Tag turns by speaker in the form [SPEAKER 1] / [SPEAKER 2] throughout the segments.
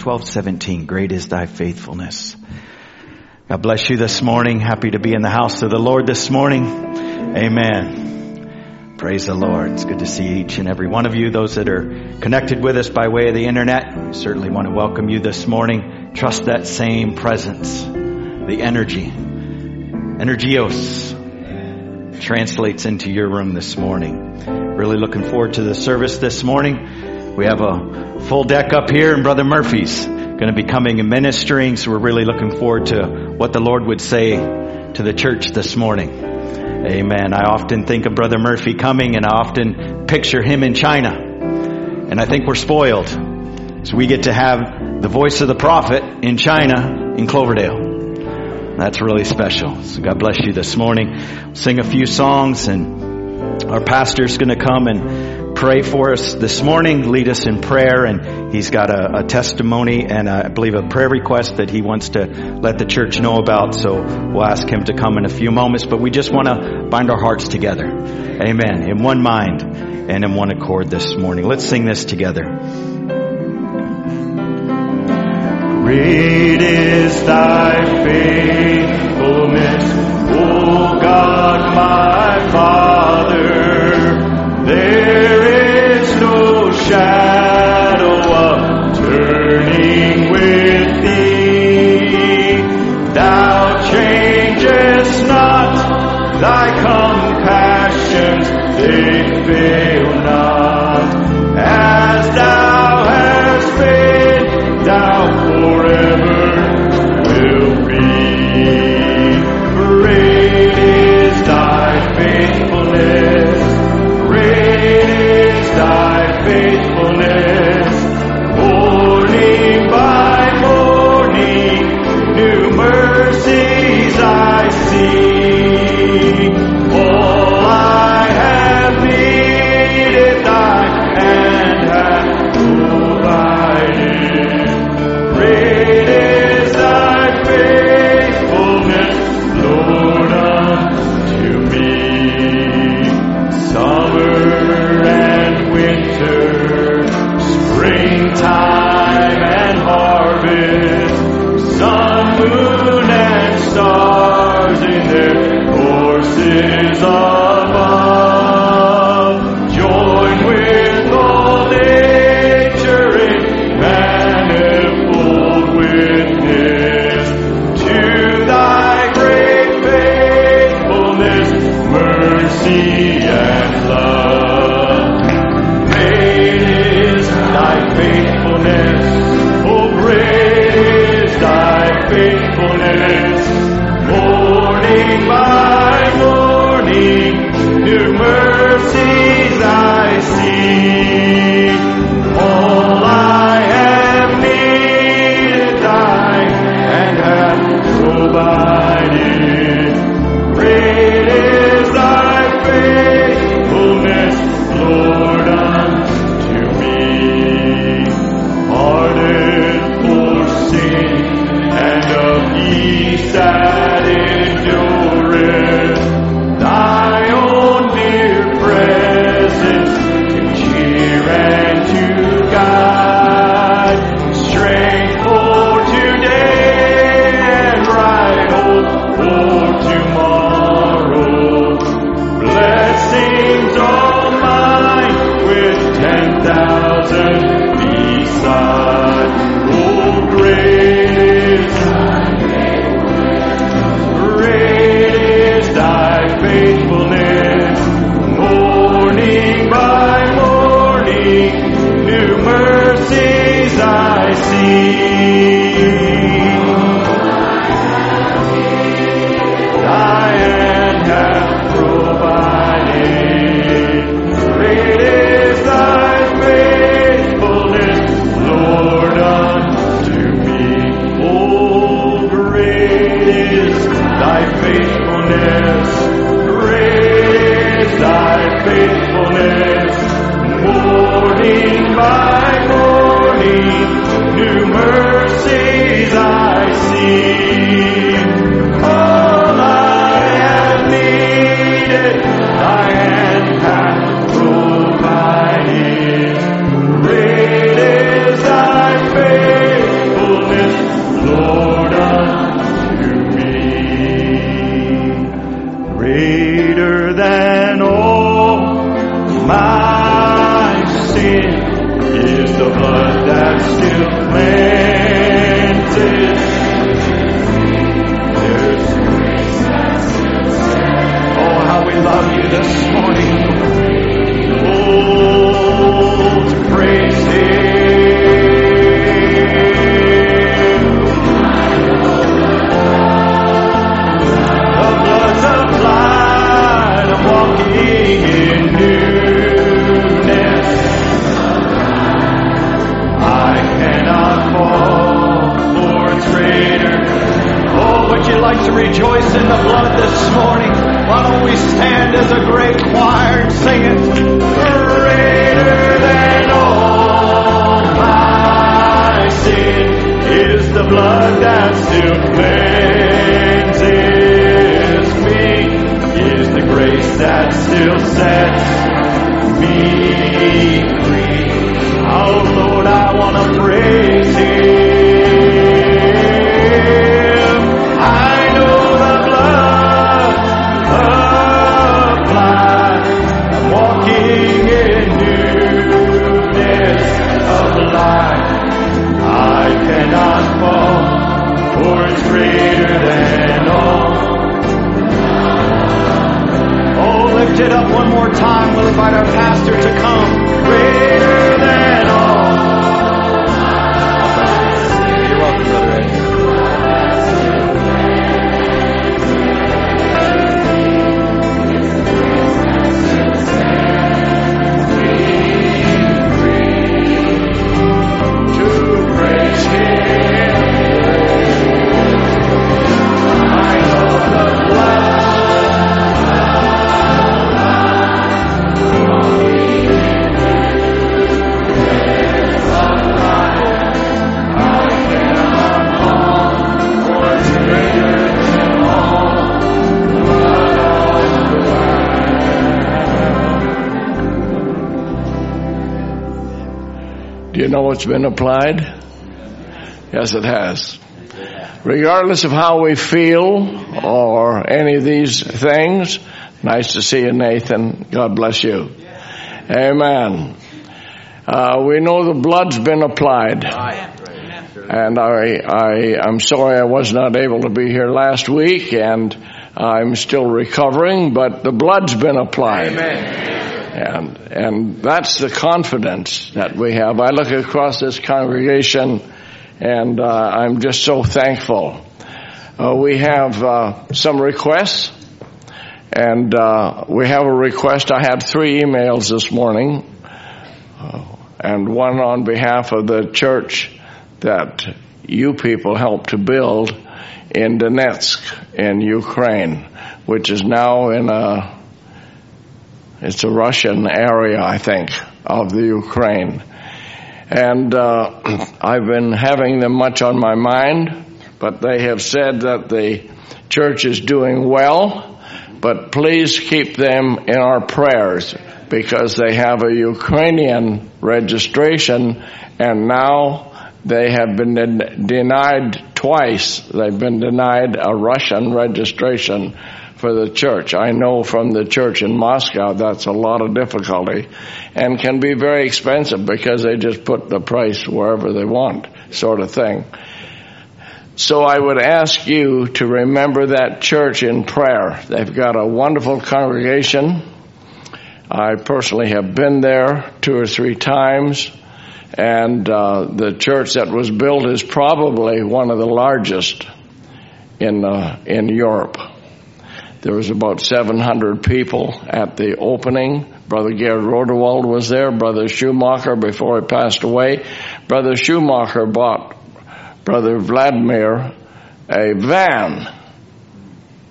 [SPEAKER 1] 12, 17. Great is thy faithfulness. God bless you this morning. Happy to be in the house of the Lord this morning. Amen. Praise the Lord. It's good to see each and every one of you. Those that are connected with us by way of the internet, we certainly want to welcome you this morning. Trust that same presence, the energy, energios, translates into your room this morning. Really looking forward to the service this morning. We have a full deck up here and Brother Murphy's going to be coming and ministering. So we're really looking forward to what the Lord would say to the church this morning. Amen. I often think of Brother Murphy coming and I often picture him in China. And I think we're spoiled. So we get to have the voice of the prophet in China in Cloverdale. That's really special. So God bless you this morning. Sing a few songs and our pastor's going to come and pray for us this morning, lead us in prayer, and he's got a, a testimony and uh, I believe a prayer request that he wants to let the church know about. So we'll ask him to come in a few moments, but we just want to bind our hearts together. Amen. In one mind and in one accord this morning. Let's sing this together. Great is thy faithfulness, O God my Father. There no shadow of turning with thee. Thou changest not thy compassions, know it's
[SPEAKER 2] been applied? Yes, it has. Regardless of how we feel or any of these things, nice to see you, Nathan. God bless you. Amen. Uh, we know the blood's been applied. And I, I, I'm sorry I was not able to be here last week and I'm still recovering, but the blood's been applied. And, and that's the confidence that we have. I look across this congregation and uh, I'm just so thankful. Uh, we have uh, some requests and uh, we have a request. I had three emails this morning uh, and one on behalf of the church that you people helped to build in Donetsk in Ukraine, which is now in a it's a Russian area, I think, of the Ukraine. And uh, I've been having them much on my mind, but they have said that the church is doing well, but please keep them in our prayers because they have a Ukrainian registration and now they have been den- denied twice. They've been denied a Russian registration for the church. I know from the church in Moscow that's a lot of difficulty and can be very expensive because they just put the price wherever they want, sort of thing. So I would ask you to remember that church in prayer. They've got a wonderful congregation. I personally have been there two or three times, and uh, the church that was built is probably one of the largest in uh, in Europe. There was about 700 people at the opening. Brother Gerhard Rodewald was there. Brother Schumacher, before he passed away, Brother Schumacher bought Brother Vladimir a van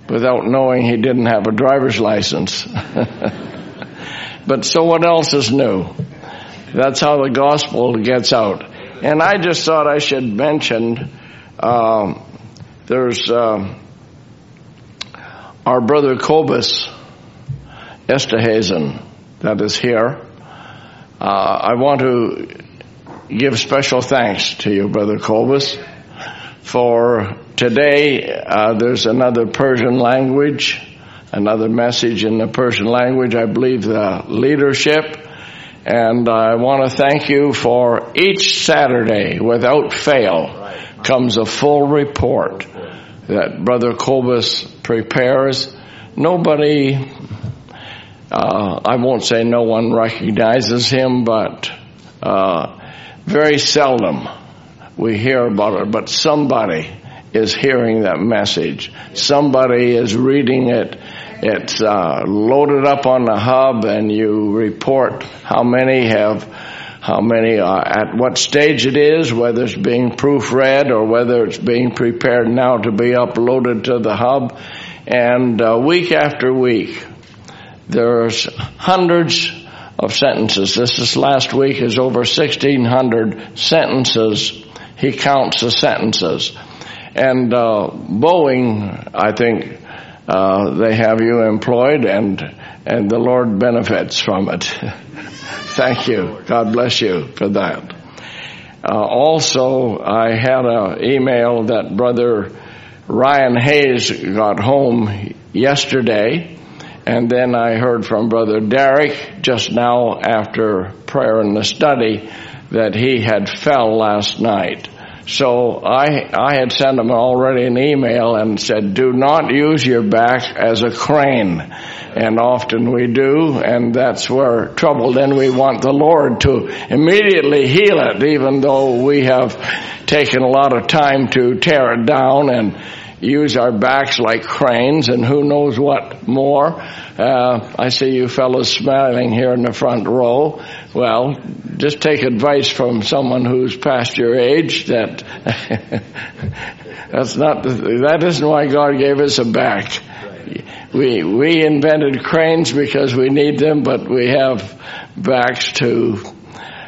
[SPEAKER 2] without knowing he didn't have a driver's license. but so what else is new? That's how the gospel gets out. And I just thought I should mention um, there's uh, our brother Kobus Esterhuizen that is here. Uh, I want to give special thanks to you, Brother Kobus, for today uh, there's another Persian language, another message in the Persian language. I believe the leadership. And I want to thank you for each Saturday, without fail, comes a full report that Brother Kobus prepares. Nobody, uh, I won't say no one recognizes him, but uh, very seldom we hear about it, but somebody is hearing that message. Somebody is reading it. It's uh, loaded up on the hub, and you report how many have, how many are at what stage it is, whether it's being proofread or whether it's being prepared now to be uploaded to the hub. And uh, week after week, there's hundreds of sentences. This is last week is over 1600 sentences. He counts the sentences. And uh, Boeing, I think, uh, they have you employed, and and the Lord benefits from it. Thank you. God bless you for that. Uh, also, I had an email that Brother Ryan Hayes got home yesterday, and then I heard from Brother Derek just now after prayer in the study that he had fell last night. So I, I had sent him already an email and said, do not use your back as a crane. And often we do, and that's where trouble. Then we want the Lord to immediately heal it, even though we have taken a lot of time to tear it down and use our backs like cranes and who knows what more. Uh, I see you fellows smiling here in the front row. Well, just take advice from someone who's past your age that that's not, that isn't why God gave us a back. We, we invented cranes because we need them, but we have backs too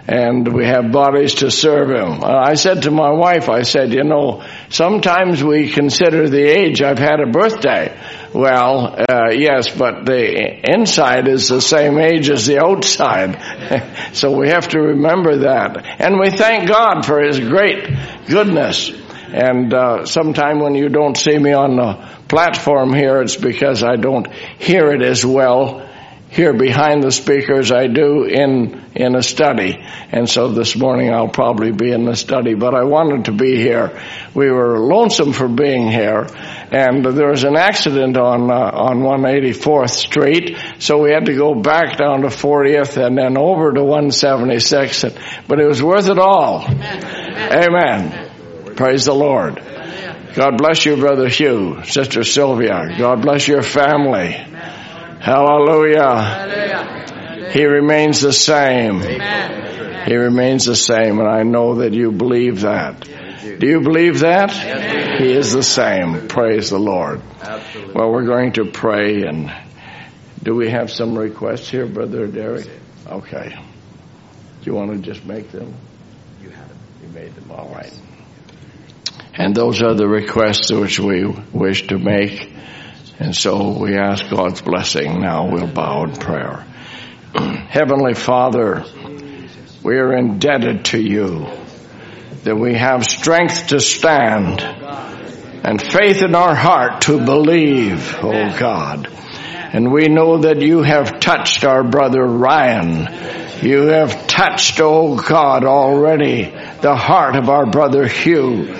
[SPEAKER 2] and we have bodies to serve him. I said to my wife, I said, you know, sometimes we consider the age I've had a birthday. Well, uh, yes, but the inside is the same age as the outside. so we have to remember that. And we thank God for His great goodness. And uh, sometime when you don't see me on the platform here, it's because I don't hear it as well here behind the speakers I do in, in a study. And so this morning I'll probably be in the study, but I wanted to be here. We were lonesome for being here and there was an accident on, uh, on 184th Street. So we had to go back down to 40th and then over to 176th, but it was worth it all. Amen. Amen. Praise the Lord. God bless you, Brother Hugh, Sister Sylvia. God bless your family. Hallelujah. Hallelujah. He remains the same. Amen. He remains the same, and I know that you believe that. Do you believe that? He is the same. Praise the Lord. Absolutely. Well, we're going to pray, and do we have some requests here, Brother Derek? Okay. Do you want to just make them? You have them. You made them. All right. And those are the requests which we wish to make. And so we ask God's blessing. Now we'll bow in prayer. Heavenly Father, we are indebted to you that we have strength to stand and faith in our heart to believe, oh God. And we know that you have touched our brother Ryan. You have touched, oh God, already the heart of our brother Hugh.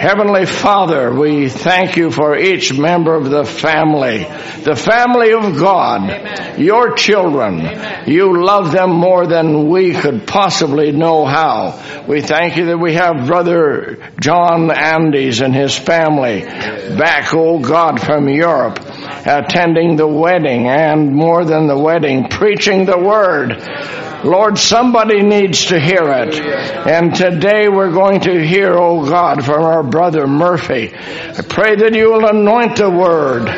[SPEAKER 2] Heavenly Father, we thank you for each member of the family, the family of God, Amen. your children. Amen. You love them more than we could possibly know how. We thank you that we have Brother John Andes and his family back, oh God, from Europe, attending the wedding and more than the wedding, preaching the word. Lord, somebody needs to hear it. And today we're going to hear, oh God, from our brother Murphy. I pray that you will anoint the word.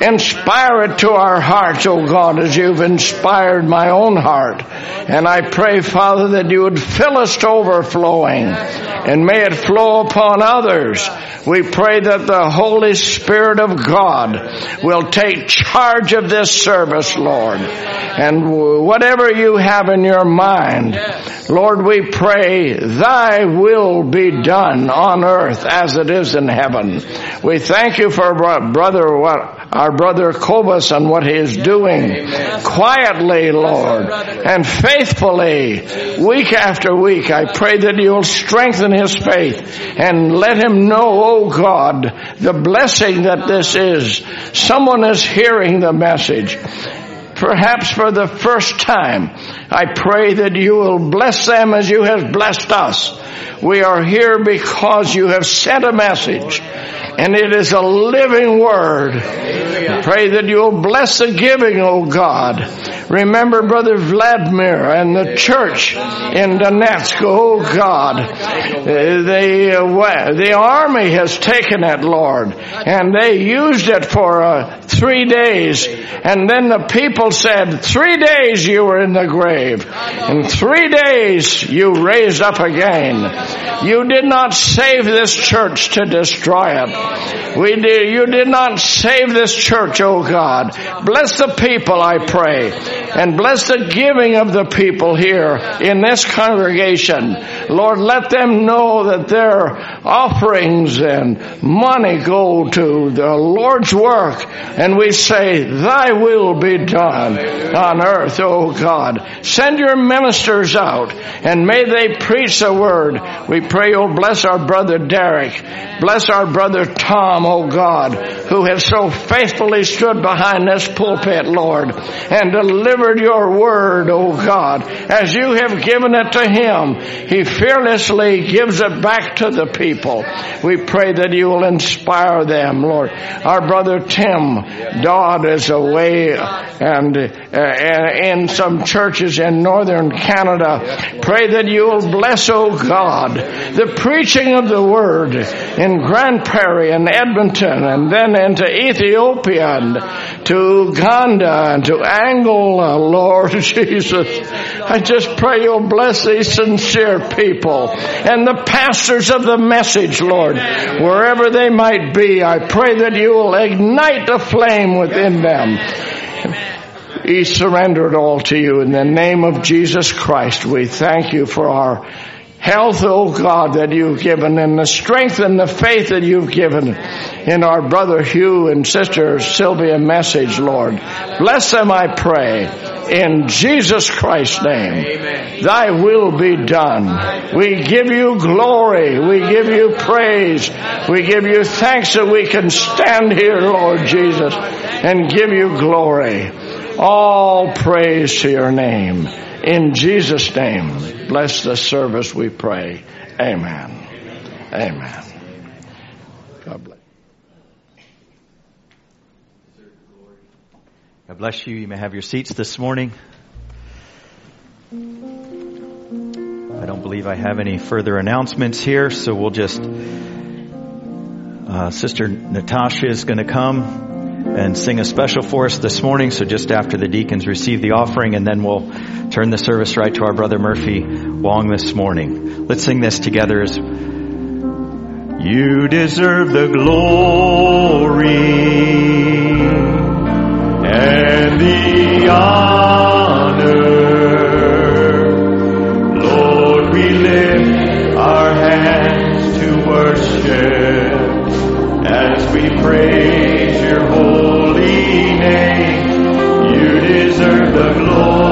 [SPEAKER 2] Inspire it to our hearts, oh God, as you've inspired my own heart. And I pray, Father, that you would fill us to overflowing and may it flow upon others. We pray that the Holy Spirit of God will take charge of this service, Lord. And whatever you have in your mind, Lord, we pray thy will be done on earth as it is in heaven. We thank you for brother, what, our brother Kobus and what he is doing quietly, Lord, and faithfully, week after week. I pray that you'll strengthen his faith and let him know, oh God, the blessing that this is. Someone is hearing the message perhaps for the first time. I pray that you will bless them as you have blessed us. We are here because you have sent a message and it is a living word. I pray that you'll bless the giving, O God. Remember Brother Vladimir and the church in Donetsk, oh God. The, uh, the army has taken it, Lord, and they used it for uh, three days. And then the people said, three days you were in the grave. In three days you raised up again. You did not save this church to destroy it. We did, you did not save this church, oh God. Bless the people, I pray. And bless the giving of the people here in this congregation. Lord, let them know that their offerings and money go to the Lord's work. And we say, thy will be done on earth, oh God. Send your ministers out and may they preach the word. We pray, oh bless our brother Derek. Bless our brother Tom, oh God, who has so faithfully stood behind this pulpit, Lord, and delivered your word, oh God, as you have given it to him. He fearlessly gives it back to the people. We pray that you will inspire them, Lord. Our brother Tim Dodd is away and uh, in some churches in northern Canada. Pray that you will bless, oh God, the preaching of the word in Grande Prairie and Edmonton and then into Ethiopia and to Uganda and to Angola, Lord Jesus. I just pray you'll bless these sincere people and the pastors of the message, Lord, wherever they might be. I pray that you will ignite the flame within them. We surrender it all to you in the name of Jesus Christ. We thank you for our health, oh God, that you've given and the strength and the faith that you've given in our brother Hugh and sister Sylvia message, Lord. Bless them, I pray, in Jesus Christ's name. Amen. Thy will be done. We give you glory. We give you praise. We give you thanks that we can stand here, Lord Jesus, and give you glory. All praise to your name. In Jesus' name, bless the service we pray. Amen. Amen. God bless.
[SPEAKER 1] God bless you. You may have your seats this morning. I don't believe I have any further announcements here, so we'll just. Uh, Sister Natasha is going to come and sing a special for us this morning. So just after the deacons receive the offering, and then we'll turn the service right to our brother Murphy Wong this morning. Let's sing this together as you deserve the glory and the honor. Lord, we lift our hands to worship as we praise your holy name. You deserve the glory,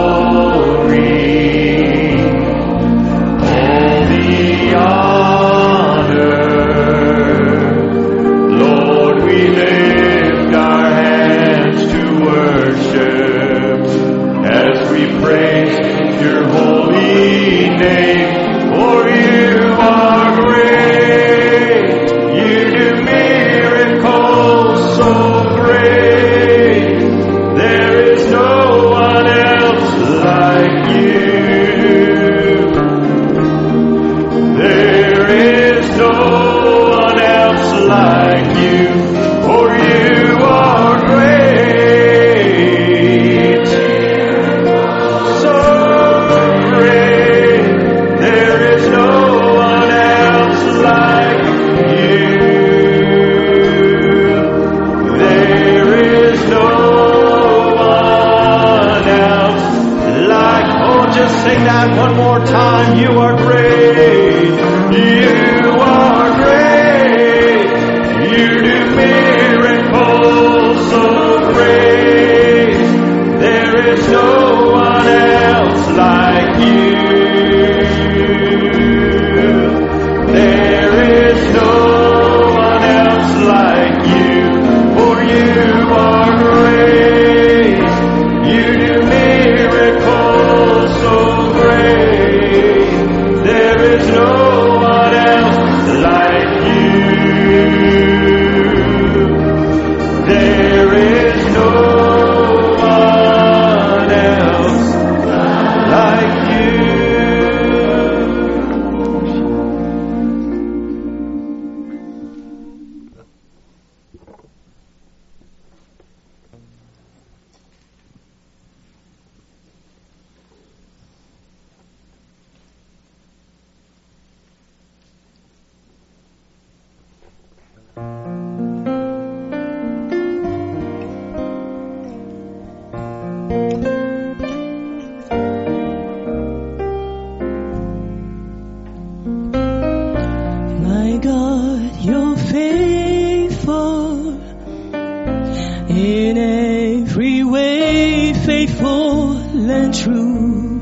[SPEAKER 3] and true.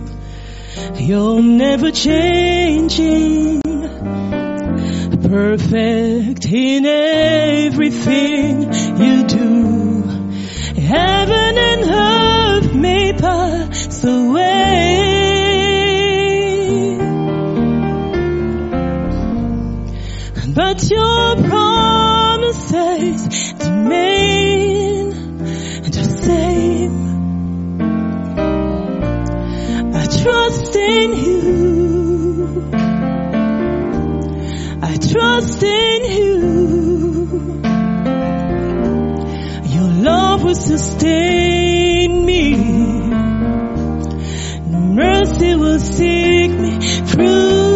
[SPEAKER 3] You're never changing. Perfect in everything you do. Heaven and earth may pass away. But your promises remain trust in you. I trust in you. Your love will sustain me. Mercy will seek me through.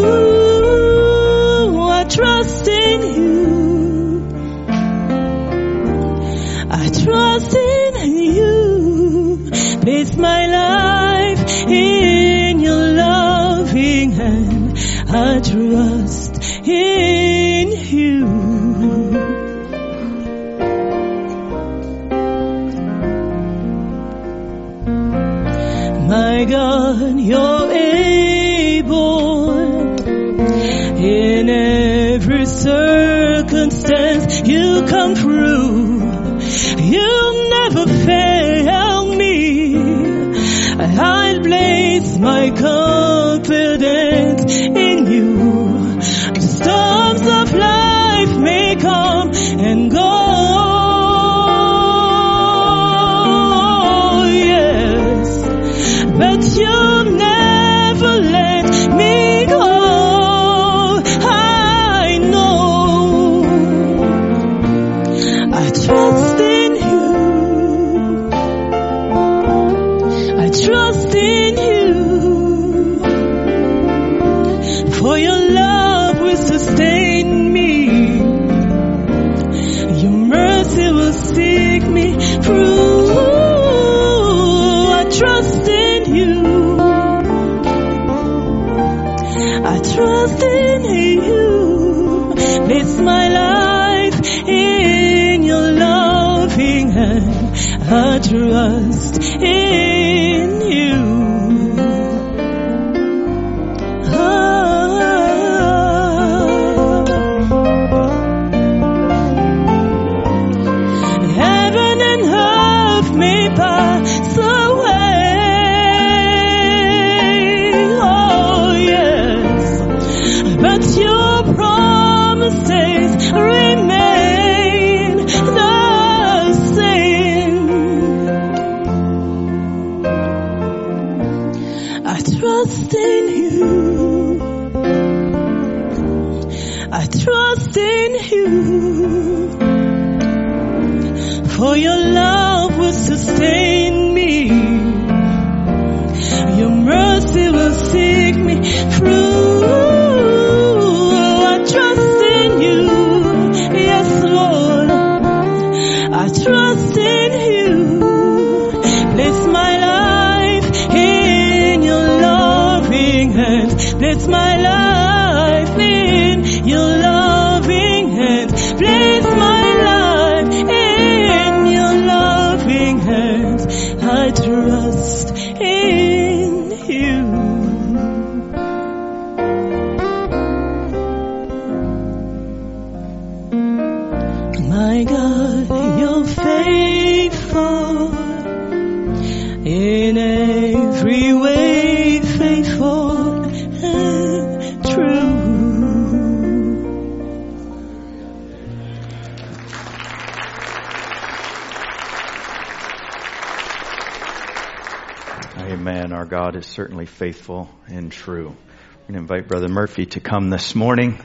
[SPEAKER 3] God
[SPEAKER 1] is certainly faithful and true. I'm going to invite Brother Murphy to come this morning.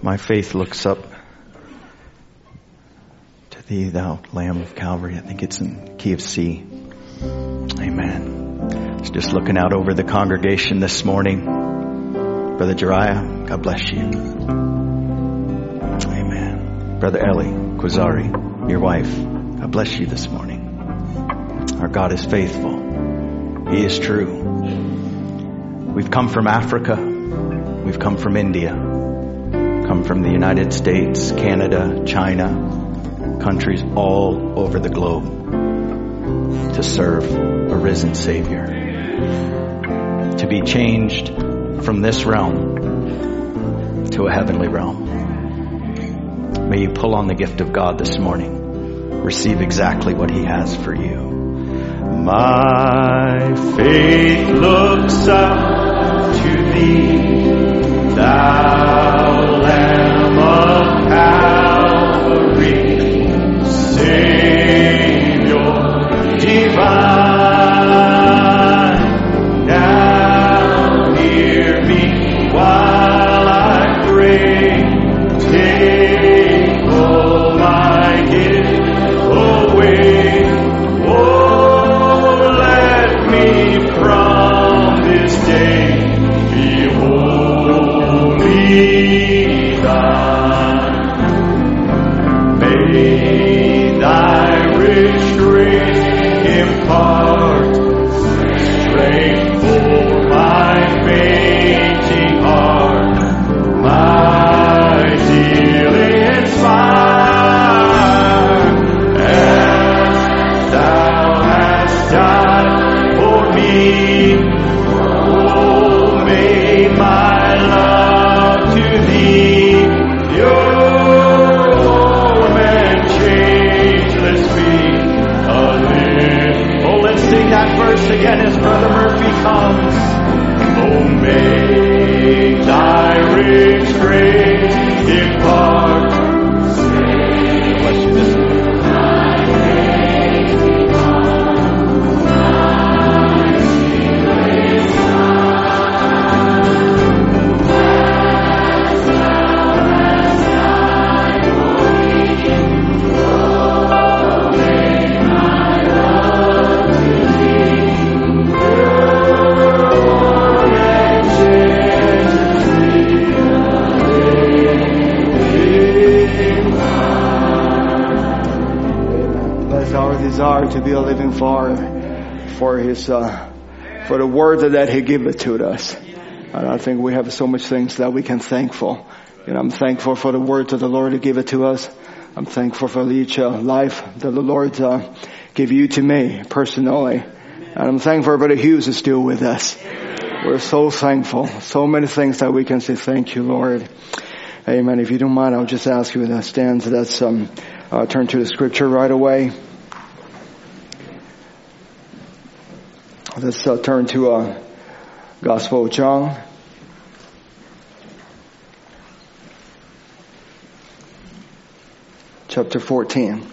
[SPEAKER 1] My faith looks up to thee, thou Lamb of Calvary. I think it's in key of C. Amen. Just looking out over the congregation this morning. Brother Jeriah, God bless you. Amen. Brother Ellie Quazari, your wife, God bless you this morning. Our God is faithful. He is true. We've come from Africa. We've come from India. Come from the United States, Canada, China, countries all over the globe to serve a risen Savior. to be changed from this realm to a heavenly realm. May you pull on the gift of God this morning. Receive exactly what He has for you. My faith looks up to Thee, Thou grace sing again as Brother Murphy comes. Oh, may thy rich grace
[SPEAKER 4] for His uh, for the word that He giveth to us. And I think we have so much things that we can thankful. And I'm thankful for the word that the Lord gave it to us. I'm thankful for each uh, life that the Lord uh, gave you to me personally. And I'm thankful Brother Hughes is still with us. We're so thankful. So many things that we can say thank you, Lord. Amen. If you don't mind, I'll just ask you to stand. Let's um, uh, turn to the scripture right away. Let's uh, turn to uh, Gospel of John. Chapter 14.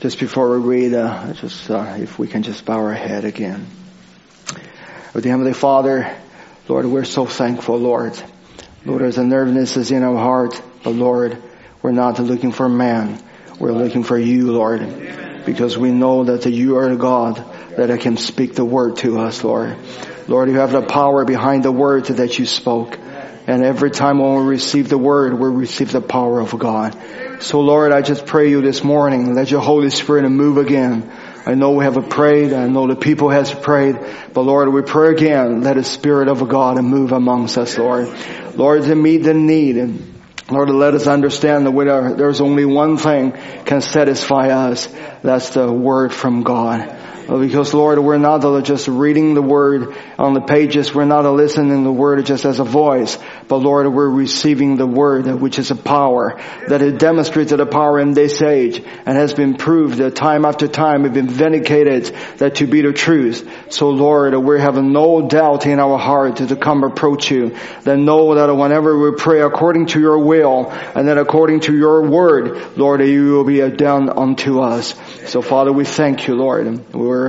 [SPEAKER 4] Just before we read, uh, just uh, if we can just bow our head again. With the Heavenly Father, Lord, we're so thankful, Lord. Lord, there's a nervousness is in our heart, but Lord, we're not looking for man. We're looking for you, Lord, because we know that you are the God that can speak the word to us, Lord. Lord, you have the power behind the word that you spoke. And every time when we receive the word, we receive the power of God. So Lord, I just pray you this morning, let your Holy Spirit move again. I know we have prayed. I know the people has prayed. But Lord, we pray again. Let the Spirit of God move amongst us, Lord. Lord, to meet the need. And Lord, let us understand that there's only one thing can satisfy us. That's the word from God. Because Lord, we're not just reading the word on the pages. We're not listening the word just as a voice. But Lord, we're receiving the word, which is a power that it demonstrates the power in this age and has been proved that time after time have been vindicated that to be the truth. So Lord, we have no doubt in our heart to come approach you. Then know that whenever we pray according to your will and then according to your word, Lord, you will be done unto us. So Father, we thank you, Lord. We're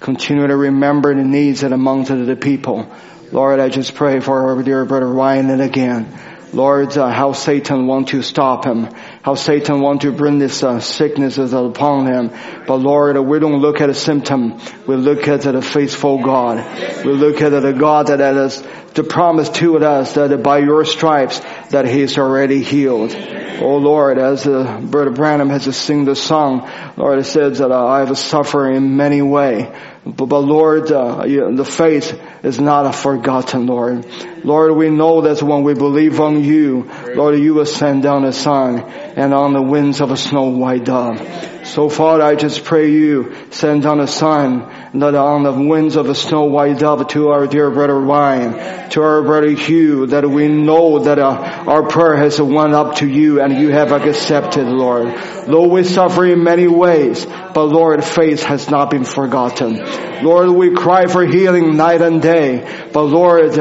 [SPEAKER 4] continuing to remember the needs that among the people. Lord, I just pray for our dear brother Ryan and again. Lord, uh, how Satan want to stop him, how Satan want to bring this uh, sickness upon him. But Lord, we don't look at a symptom. We look at the faithful God. We look at the God that has the promise to us that by your stripes that he is already healed. Oh Lord, as uh, Brother Branham has sing the song, Lord, it says that uh, I have suffered in many way. But, but Lord, uh, the faith is not a forgotten, Lord. Lord, we know that when we believe on you, Lord, you will send down a sun and on the winds of a snow white dove. So Father, I just pray you send down a sun that on the winds of a snow white dove to our dear brother Ryan, to our brother Hugh, that we know that uh, our prayer has went up to you and you have accepted, Lord. Though we suffer in many ways, but Lord, faith has not been forgotten. Lord, we cry for healing night and day, but Lord,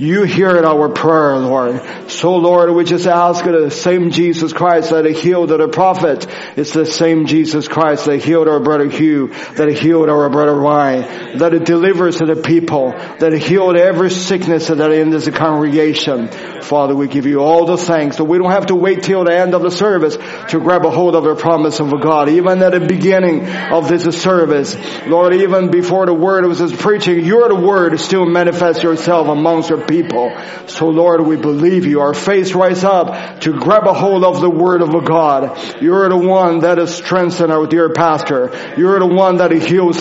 [SPEAKER 4] you hear our prayer, Lord. So Lord, we just ask the same Jesus Christ that healed the prophet. It's the same Jesus Christ that healed our brother Hugh, that healed our brother Ryan, that it delivers to the people, that it healed every sickness that in this congregation. Father, we give you all the thanks that we don't have to wait till the end of the service to grab a hold of the promise of God. Even at the beginning of this service, Lord, even before the word was preaching, you're the word still manifest yourself amongst your people. So Lord, we believe you. Our faith rise up to grab a hold of the word of God. You're the one that has strengthened our dear pastor. You're the one that heals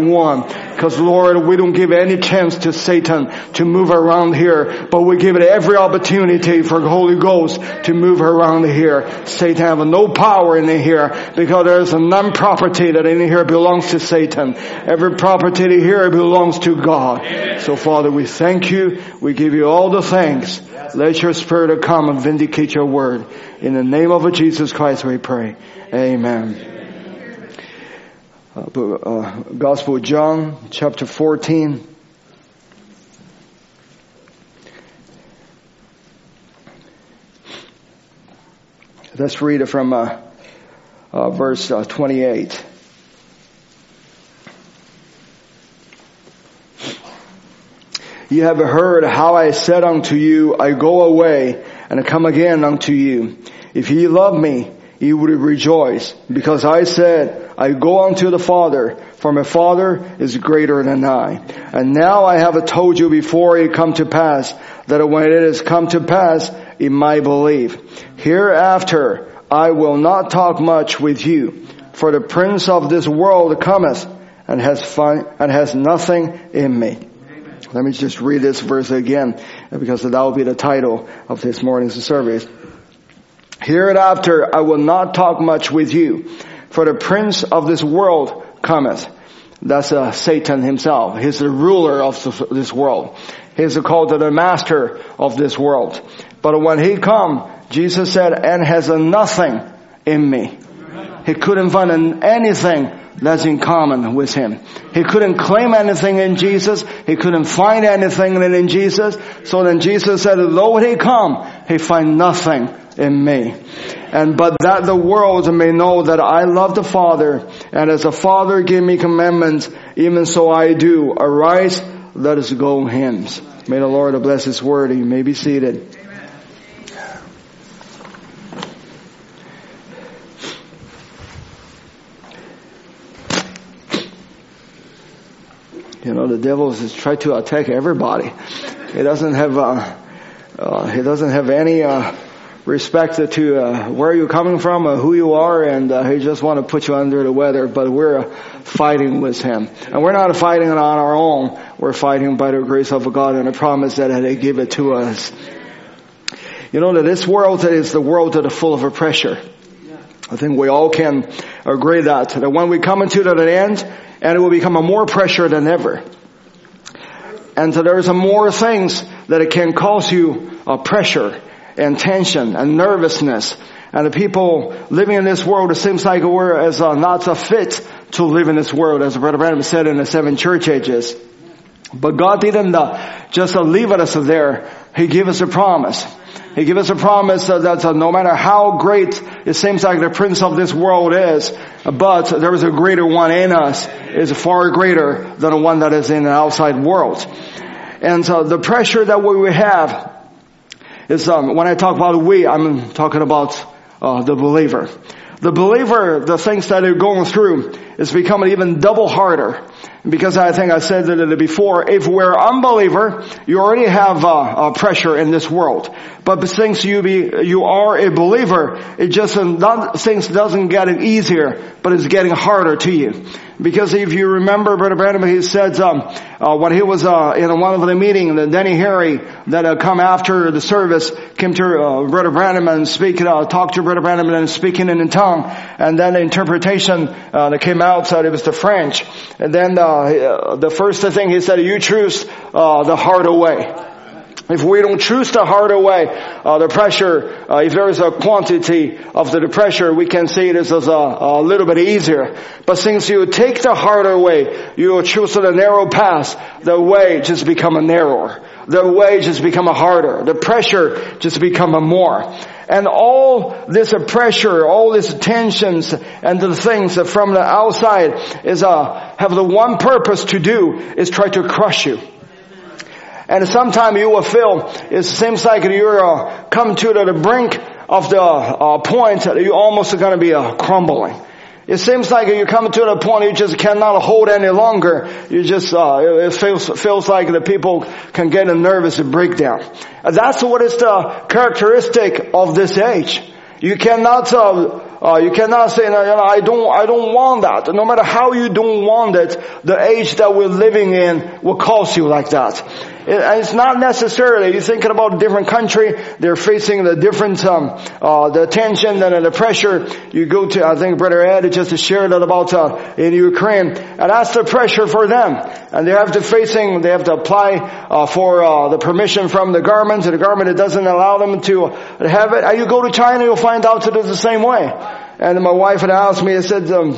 [SPEAKER 4] everyone. Because Lord, we don't give any chance to Satan to move around here, but we give it every opportunity for the Holy Ghost to move around here. Satan have no power in here because there's a non-property that in here belongs to Satan. Every property here belongs to God. So Father, we thank you. We give you all the thanks. Let your spirit come and vindicate your word. In the name of Jesus Christ we pray. Amen. Uh, uh, Gospel of John, chapter 14. Let's read it from uh, uh verse uh, 28. You have heard how I said unto you, I go away and come again unto you. If ye love me, ye would rejoice, because I said, I go unto the Father, for my Father is greater than I. And now I have told you before it come to pass, that when it has come to pass, it might believe. Hereafter I will not talk much with you, for the prince of this world cometh and has fun, and has nothing in me. Let me just read this verse again, because that will be the title of this morning's service. Hereafter I will not talk much with you, for the prince of this world cometh. That's uh, Satan himself. He's the ruler of this world. He's called the master of this world. But when he come, Jesus said, and has nothing in me. He couldn't find anything that's in common with him. He couldn't claim anything in Jesus. He couldn't find anything in Jesus. So then Jesus said, though he come, he find nothing in me. And but that the world may know that I love the Father, and as the Father gave me commandments, even so I do. Arise, let us go hymns. May the Lord bless His word. You may be seated. You know, the devil is trying to attack everybody. He doesn't have, uh, uh, he doesn't have any, uh, respect to uh, where you're coming from, who you are, and uh, he just want to put you under the weather. But we're uh, fighting with him, and we're not fighting on our own. We're fighting by the grace of God and the promise that they give it to us. You know that this world is the world that is full of pressure. I think we all can agree that that when we come into the end, and it will become a more pressure than ever. And so there's a more things that it can cause you a pressure and tension and nervousness. And the people living in this world, it seems like we're as uh, not so fit to live in this world, as Brother Branham said in the seven church ages. But God didn't uh, just uh, leave us there. He gave us a promise. He gave us a promise that uh, no matter how great it seems like the prince of this world is, but there is a greater one in us, is far greater than the one that is in the outside world. And so the pressure that we have is um, when I talk about we, I'm talking about uh, the believer. The believer, the things that they're going through it's becoming even double harder. Because I think I said that before, if we're unbeliever, you already have uh, pressure in this world. But since you be, you are a believer, it just not, things doesn't get easier, but it's getting harder to you. Because if you remember, Brother Branham, he said um, uh, when he was uh, in one of the meetings, that Denny Harry that uh, come after the service came to Brother Branham and speak, talked to Brother Branham and speaking in tongue, and then the interpretation that came out said it was the French, and then uh, the first thing he said, "You choose uh, the harder way." If we don't choose the harder way, uh, the pressure, uh, if there is a quantity of the pressure, we can see this as a, a, little bit easier. But since you take the harder way, you choose the narrow path, the way just become a narrower. The way just become a harder. The pressure just become a more. And all this pressure, all these tensions and the things that from the outside is, uh, have the one purpose to do is try to crush you. And sometimes you will feel it seems like you're uh, come to the brink of the uh, point that you're almost going to be uh, crumbling. It seems like you come to the point you just cannot hold any longer. You just, uh, it feels, feels like the people can get a nervous breakdown. That's what is the characteristic of this age. You cannot, uh, uh, you cannot say, no, you know, I don't, I don't want that. No matter how you don't want it, the age that we're living in will cause you like that. It's not necessarily, you're thinking about a different country, they're facing the different, um, uh, the tension and the pressure. You go to, I think Brother Ed just shared that about, uh, in Ukraine, and that's the pressure for them. And they have to facing, they have to apply, uh, for, uh, the permission from the government, the government it doesn't allow them to have it. And you go to China, you'll find out that it's the same way. And my wife had asked me, I said, um,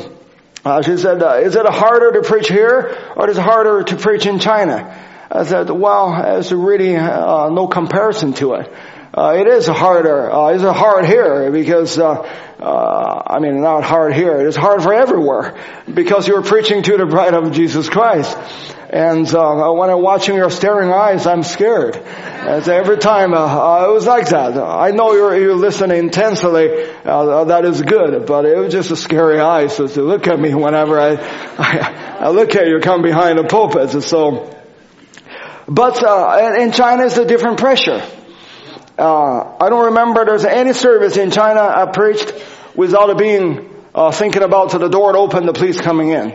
[SPEAKER 4] uh, she said, uh, is it harder to preach here or is it harder to preach in China? I said, well, it's really uh, no comparison to it. Uh, it is harder. Uh, it's hard here because, uh, uh, I mean, not hard here. It's hard for everywhere because you're preaching to the bride of Jesus Christ. And uh, when I'm watching your staring eyes, I'm scared. And every time uh, it was like that. I know you're, you're listening intensely. that is good, but it was just a scary eyes so to look at me whenever I, I, I look at you come behind the pulpit. So but uh, in China, it's a different pressure. Uh, I don't remember there's any service in China I preached without it being uh, thinking about to the door to open, the police coming in.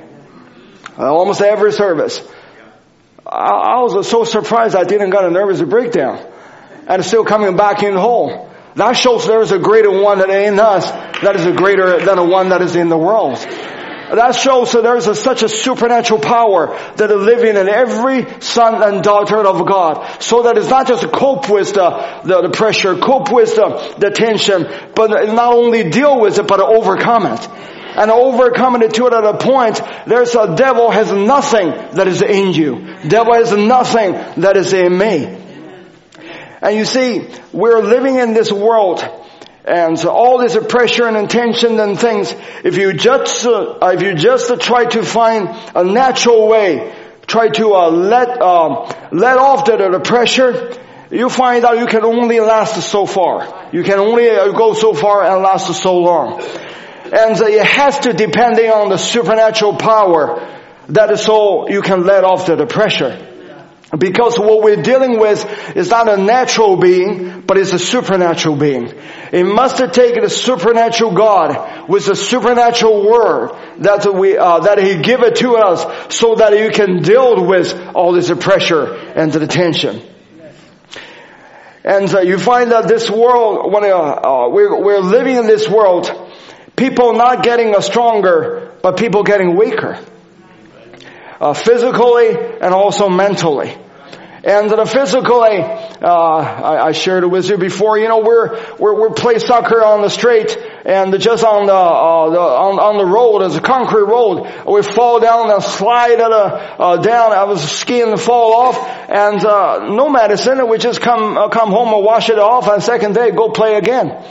[SPEAKER 4] Uh, almost every service. I, I, was so surprised I didn't get a nervous breakdown, and still coming back in whole. That shows there is a greater one that in us that is a greater than the one that is in the world. That shows that there's a, such a supernatural power that is living in every son and daughter of God. So that it's not just cope with the, the, the pressure, cope with the, the tension, but not only deal with it, but overcome it. And overcoming it to it at a point, there's a devil has nothing that is in you. Devil has nothing that is in me. And you see, we're living in this world and so all this pressure and tension and things, if you just, uh, if you just uh, try to find a natural way, try to uh, let, um, let off the, the pressure, you find out you can only last so far. You can only uh, go so far and last so long. And it has to depending on the supernatural power that is so you can let off the pressure. Because what we're dealing with is not a natural being, but it's a supernatural being. It must have taken a supernatural God with a supernatural word that we, uh, that He give it to us so that you can deal with all this pressure and the tension. And uh, you find that this world, when uh, uh, we're, we're living in this world, people not getting stronger, but people getting weaker uh, physically and also mentally. And the physically, uh, I, I, shared it with you before. You know, we're we're we're play soccer on the street, and just on the, uh, the on, on the road, as a concrete road, we fall down and slide at a, uh, down. I was skiing and fall off, and uh, no medicine. We just come uh, come home and wash it off, and second day go play again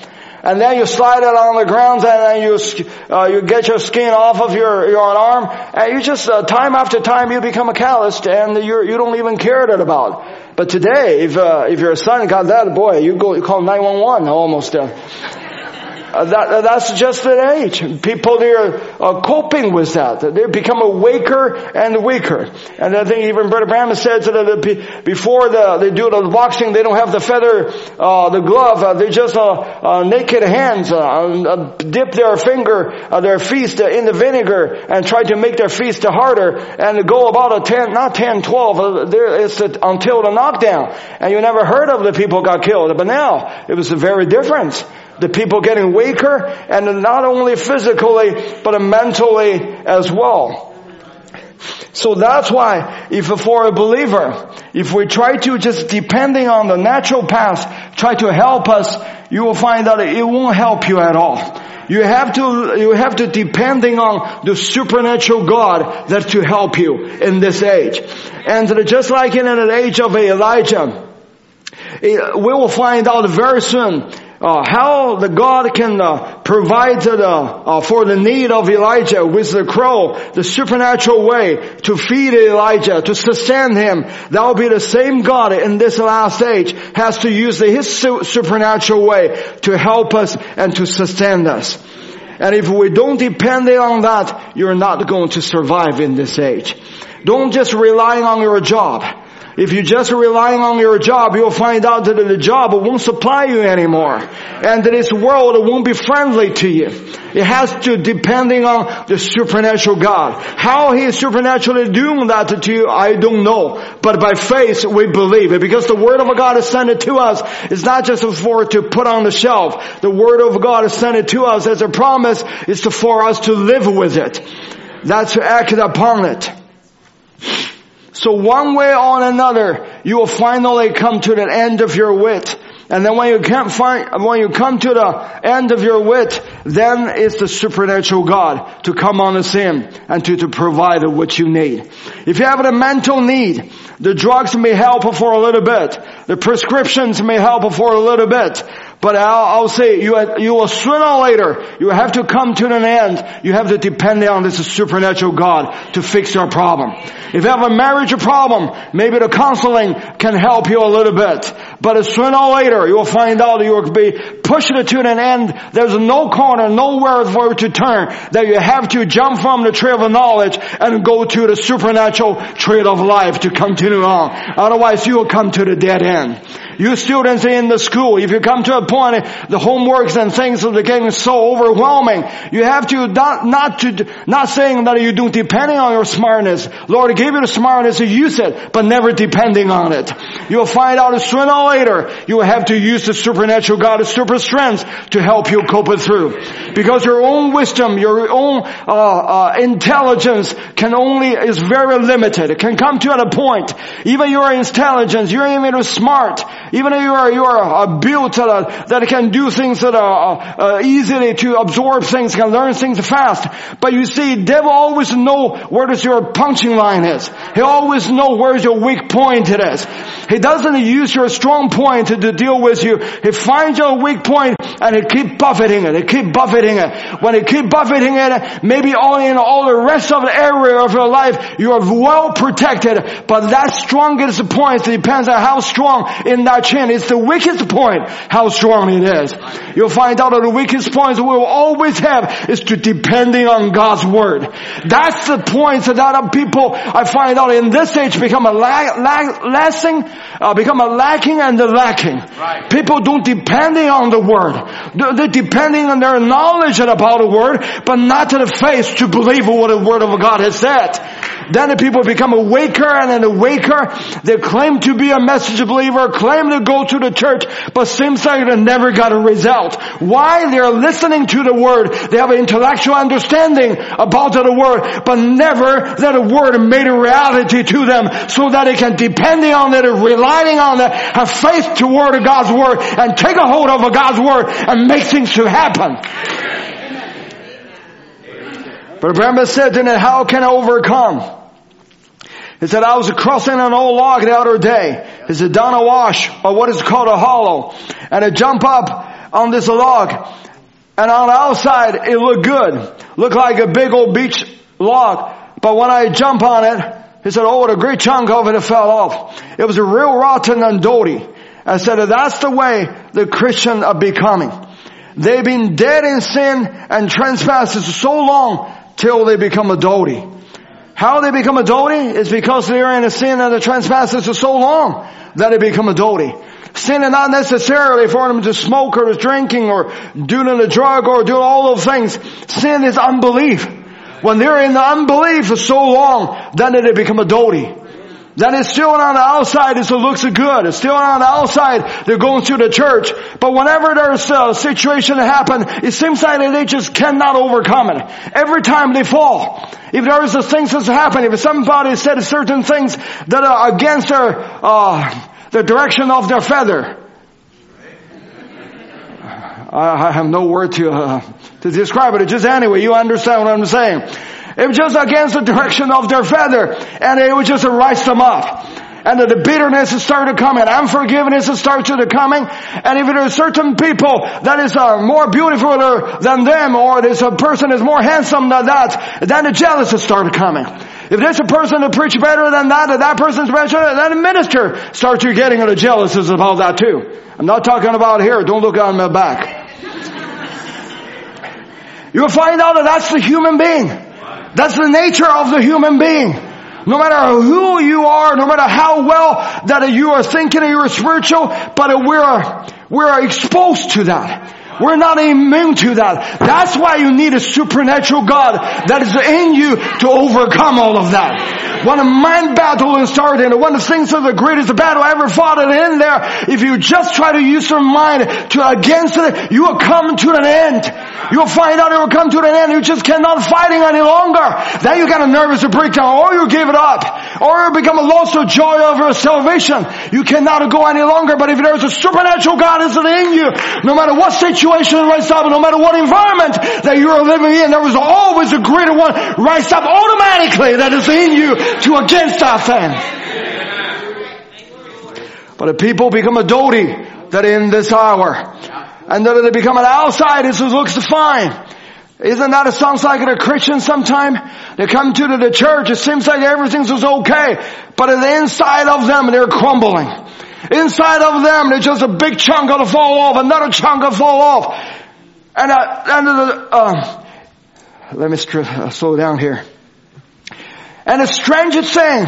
[SPEAKER 4] and then you slide it on the ground and then you, uh, you get your skin off of your, your arm and you just, uh, time after time you become a calloused and you you don't even care that about. But today, if, uh, if your son got that, boy, you go, you call 911 almost. Uh, Uh, that, uh, that's just the age. People, they're uh, coping with that. They become a weaker and weaker. And I think even Brother Branham said that the, before the, they do the boxing, they don't have the feather, uh, the glove. Uh, they just uh, naked hands, uh, dip their finger, their feet in the vinegar and try to make their feet harder and go about a 10, not 10, 12, there, it's until the knockdown. And you never heard of the people got killed. But now, it was a very different the people getting weaker and not only physically, but mentally as well. So that's why if for a believer, if we try to just depending on the natural path, try to help us, you will find that it won't help you at all. You have to, you have to depending on the supernatural God that to help you in this age. And just like in an age of Elijah, we will find out very soon uh, how the God can uh, provide the, uh, for the need of Elijah with the crow, the supernatural way to feed Elijah, to sustain him. That will be the same God in this last age has to use his supernatural way to help us and to sustain us. And if we don't depend on that, you're not going to survive in this age. Don't just rely on your job. If you're just relying on your job, you'll find out that the job won't supply you anymore. And that this world won't be friendly to you. It has to depending on the supernatural God. How He is supernaturally doing that to you, I don't know. But by faith, we believe it. Because the Word of God is sent it to us. It's not just for to put on the shelf. The Word of God is sent it to us as a promise. It's for us to live with it. That's to act upon it. So one way or another, you will finally come to the end of your wit. And then when you can't find, when you come to the end of your wit, then it's the supernatural God to come on the scene and to, to provide what you need. If you have a mental need, the drugs may help for a little bit. The prescriptions may help for a little bit. But I'll, I'll say you, you will sooner or later, you have to come to an end. You have to depend on this supernatural God to fix your problem. If you have a marriage problem, maybe the counseling can help you a little bit. But sooner or later, you will find out you will be pushed to an end. There's no corner, nowhere for you to turn. That you have to jump from the tree of knowledge and go to the supernatural tree of life to continue on. Otherwise, you will come to the dead end. You students in the school, if you come to a point, the homeworks and things are getting so overwhelming, you have to not, not to, not saying that you don't depending on your smartness. Lord gave you the smartness to use it, but never depending on it. You'll find out sooner or later, you will have to use the supernatural God, the super strength to help you cope it through. Because your own wisdom, your own, uh, uh, intelligence can only, is very limited. It can come to a point. Even your intelligence, you're even smart, even if you are, you are built that, that can do things that are uh, easily to absorb things, can learn things fast. But you see, devil always know where does your punching line is. He always know where's your weak point is. He doesn't use your strong point to, to deal with you. He finds your weak point and he keep buffeting it. He keep buffeting it. When he keep buffeting it, maybe all in all the rest of the area of your life, you are well protected. But that strongest point depends on how strong in that chin. It's the weakest point, how strong it is. You'll find out that the weakest points we will always have is to depending on God's word. That's the points that people, I find out in this age become a lasting, uh, become a lacking and a lacking. Right. People don't depending on the word. They're depending on their knowledge about the word, but not to the faith to believe what the word of God has said. Then the people become a waker and then a waker. They claim to be a message believer, claim to go to the church, but seems like they never got a result. Why? They're listening to the word. They have an intellectual understanding about the word, but never that a word made a reality to them so that they can depending on it, relying on it, have faith toward God's word and take a hold of God's word and make things to happen. But Abraham said him, how can I overcome? He said, I was crossing an old log the other day. He said, down a wash, or what is called a hollow. And I jump up on this log. And on the outside, it looked good. Looked like a big old beach log. But when I jump on it, he said, oh, what a great chunk of it fell off. It was a real rotten and dirty. I said, that's the way the Christian are becoming. they've been dead in sin and trespasses so long till they become adultery. How they become adultery is because they're in a sin and the trespasses for so long that they become adultery. Sin is not necessarily for them to smoke or to drinking or doing a drug or doing all those things. Sin is unbelief. When they're in the unbelief for so long, then they become adultery. Then it's still on the outside, it looks good. It's still on the outside, they're going to the church. But whenever there's a situation that happen, it seems like they just cannot overcome it. Every time they fall. If there is a things that's happening, if somebody said certain things that are against their, uh, the direction of their feather. I have no word to, uh, to describe it. Just anyway, you understand what I'm saying. It was just against the direction of their feather, and it would just rise them up. And the bitterness started coming, unforgiveness started coming, and if there are certain people that is uh, more beautiful than them, or this a person is more handsome than that, then the jealousy started coming. If there's a person to preach better than that, if that person's better, then the minister starts you getting a jealous about that too. I'm not talking about here. Don't look on my back. You'll find out that that's the human being. That's the nature of the human being. No matter who you are, no matter how well that you are thinking you are spiritual, but we're, we're exposed to that. We're not immune to that. That's why you need a supernatural God that is in you to overcome all of that. When a mind battle is starting, when the things are the greatest battle I ever fought in there, if you just try to use your mind to against it, you will come to an end. You'll find out it will come to an end. You just cannot fighting any longer. Then you get a nervous breakdown, or you give it up, or you become a loss of joy over salvation. You cannot go any longer. But if there's a supernatural God is in you, no matter what situation situation rise up, no matter what environment that you are living in, there was always a greater one rise up automatically that is in you to against that thing. But if people become a doty that in this hour, and that they become an outside, it looks fine. Isn't that it sounds like a Christian sometime? They come to the church, it seems like everything's is okay, but in the inside of them, they're crumbling. Inside of them, there's just a big chunk gonna fall off, another chunk gonna fall off. And, uh, and uh, uh, let me uh, slow down here. And the strangest thing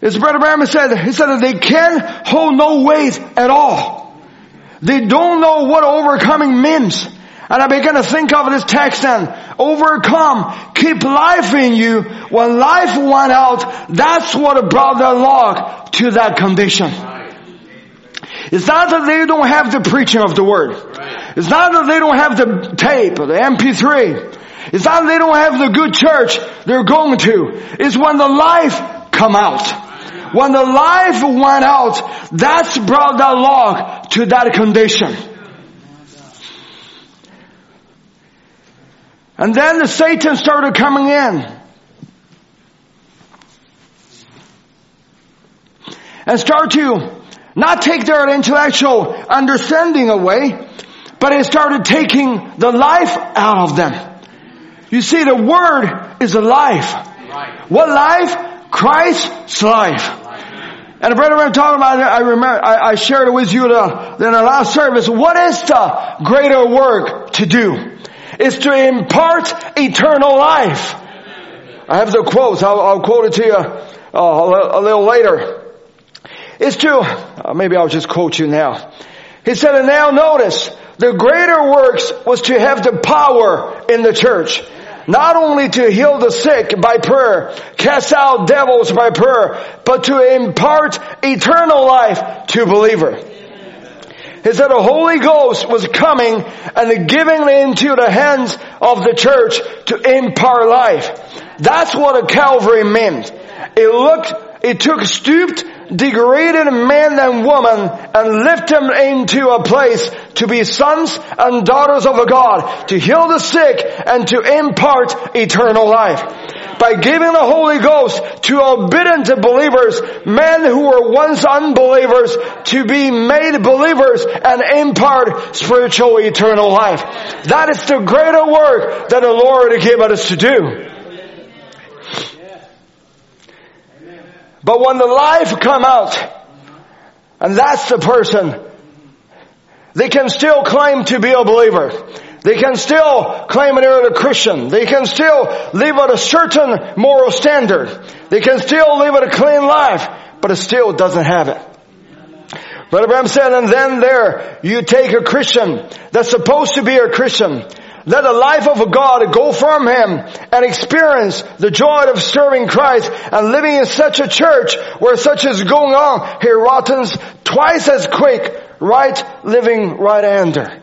[SPEAKER 4] is Brother Branham said, he said that they can hold no weight at all. They don't know what overcoming means. And I began to think of this text and overcome, keep life in you. When life went out, that's what brought the log to that condition. It's not that they don't have the preaching of the word. It's not that they don't have the tape or the MP3. It's not that they don't have the good church they're going to. It's when the life come out. When the life went out, that's brought that log to that condition. And then the Satan started coming in. And start to not take their intellectual understanding away, but it started taking the life out of them. You see, the Word is a life. What life? Christ's life. And the brother I'm talking about, I remember, I, I shared it with you the, in the last service. What is the greater work to do? Is to impart eternal life. I have the quotes. I'll, I'll quote it to you uh, a little later is to, uh, maybe I'll just quote you now. He said, and now notice, the greater works was to have the power in the church. Not only to heal the sick by prayer, cast out devils by prayer, but to impart eternal life to believer. He said the Holy Ghost was coming and giving into the hands of the church to impart life. That's what a Calvary meant. It looked, it took stooped degraded man and woman and lift them into a place to be sons and daughters of a God, to heal the sick and to impart eternal life. By giving the Holy Ghost to obedient believers, men who were once unbelievers, to be made believers and impart spiritual eternal life. That is the greater work that the Lord given us to do. But when the life come out, and that's the person They can still claim to be a believer. They can still claim they're a Christian. They can still live at a certain moral standard. They can still live at a clean life, but it still doesn't have it. Brother Branham said, and then there you take a Christian that's supposed to be a Christian. Let the life of God go from him and experience the joy of serving Christ and living in such a church where such is going on. He rottens twice as quick, right living right under.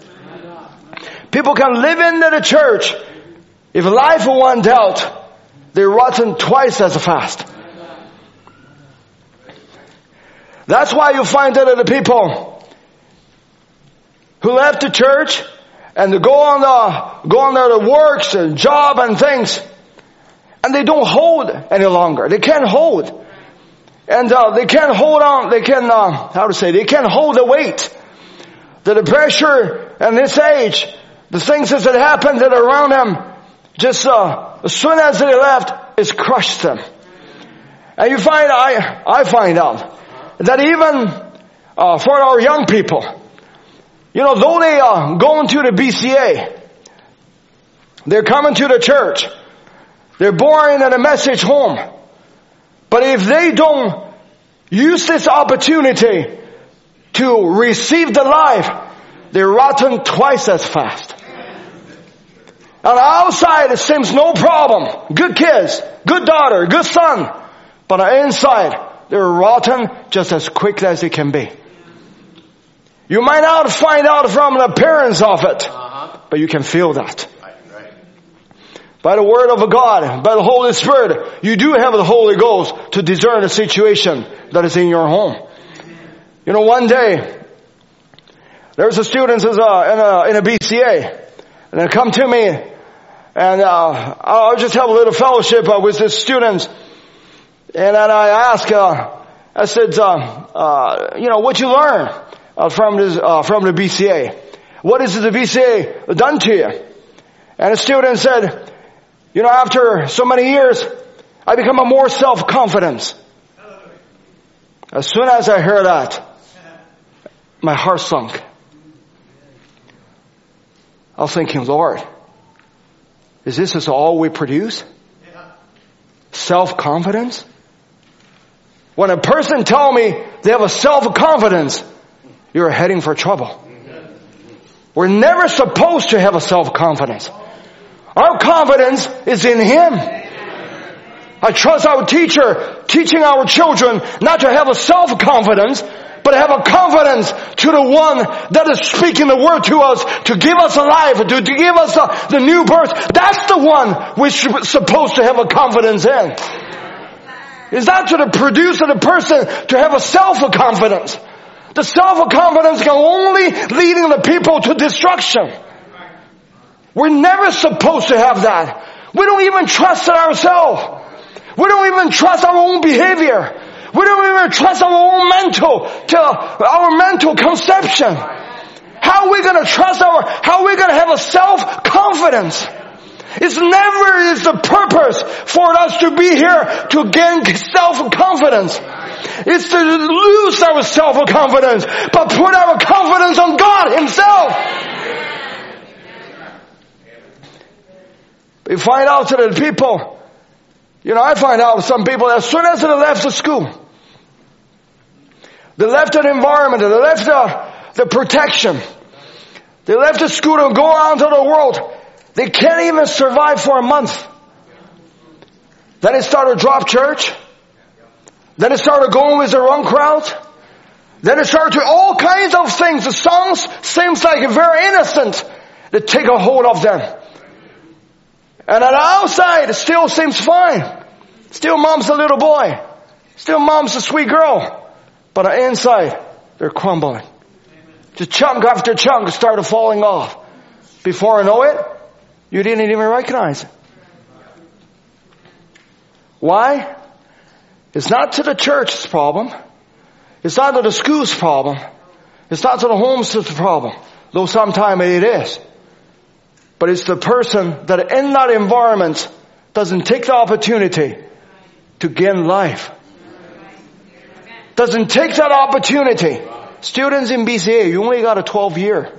[SPEAKER 4] People can live into the church. If life one dealt, they're rotten twice as fast. That's why you find that the people who left the church and they go on the, go on their works and job and things and they don't hold any longer. They can't hold. And uh, they can't hold on, they can, uh, how to say, they can't hold the weight. The, pressure in this age, the things that happened that around them, just uh, as soon as they left, it's crushed them. And you find, I, I find out that even uh, for our young people, you know, though they are going to the BCA, they're coming to the church, they're born in a message home. But if they don't use this opportunity to receive the life, they're rotten twice as fast. On the outside, it seems no problem. Good kids, good daughter, good son. But on the inside, they're rotten just as quick as it can be. You might not find out from the appearance of it, but you can feel that. By the word of God, by the Holy Spirit, you do have the Holy Ghost to discern the situation that is in your home. You know, one day, there was a student in a, in a BCA, and they come to me, and uh, I'll just have a little fellowship uh, with the students, and then I ask, uh, I said, uh, uh, you know, what you learn uh, from this, from the BCA? What is the BCA done to you? And a student said, you know, after so many years, I become a more self-confidence. As soon as I heard that, my heart sunk. I was thinking, Lord, is this is all we produce? Self-confidence? When a person tell me they have a self-confidence, you're heading for trouble. We're never supposed to have a self-confidence. Our confidence is in Him. I trust our teacher teaching our children not to have a self-confidence, but have a confidence to the one that is speaking the word to us to give us a life, to, to give us a, the new birth. That's the one we're supposed to have a confidence in. Is not to the produce of the person to have a self-confidence. The self-confidence can only leading the people to destruction. We're never supposed to have that. We don't even trust in ourselves. We don't even trust our own behavior. We don't even trust our own mental, to our mental conception. How are we gonna trust our, how are we gonna have a self-confidence? It's never is the purpose for us to be here to gain self-confidence. It's to lose our self-confidence, but put our confidence on God Himself. We find out that people, you know, I find out some people as soon as they left the school, they left an environment, they left the, the protection, they left the school to go out into the world. They can't even survive for a month. Then they started drop church. Then they started going with the wrong crowd. Then they started to all kinds of things. The songs seems like very innocent. They take a hold of them. And on the outside, it still seems fine. Still mom's a little boy. Still mom's a sweet girl. But on the inside, they're crumbling. The chunk after chunk started falling off. Before I know it, you didn't even recognize it. Why? It's not to the church's problem. It's not to the school's problem. It's not to the home's problem. Though sometimes it is. But it's the person that in that environment doesn't take the opportunity to gain life. Doesn't take that opportunity students in BCA, you only got a 12 year.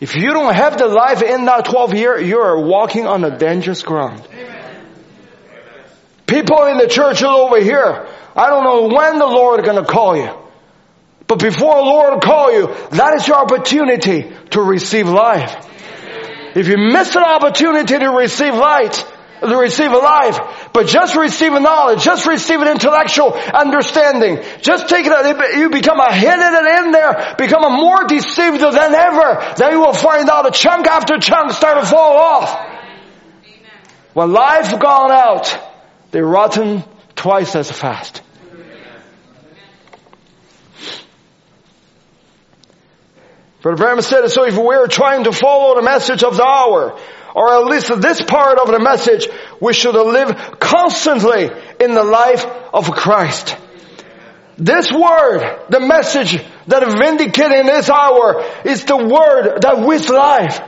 [SPEAKER 4] If you don't have the life in that 12 year, you're walking on a dangerous ground. People in the church over here, I don't know when the Lord is going to call you. But before the Lord call you, that is your opportunity to receive life. If you miss an opportunity to receive light, to receive a life, but just receive a knowledge, just receive an intellectual understanding, just take it, out, you become a hidden it in there, become a more deceived than ever, then you will find out a chunk after chunk start to fall off. When life gone out, they rotten twice as fast. Brother Branham said, so if we're trying to follow the message of the hour, or at least this part of the message, we should live constantly in the life of Christ. This word, the message that vindicated in this hour is the word that with life.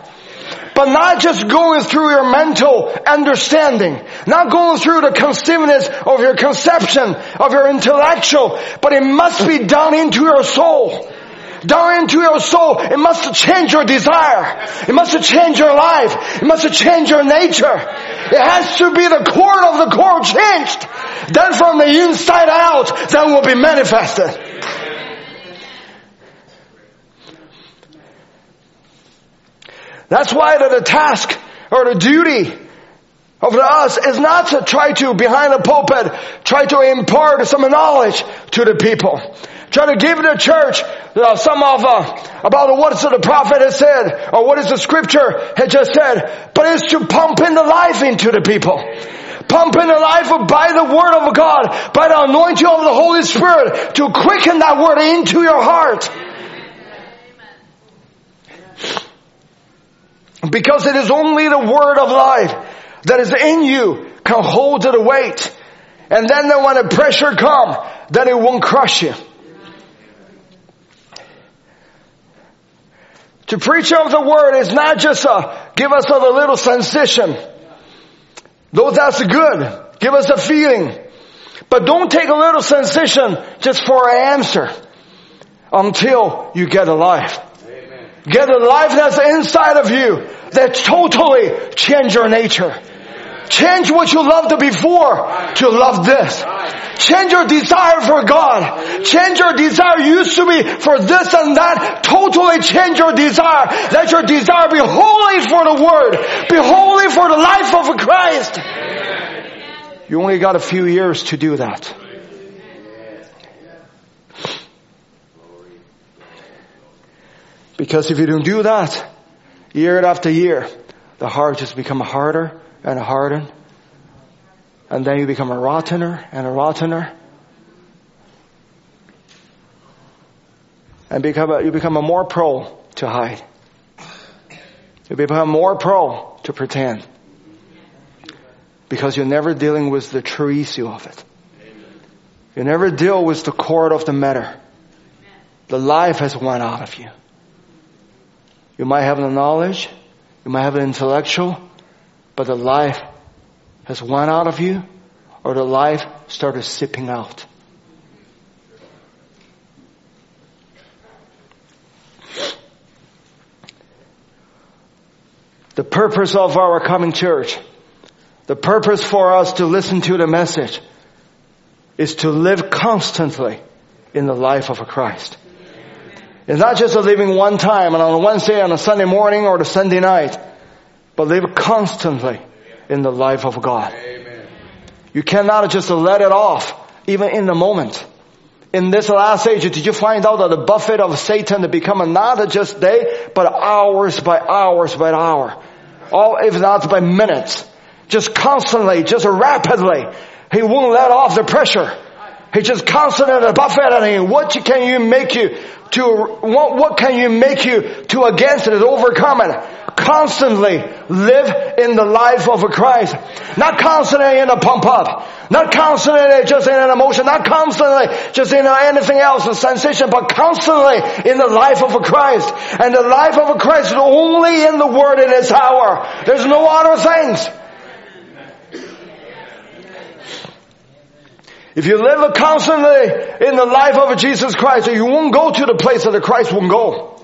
[SPEAKER 4] But not just going through your mental understanding, not going through the conceivedness of your conception, of your intellectual, but it must be down into your soul down into your soul. It must change your desire. It must change your life. It must change your nature. It has to be the core of the core changed. Then from the inside out, that will be manifested. That's why the, task or the duty of us is not to try to, behind the pulpit, try to impart some knowledge to the people. Try to give the church uh, some of, uh, about what the prophet has said, or what is the scripture had just said, but it's to pump in the life into the people. Pump in the life by the word of God, by the anointing of the Holy Spirit, to quicken that word into your heart. Because it is only the word of life that is in you can hold the weight. And then when the pressure comes, then it won't crush you. To preach of the word is not just a give us a little sensation. Though that's good. Give us a feeling. But don't take a little sensation just for an answer until you get a life. Amen. Get a life that's inside of you that totally change your nature. Change what you loved before to love this. Change your desire for God. Change your desire used to be for this and that. Totally change your desire. Let your desire be holy for the Word. Be holy for the life of Christ. You only got a few years to do that. Because if you don't do that, year after year, the heart just become harder and harden. And then you become a rottener and a rottener. And become a, you become a more pro to hide. You become more pro to pretend. Because you're never dealing with the true issue of it. You never deal with the core of the matter. The life has went out of you. You might have the knowledge, you might have the intellectual, but the life has won out of you or the life started sipping out. The purpose of our coming church, the purpose for us to listen to the message is to live constantly in the life of a Christ. It's not just a living one time and on a Wednesday, on a Sunday morning or the Sunday night but live constantly in the life of God. Amen. You cannot just let it off, even in the moment. In this last age, did you find out that the buffet of Satan become not just day, but hours by hours by hour? All, if not by minutes. Just constantly, just rapidly. He won't let off the pressure. He just constantly buffeting. What can you make you to, what, what can you make you to against it, overcome it? constantly live in the life of a Christ. Not constantly in a pump up. Not constantly just in an emotion. Not constantly just in anything else, a sensation, but constantly in the life of a Christ. And the life of a Christ is only in the Word in its hour. There's no other things. If you live constantly in the life of Jesus Christ, you won't go to the place that the Christ won't go.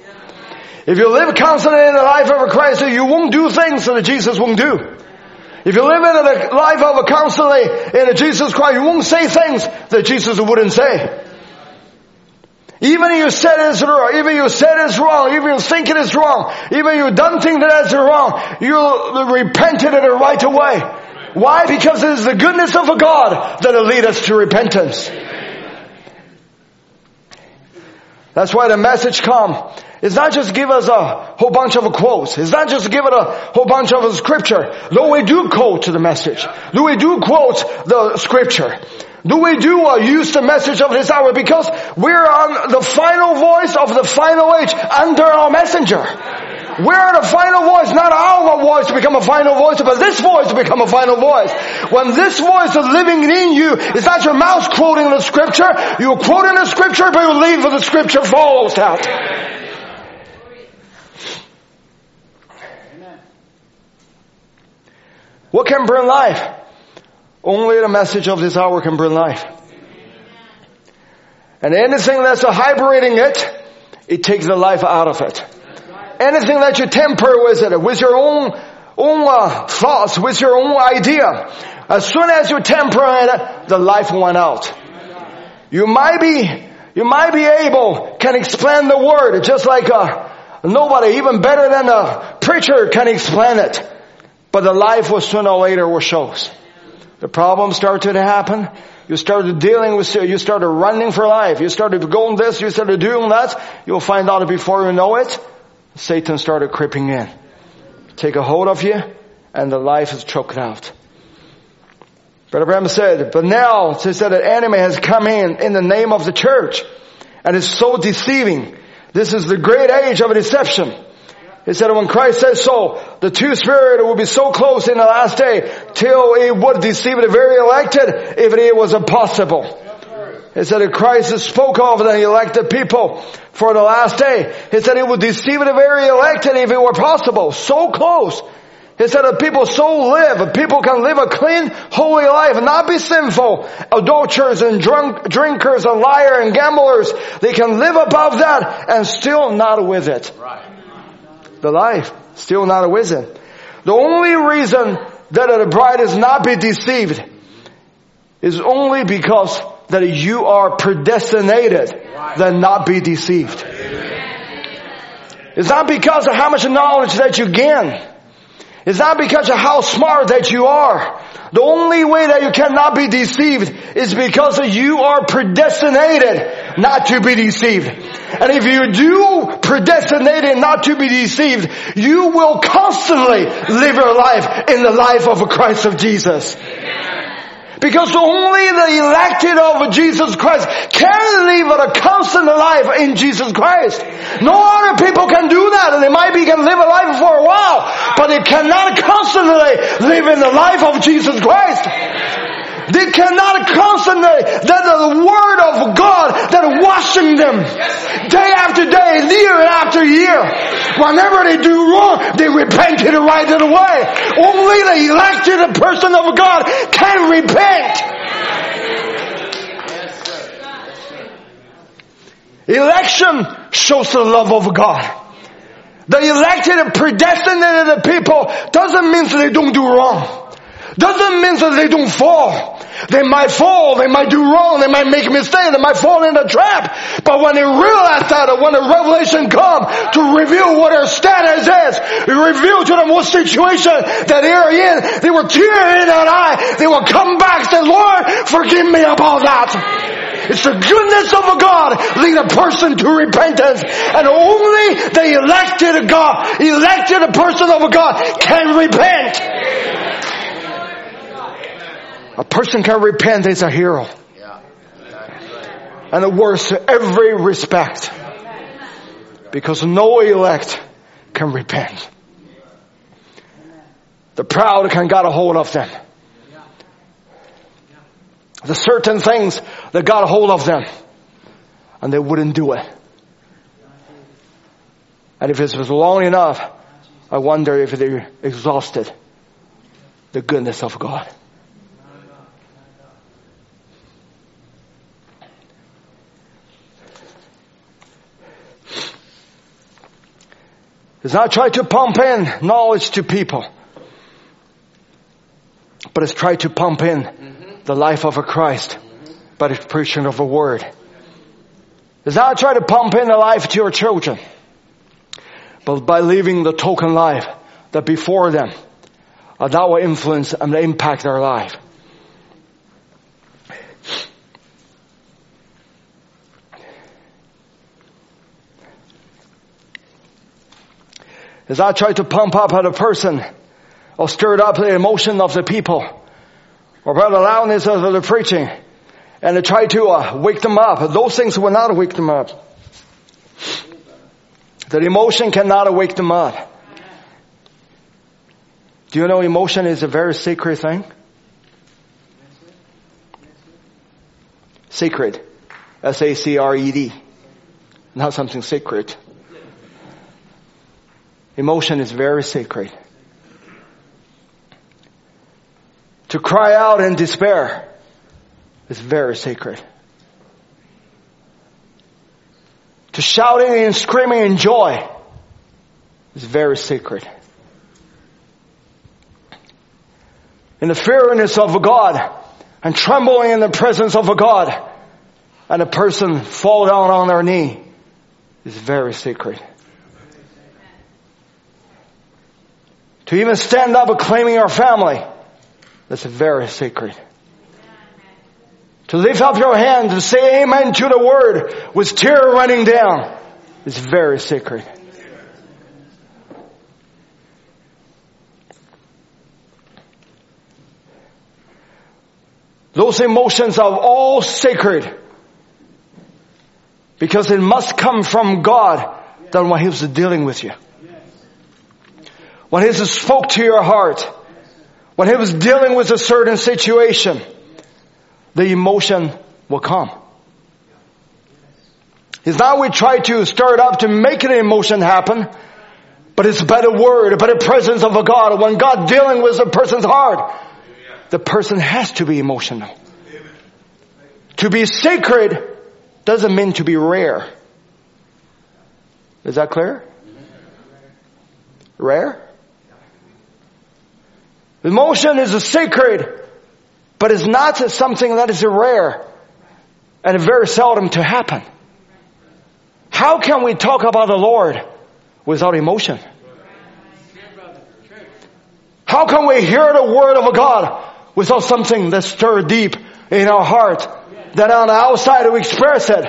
[SPEAKER 4] If you live constantly in the life of Christ, you won't do things that Jesus won't do. If you live in the life of a constantly in Jesus Christ, you won't say things that Jesus wouldn't say. Even if you said it's wrong, even you said it's wrong, even if you think it is wrong, even you don't think that it's wrong, you repented it right away. Why? Because it is the goodness of a God that will lead us to repentance. That's why the message come. It's not just give us a whole bunch of quotes. It's not just give it a whole bunch of scripture. Though we do quote the message. Though we do quote the scripture. Do we do uh, use the message of this hour? Because we're on the final voice of the final age under our messenger. We're the final voice, not our voice to become a final voice, but this voice to become a final voice. When this voice is living in you, it's not your mouth quoting the scripture. You're quoting the scripture, but you leave for the scripture falls out. What can bring life? Only the message of this hour can bring life. And anything that's hybriding it, it takes the life out of it. Anything that you temper with it, with your own, own uh, thoughts, with your own idea, as soon as you temper it, the life went out. You might be, you might be able, can explain the word, just like uh, nobody, even better than a preacher can explain it. But the life will sooner or later will shows. The problems started to happen. You started dealing with, you started running for life. You started going this, you started doing that. You'll find out before you know it, Satan started creeping in. Take a hold of you, and the life is choked out. Brother Branham said, but now, said, the enemy has come in, in the name of the church, and is so deceiving. This is the great age of deception. He said when Christ says so, the two spirit will be so close in the last day till it would deceive the very elected if it was impossible. He said that Christ has spoke of the elected people for the last day. He said he would deceive the very elected if it were possible. So close. He said that people so live, people can live a clean, holy life and not be sinful. Adulterers and drunk, drinkers and liars and gamblers, they can live above that and still not with it. The life, still not a wisdom. The only reason that the bride is not be deceived is only because that you are predestinated that not be deceived. It's not because of how much knowledge that you gain. It's not because of how smart that you are. The only way that you cannot be deceived is because you are predestinated not to be deceived. And if you do predestinated not to be deceived, you will constantly live your life in the life of a Christ of Jesus. Because only the elected of Jesus Christ can live a constant life in Jesus Christ. No other people can do that. They might be can live a life for a while, but they cannot constantly live in the life of Jesus Christ. They cannot constantly that the word of God that washing them day after day, year after year. Whenever they do wrong, they repent it right away. Only the elected person of God can repent. Election shows the love of God. The elected and predestinated people doesn't mean that they don't do wrong. Doesn't mean that they don't fall. They might fall, they might do wrong, they might make a mistake, they might fall in a trap. But when they realize that, or when the revelation comes to reveal what their status is, reveal to them what situation that they're in, they will tear in an eye, they will come back and say, Lord, forgive me about that. It's the goodness of a God lead a person to repentance. And only the elected God, elected a person of a God can repent. A person can repent is a hero. And the worst every respect. Because no elect can repent. The proud can got a hold of them. The certain things that got a hold of them. And they wouldn't do it. And if it was long enough, I wonder if they exhausted the goodness of God. It's not try to pump in knowledge to people, but it's try to pump in the life of a Christ by the preaching of a word. It's not try to pump in the life to your children, but by living the token life that before them, that will influence and impact their life. As I try to pump up at a person or stir up the emotion of the people or by the loudness of the preaching and to try to uh, wake them up, those things will not wake them up. The emotion cannot wake them up. Do you know emotion is a very sacred thing? Sacred. S-A-C-R-E-D. Not something sacred. Emotion is very sacred. To cry out in despair is very sacred. To shouting and screaming in joy is very sacred. In the fearness of a God and trembling in the presence of a God and a person fall down on their knee is very sacred. To even stand up acclaiming our family, that's very sacred. To lift up your hand to say amen to the word with tear running down is very sacred. Those emotions are all sacred because it must come from God than when He was dealing with you. When He spoke to your heart, when He was dealing with a certain situation, the emotion will come. It's not we try to stir it up to make an emotion happen, but it's a better word, by the presence of a God. When God dealing with a person's heart, the person has to be emotional. To be sacred doesn't mean to be rare. Is that clear? Rare? Emotion is a sacred, but it's not something that is rare and very seldom to happen. How can we talk about the Lord without emotion? How can we hear the word of God without something that stirred deep in our heart? That on the outside we express it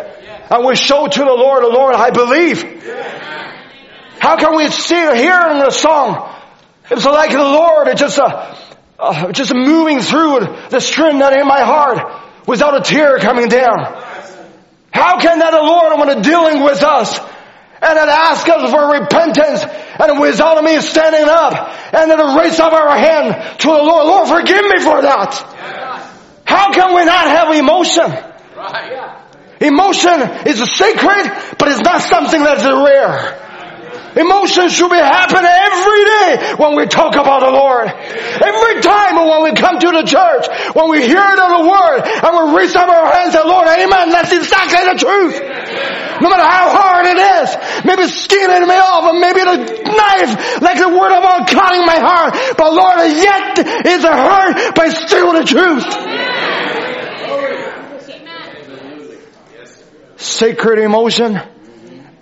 [SPEAKER 4] and we show to the Lord, Lord, I believe. How can we see, hearing the song? It's like the Lord, it's just a, uh, just moving through the string that in my heart without a tear coming down. How can that the Lord when dealing with us and then ask us for repentance and without me standing up and then raise up our hand to the Lord, Lord forgive me for that. How can we not have emotion? Right. Emotion is sacred, but it's not something that's rare. Emotions should be happening every day when we talk about the Lord. Every time when we come to the church, when we hear the word, and we raise up our hands and Lord, amen, that's exactly the truth. No matter how hard it is, maybe skinning me off, or maybe the knife, like the word of God cutting my heart, but Lord, yet is a hurt, but still the truth. Sacred emotion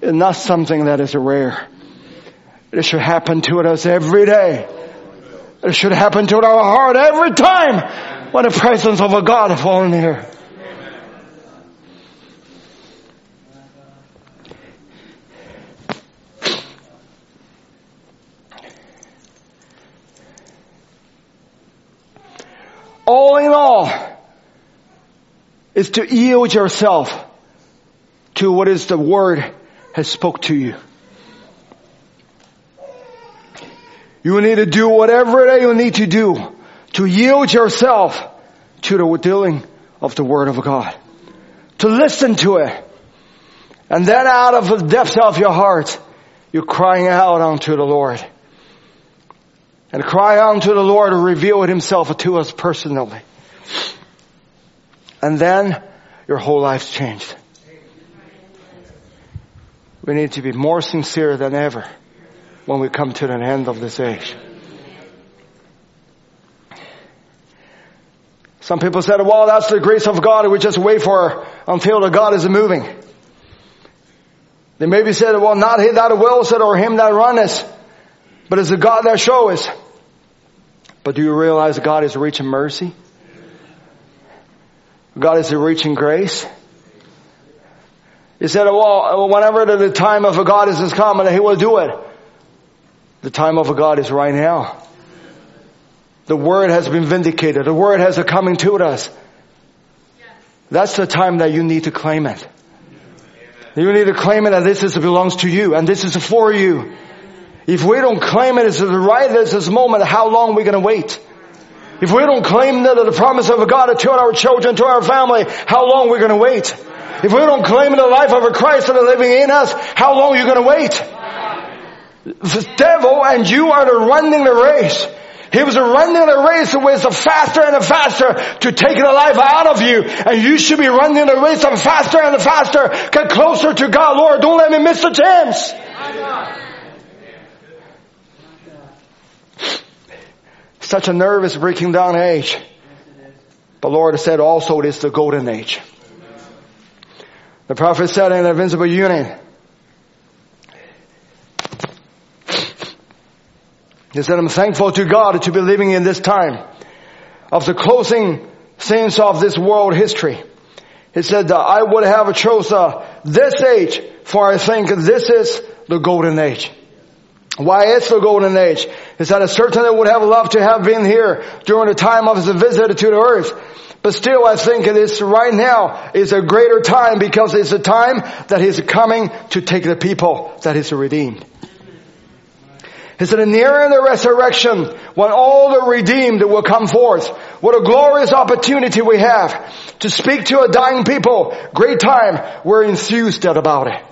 [SPEAKER 4] is not something that is rare. It should happen to us every day. It should happen to our heart every time when the presence of a God falls near. All in all, is to yield yourself to what is the word has spoke to you. You need to do whatever that you need to do to yield yourself to the dealing of the Word of God. To listen to it. And then out of the depths of your heart, you're crying out unto the Lord. And cry unto the Lord to reveal Himself to us personally. And then your whole life's changed. We need to be more sincere than ever when we come to the end of this age. Some people said, well, that's the grace of God. We just wait for until the God is moving. They maybe said, well, not he that wills it or him that runneth, but it's the God that shows. But do you realize God is reaching mercy? God is reaching grace. He said, well, whenever the time of God is come, He will do it. The time of God is right now. The word has been vindicated. The word has a coming to us. That's the time that you need to claim it. You need to claim it that this is, belongs to you and this is for you. If we don't claim it as right at this moment, how long are we going to wait? If we don't claim the, the promise of God to our children, to our family, how long are we going to wait? If we don't claim the life of a Christ that is living in us, how long are you going to wait? The devil and you are running the race. He was running the race with the faster and faster to take the life out of you. And you should be running the race faster and faster. Get closer to God. Lord, don't let me miss the chance. Such a nervous breaking down age. But Lord said also it is the golden age. The prophet said in the invisible union, He said, I'm thankful to God to be living in this time of the closing scenes of this world history. He said, I would have chosen this age for I think this is the golden age. Why it's the golden age? He said, I certainly would have loved to have been here during the time of his visit to the earth. But still I think it is right now is a greater time because it's a time that he's coming to take the people that is redeemed. He said, nearer the era of the resurrection, when all the redeemed will come forth, what a glorious opportunity we have to speak to a dying people. Great time. We're enthused about it.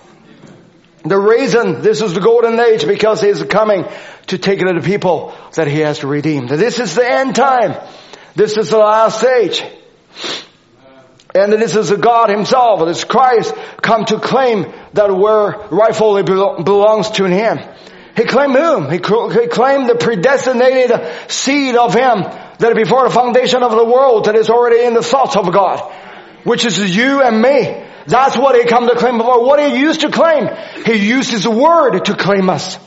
[SPEAKER 4] The reason this is the golden age because he is coming to take it to the people that he has redeemed. This is the end time. This is the last age. And this is God himself, this Christ come to claim that we're rightfully belongs to him. He claimed whom? He, he claimed the predestinated seed of Him that before the foundation of the world that is already in the thoughts of God, which is you and me. That's what He come to claim before. What He used to claim, He used His word to claim us.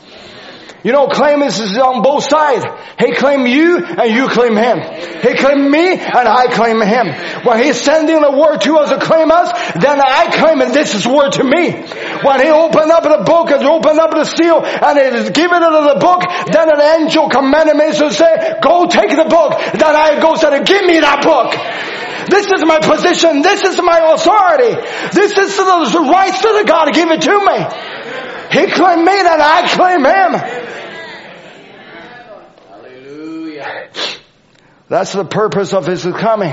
[SPEAKER 4] You know, claim is on both sides. He claim you and you claim him. He claim me and I claim him. When he's sending the word to us to claim us, then I claim and this is word to me. When he opened up the book and opened up the seal and it is given into the book, then an angel commanded me to say, go take the book. Then I go said, give me that book. This is my position. This is my authority. This is the rights to the God. Give it to me. He claimed me and I claim him. That's the purpose of his coming.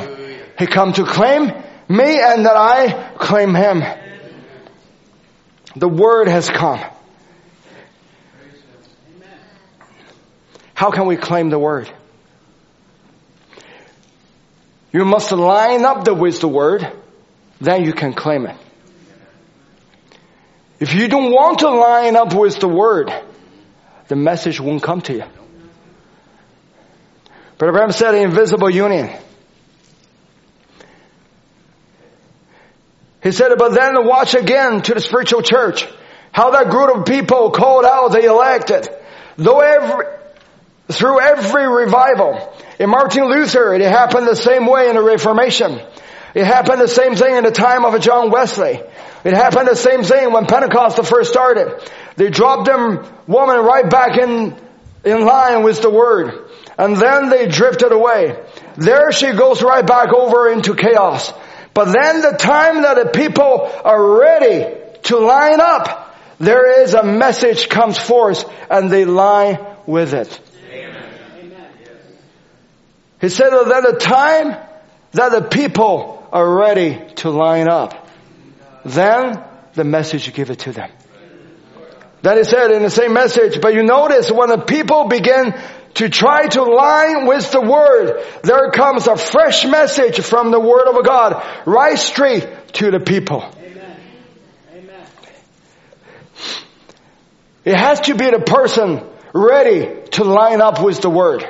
[SPEAKER 4] He come to claim me and that I claim him. The word has come. How can we claim the word? You must line up the, with the word, then you can claim it. If you don't want to line up with the word, the message won't come to you. Brother Branham said Invisible Union. He said, but then watch again to the spiritual church. How that group of people called out the elected. Though every, through every revival. In Martin Luther, it happened the same way in the Reformation. It happened the same thing in the time of John Wesley. It happened the same thing when Pentecost first started. They dropped them woman right back in, in line with the word. And then they drifted away. There she goes right back over into chaos. But then the time that the people are ready to line up, there is a message comes forth and they line with it. He said that the time that the people are ready to line up, then the message you give it to them. Then he said in the same message, but you notice when the people begin to try to line with the Word, there comes a fresh message from the Word of God right straight to the people. Amen. Amen. It has to be the person ready to line up with the word.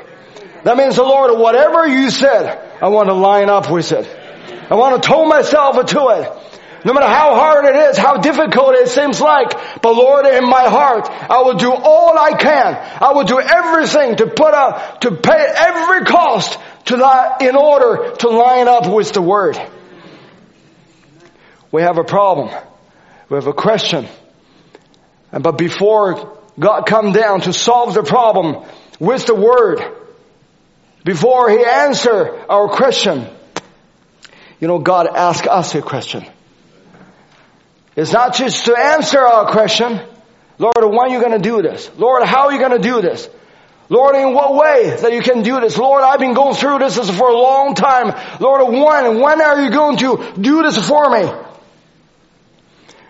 [SPEAKER 4] That means the Lord, whatever you said, I want to line up with it. I want to toe myself to it. No matter how hard it is, how difficult it seems like, but Lord, in my heart, I will do all I can. I will do everything to put up, to pay every cost to that in order to line up with the Word. We have a problem. We have a question. But before God come down to solve the problem with the Word, before He answer our question, you know, God asked us a question. It's not just to answer our question, Lord, when are you going to do this? Lord, how are you going to do this? Lord, in what way that you can do this? Lord, I've been going through this for a long time. Lord, when, when are you going to do this for me?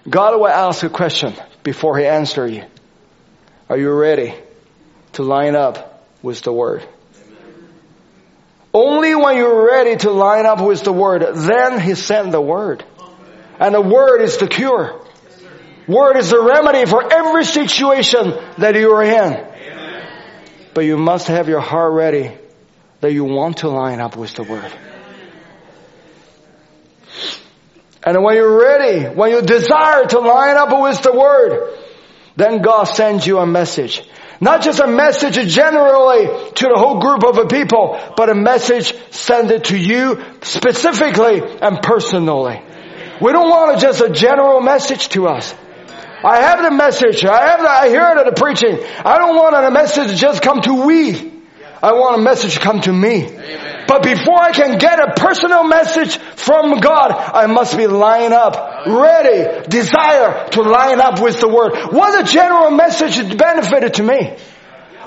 [SPEAKER 4] God will ask a question before He answers you. Are you ready to line up with the Word? Only when you're ready to line up with the Word, then He sent the Word. And the Word is the cure. Word is the remedy for every situation that you are in. But you must have your heart ready that you want to line up with the Word. And when you're ready, when you desire to line up with the Word, then God sends you a message. Not just a message generally to the whole group of people, but a message sent it to you specifically and personally. We don't want just a general message to us. I have the message. I have the, I hear it at the preaching. I don't want a message to just come to we. I want a message to come to me. Amen. But before I can get a personal message from God, I must be lined up, ready, desire to line up with the Word. What a general message benefited to me?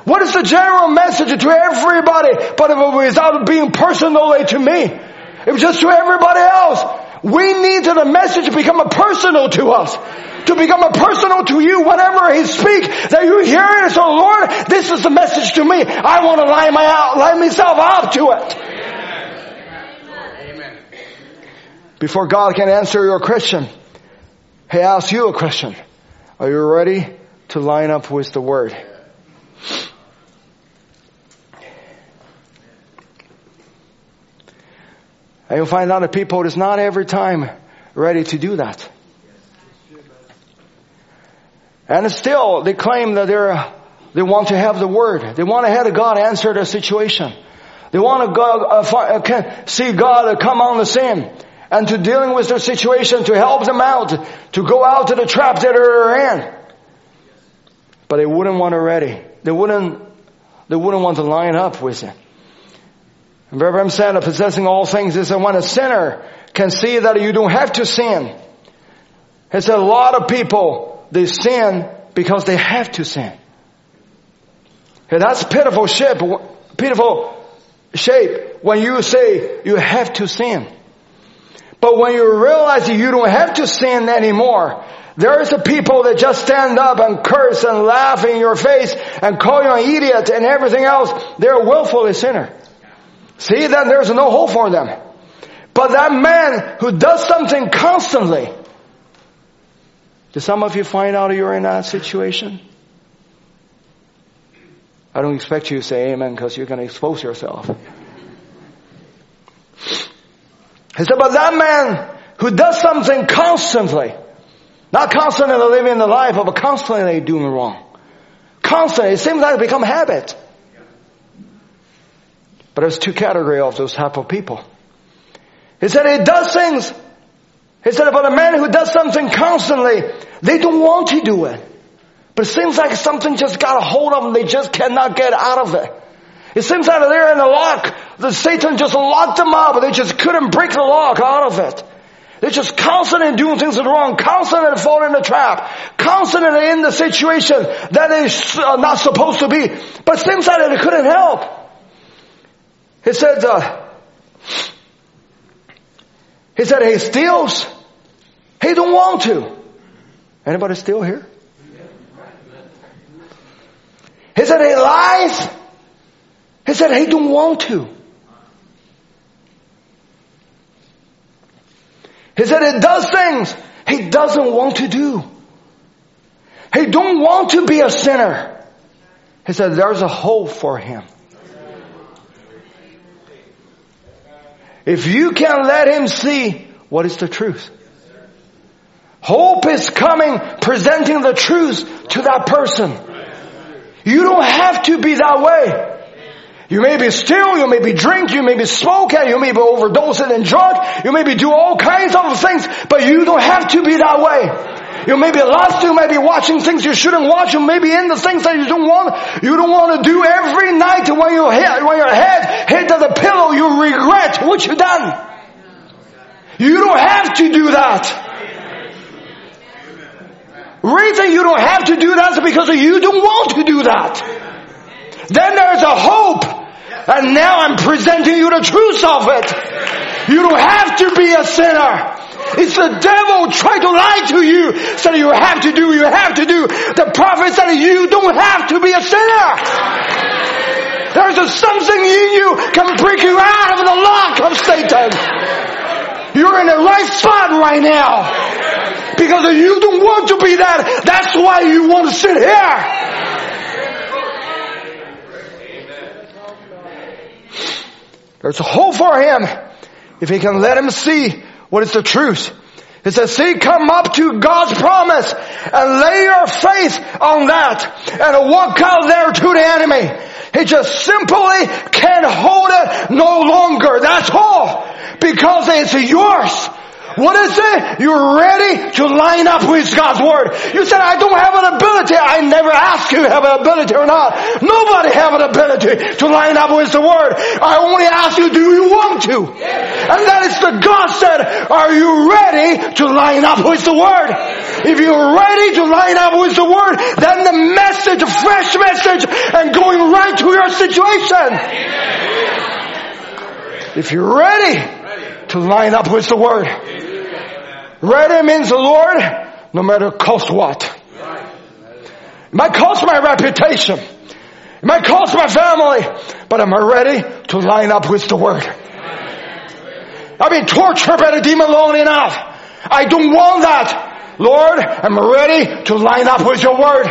[SPEAKER 4] What is the general message to everybody, but without being personally to me? It was just to everybody else. We need the message to become a personal to us. To become a personal to you whatever He speak, that you hear it. So Lord, this is the message to me. I want to line my out, line myself up to it. Amen. Before God can answer your question, He asks you a question. Are you ready to line up with the Word? And you'll find out that people is not every time ready to do that. And still, they claim that they're, they want to have the word. They want to have God answer their situation. They want to go, uh, uh, see God come on the scene and to dealing with their situation, to help them out, to go out to the trap that they're in. But they wouldn't want to ready. They wouldn't, they wouldn't want to line up with it. Brother Branham said, possessing all things is that when a sinner can see that you don't have to sin. Said a lot of people, they sin because they have to sin. And that's pitiful shape, pitiful shape when you say you have to sin. But when you realize that you don't have to sin anymore, there is a people that just stand up and curse and laugh in your face and call you an idiot and everything else. They're willfully sinner. See, then there's no hope for them. But that man who does something constantly, do some of you find out you're in that situation? I don't expect you to say amen because you're going to expose yourself. He said, but that man who does something constantly, not constantly living the life, of but constantly doing wrong. Constantly, it seems like it become habit. But there's two categories of those type of people. He said he does things. He said about a man who does something constantly, they don't want to do it. But it seems like something just got a hold of them. They just cannot get out of it. It seems like they're in a lock. The Satan just locked them up. But they just couldn't break the lock out of it. They're just constantly doing things that are wrong, constantly falling in the trap, constantly in the situation that they're uh, not supposed to be. But it seems like they couldn't help. He said, uh, he said he steals. He don't want to. Anybody steal here? He said he lies. He said he don't want to. He said he does things he doesn't want to do. He don't want to be a sinner. He said, there's a hope for him. If you can let him see what is the truth. Hope is coming, presenting the truth to that person. You don't have to be that way. You may be still, you may be drink, you may be smoking, you may be overdosing and drunk, you may be do all kinds of things, but you don't have to be that way. You may be lost, you may be watching things you shouldn't watch, you may be in the things that you don't want, you don't want to do every night when you hit, when your head hit the pillow, you regret what you've done. You don't have to do that. Reason you don't have to do that is because you don't want to do that. Then there's a hope. And now I'm presenting you the truth of it. You don't have to be a sinner. It's the devil trying to lie to you. Said you have to do, you have to do. The prophet said you don't have to be a sinner. There's a something in you can break you out of the lock of Satan. You're in the right spot right now. Because you don't want to be that, that's why you want to sit here. There's hope for him if he can let him see what is the truth? It says, see, come up to God's promise and lay your faith on that and walk out there to the enemy. He just simply can't hold it no longer. That's all. Because it's yours. What is it? You're ready to line up with God's Word. You said, I don't have an ability. I never asked you have an ability or not. Nobody have an ability to line up with the Word. I only ask you, do you want to? And that is the God said, are you ready to line up with the Word? If you're ready to line up with the Word, then the message, fresh message, and going right to your situation. If you're ready, to line up with the word. Ready means the Lord, no matter cost what. It might cost my reputation. It might cost my family, but am I ready to line up with the word? I've been tortured by the demon long enough. I don't want that. Lord, I'm ready to line up with your word.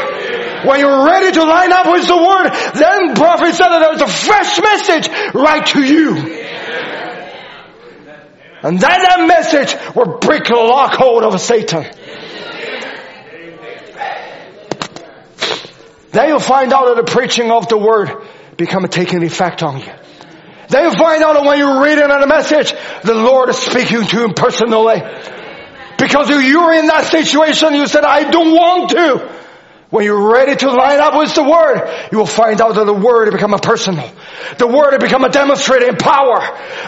[SPEAKER 4] When you're ready to line up with the word, then prophet said that there's a fresh message right to you. And then that message will break the lock hold of Satan. Then you'll find out that the preaching of the word become a taking effect on you. Then you find out that when you're reading a message, the Lord is speaking to you personally. Because if you're in that situation, you said, I don't want to. When you're ready to line up with the Word, you will find out that the Word has become a personal. The Word has become a demonstrating power.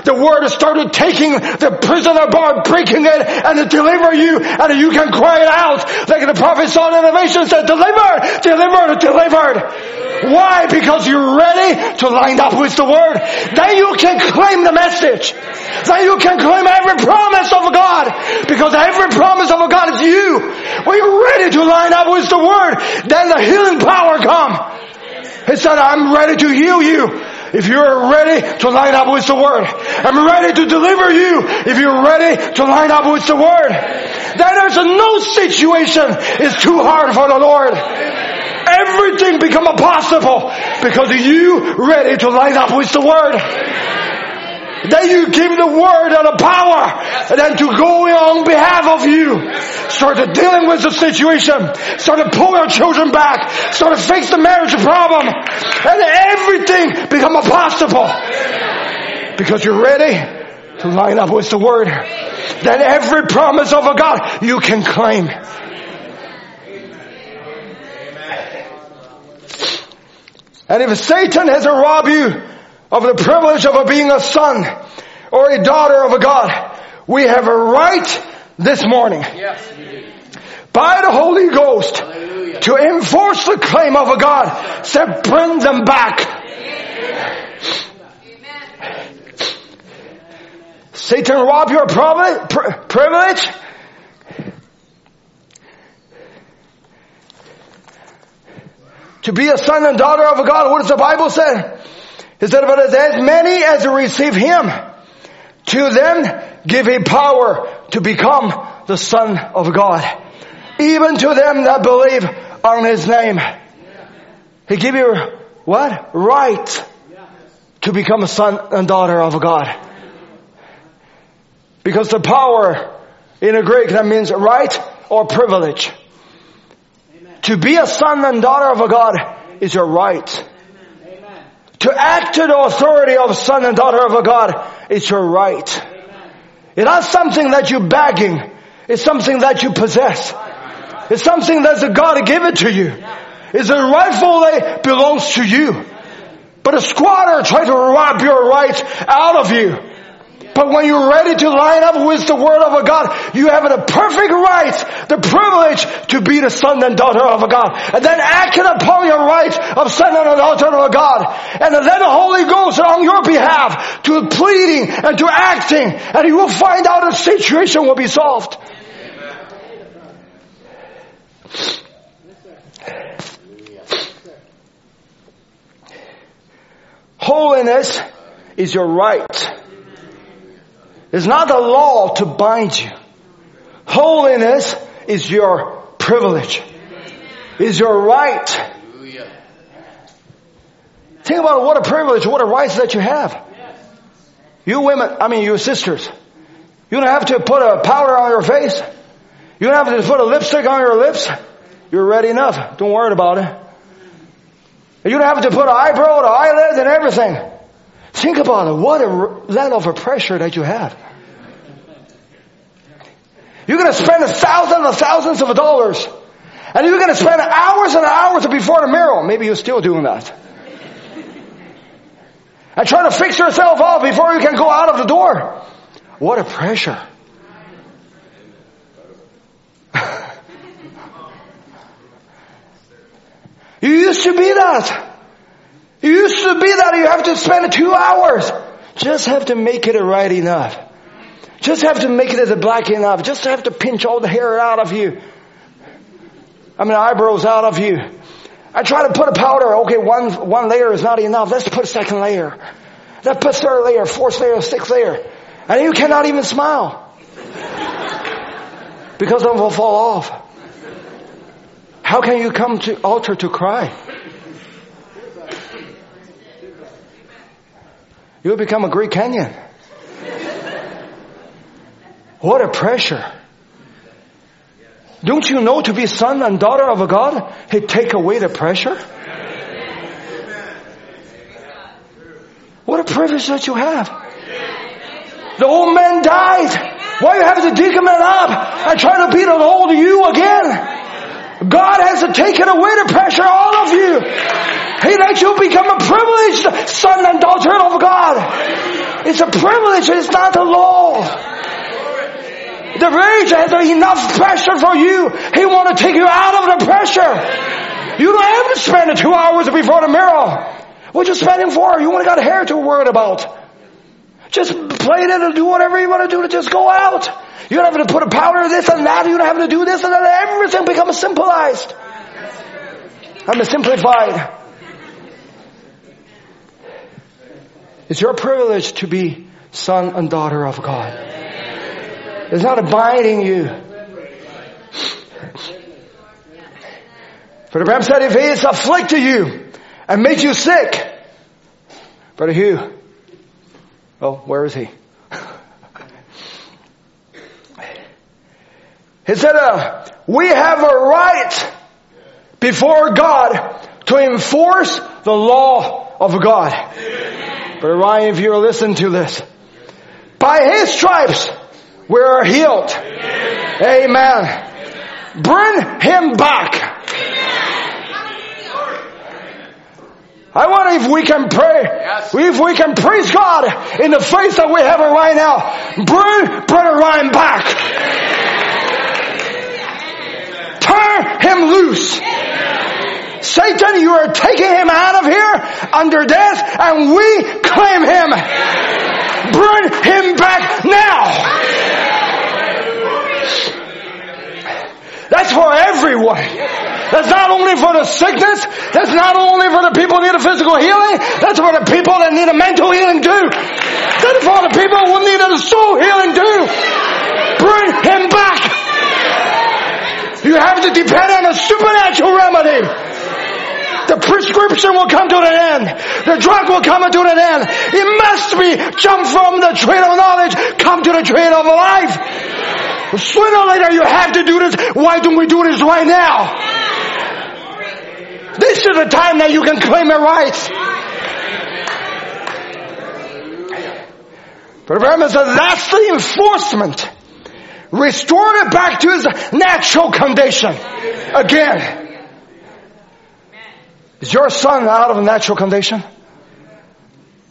[SPEAKER 4] The Word has started taking the prisoner bar, breaking it, and to deliver you, and you can cry it out. Like the prophet Song Innovation said, delivered, delivered, delivered. Why? Because you're ready to line up with the Word. Then you can claim the message. Then you can claim every promise of God. Because every promise of God is you. When you're ready to line up with the Word, then the healing power come. He said, I'm ready to heal you. If you're ready to line up with the Word. I'm ready to deliver you if you're ready to line up with the Word. Then there's no situation is too hard for the Lord. Everything become possible because you ready to line up with the Word. Then you give the word and the power and then to go on behalf of you. Start to dealing with the situation. Start to pull your children back. Start to fix the marriage problem. And everything become possible. Because you're ready to line up with the word. Then every promise of a God you can claim. And if Satan has robbed you of the privilege of being a son or a daughter of a God. We have a right this morning by the Holy Ghost to enforce the claim of a God. Said bring them back. Satan rob your privilege. To be a son and daughter of a God. What does the Bible say? He said, but as many as receive him, to them give he power to become the son of God. Even to them that believe on his name. He give you what? Right to become a son and daughter of God. Because the power in a Greek that means right or privilege. To be a son and daughter of a God is your right. To act to the authority of son and daughter of a God is your right. It's not something that you're begging. It's something that you possess. It's something that's a God give it to you. It's a rightful that belongs to you. But a squatter tries to rob your rights out of you. But when you're ready to line up with the word of a God, you have the perfect right, the privilege to be the son and daughter of a God. And then acting upon your right of son and daughter of a God. And then the Holy Ghost on your behalf to pleading and to acting. And you will find out the situation will be solved. Holiness is your right. It's not a law to bind you. Holiness is your privilege. Is your right. Think about what a privilege, what a right that you have. You women, I mean you sisters, you don't have to put a powder on your face. You don't have to put a lipstick on your lips. You're ready enough. Don't worry about it. You don't have to put an eyebrow, the eyelids, and everything. Think about it. What a level of pressure that you have. You're going to spend thousands and thousands of dollars. And you're going to spend hours and hours before the mirror. Maybe you're still doing that. And trying to fix yourself up before you can go out of the door. What a pressure. you used to be that. You used to be that you have to spend two hours. Just have to make it right enough. Just have to make it black enough. Just have to pinch all the hair out of you. I mean, eyebrows out of you. I try to put a powder. Okay, one, one layer is not enough. Let's put a second layer. Let's put third layer, fourth layer, sixth layer. And you cannot even smile. Because it will fall off. How can you come to altar to cry? You'll become a Great Canyon. What a pressure. Don't you know to be son and daughter of a God, He take away the pressure? What a privilege that you have. The old man died. Why you have to dig him up and try to beat an old you again? God has to take away the pressure all of you. He lets you become a privileged son and daughter of God. It's a privilege, it's not a law. The rage has enough pressure for you. He want to take you out of the pressure. You don't have to spend two hours before the mirror. What you spending for? You only got hair to worry about. Just play it and do whatever you want to do to just go out. You don't have to put a powder this and that. You don't have to do this and that. Everything becomes simplified. I'm simplified. It's your privilege to be son and daughter of God. It's not abiding you. For the Bible said, if he is afflicted you and makes you sick, Brother Hugh, oh, where is he? He said, uh, we have a right before God to enforce the law of God. But Ryan, if you listen to this, by his stripes, we are healed. Amen. Bring him back. I wonder if we can pray, if we can praise God in the face that we have right now. Bring Brother Ryan back. Turn him loose. Satan, you are taking him out of here under death and we claim him. Bring him back now. That's for everyone. That's not only for the sickness. That's not only for the people who need a physical healing. That's for the people that need a mental healing too. That's for the people who need a soul healing too. Bring him back. You have to depend on a supernatural remedy. The prescription will come to an end. The drug will come to an end. It must be jump from the train of knowledge, come to the train of life. Sooner or later you have to do this. Why don't we do this right now? This is the time that you can claim your rights. But remember, that's the enforcement. Restore it back to its natural condition. Again. Is your son out of a natural condition?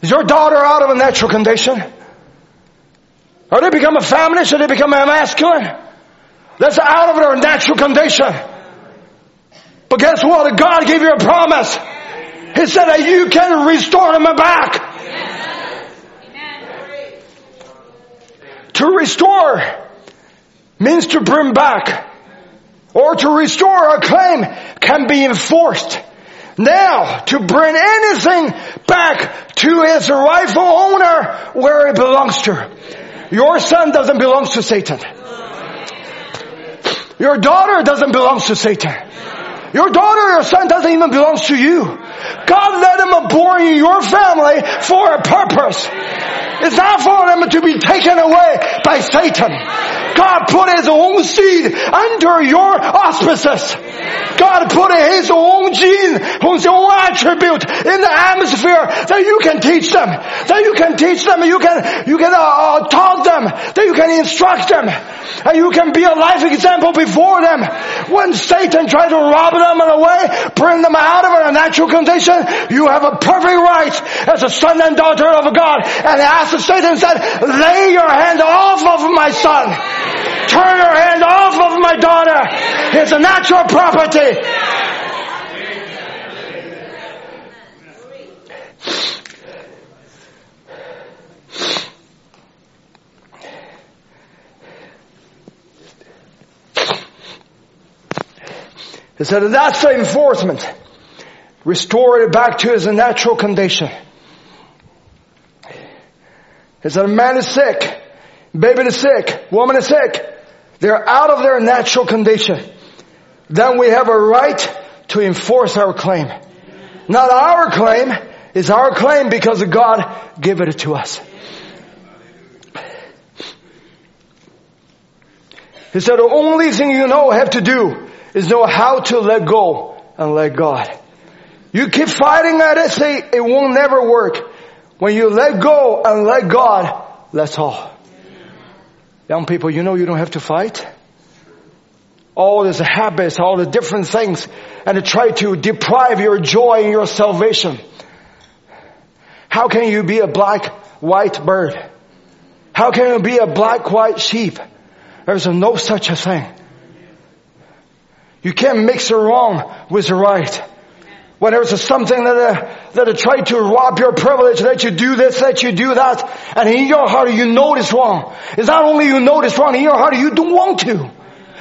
[SPEAKER 4] Is your daughter out of a natural condition? Or they become a feminist or they become a masculine? That's out of their natural condition. But guess what? God gave you a promise. He said that you can restore them back. To restore means to bring back or to restore a claim can be enforced. Now, to bring anything back to its rightful owner where it belongs to. Your son doesn't belong to Satan. Your daughter doesn't belong to Satan. Your daughter or your son doesn't even belong to you. God let him in your family for a purpose. It's not for them to be taken away by Satan. God put his own seed under your auspices. God put his own gene, his own attribute in the atmosphere that you can teach them. That you can teach them, you can, you can uh, uh, talk them, that you can instruct them, and you can be a life example before them. When Satan tries to rob them away, bring them out of a natural you have a perfect right as a son and daughter of God. And as Satan said, lay your hand off of my son. Turn your hand off of my daughter. It's a natural property. He said, that's the enforcement. Restore it back to its natural condition. He said, a man is sick, baby is sick, woman is sick. They're out of their natural condition. Then we have a right to enforce our claim. Not our claim, it's our claim because God gave it to us. He said, the only thing you know have to do is know how to let go and let God. You keep fighting at it, say it won't never work. When you let go and let God, that's all. Young people, you know you don't have to fight. All these habits, all the different things, and to try to deprive your joy and your salvation. How can you be a black, white bird? How can you be a black, white sheep? There's no such a thing. You can't mix the wrong with the right. When there's something that, uh, that try to rob your privilege, that you do this, that you do that, and in your heart you know it's wrong. It's not only you know it's wrong, in your heart you don't want to.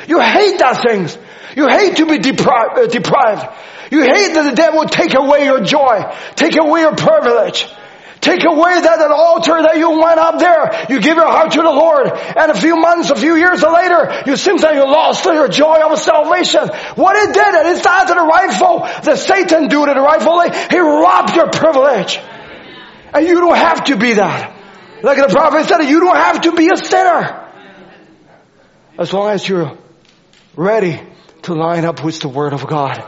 [SPEAKER 4] You hate that things. You hate to be depri- uh, deprived. You hate that the devil take away your joy, take away your privilege. Take away that, altar that you went up there. You give your heart to the Lord. And a few months, a few years later, you seem that you lost your joy of salvation. What it did, it is not to the rightful, the Satan do it rightfully. He robbed your privilege. And you don't have to be that. Like the prophet said, you don't have to be a sinner. As long as you're ready to line up with the Word of God.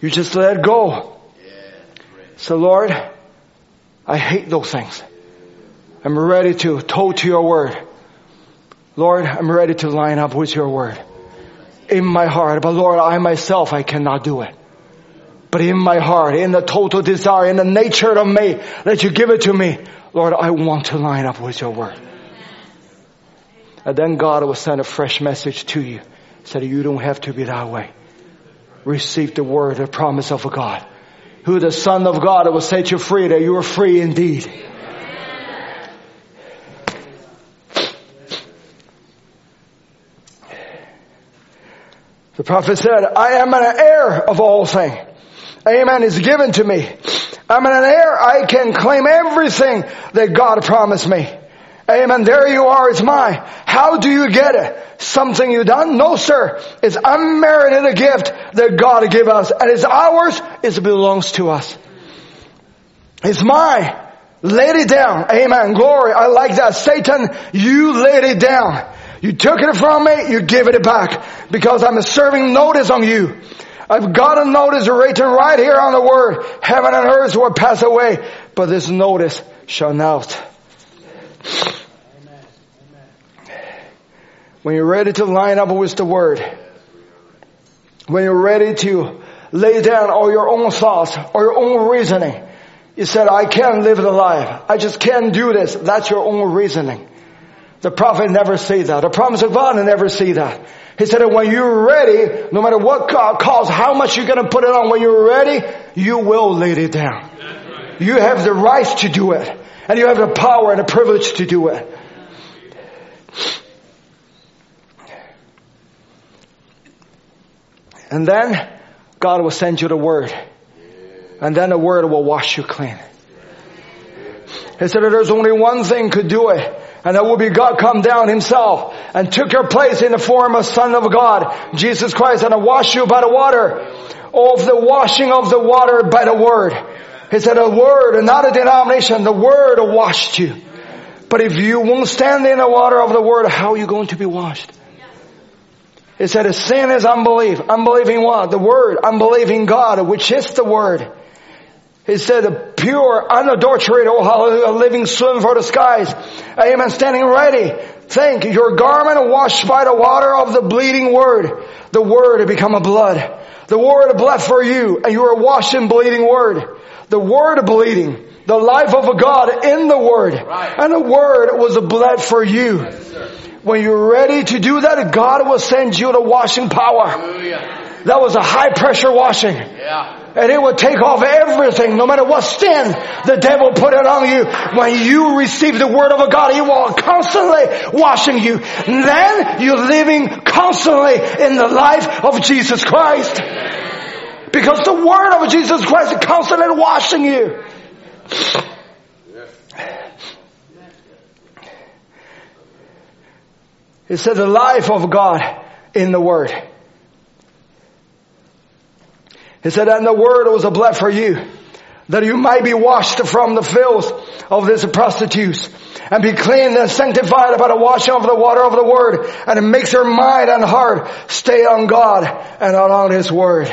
[SPEAKER 4] You just let go. So Lord, I hate those things. I'm ready to toe to your word. Lord, I'm ready to line up with your word in my heart. But Lord, I myself, I cannot do it. But in my heart, in the total desire, in the nature of me that you give it to me, Lord, I want to line up with your word. And then God will send a fresh message to you. Said you don't have to be that way. Receive the word, the promise of God who the Son of God will set you free, that you are free indeed. The prophet said, I am an heir of all things. Amen is given to me. I'm an heir. I can claim everything that God promised me. Amen. There you are. It's mine. How do you get it? Something you done? No, sir. It's unmerited a gift that God gave us. And it's ours. It belongs to us. It's mine. Laid it down. Amen. Glory. I like that. Satan, you laid it down. You took it from me. You give it back. Because I'm serving notice on you. I've got a notice written right here on the word. Heaven and earth will pass away. But this notice shall not. When you're ready to line up with the word, when you're ready to lay down all your own thoughts or your own reasoning, you said, I can't live the life. I just can't do this. That's your own reasoning. The prophet never say that. The promise of God never say that. He said that when you're ready, no matter what God calls, how much you're gonna put it on, when you're ready, you will lay it down. You have the right to do it. And you have the power and the privilege to do it. And then God will send you the word. And then the word will wash you clean. He said that there's only one thing could do it. And that will be God come down himself and took your place in the form of Son of God, Jesus Christ, and I wash you by the water of the washing of the water by the word. He said a word and not a denomination. The word washed you. But if you won't stand in the water of the word, how are you going to be washed? It said, a sin is unbelief. Unbelieving what? The word. Unbelieving God, which is the word. He said, a pure, unadulterated, oh hallelujah, living swim for the skies. Amen. Standing ready. Think your garment washed by the water of the bleeding word. The word become a blood. The word bled for you and you are washed in bleeding word. The word of bleeding. The life of a God in the word. Right. And the word was a blood for you. Yes, when you're ready to do that, God will send you the washing power. Hallelujah. That was a high pressure washing. Yeah. And it will take off everything, no matter what sin the devil put it on you. When you receive the word of a God, he will constantly washing you. And then you're living constantly in the life of Jesus Christ. Because the word of Jesus Christ is constantly washing you. It said the life of God in the Word. He said, and the Word was a blood for you, that you might be washed from the filth of this prostitutes and be cleaned and sanctified by the washing of the water of the Word. And it makes your mind and heart stay on God and on His Word.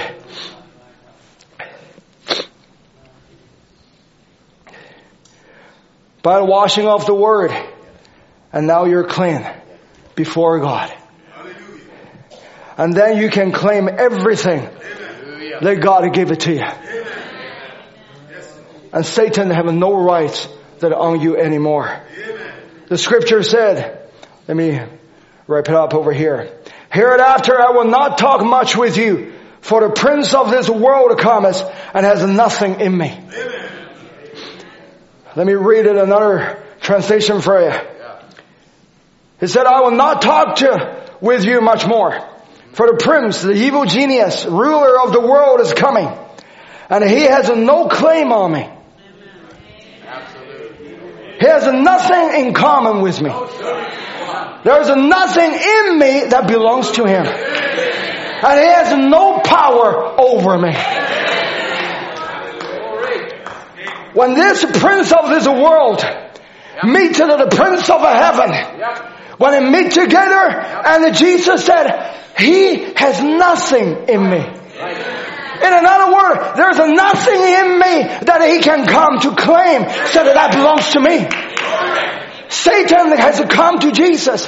[SPEAKER 4] By washing of the Word, and now you're clean before God. And then you can claim everything that God gave it to you. And Satan have no rights that on you anymore. The scripture said, let me wrap it up over here. Hereafter I will not talk much with you, for the prince of this world cometh and has nothing in me. Let me read it another translation for you. He said, I will not talk to, with you much more. For the prince, the evil genius, ruler of the world is coming. And he has no claim on me. He has nothing in common with me. There's nothing in me that belongs to him. And he has no power over me. When this prince of this world meets the prince of heaven, when they meet together and Jesus said, He has nothing in me. In another word, there's nothing in me that he can come to claim so that that belongs to me. Satan has come to Jesus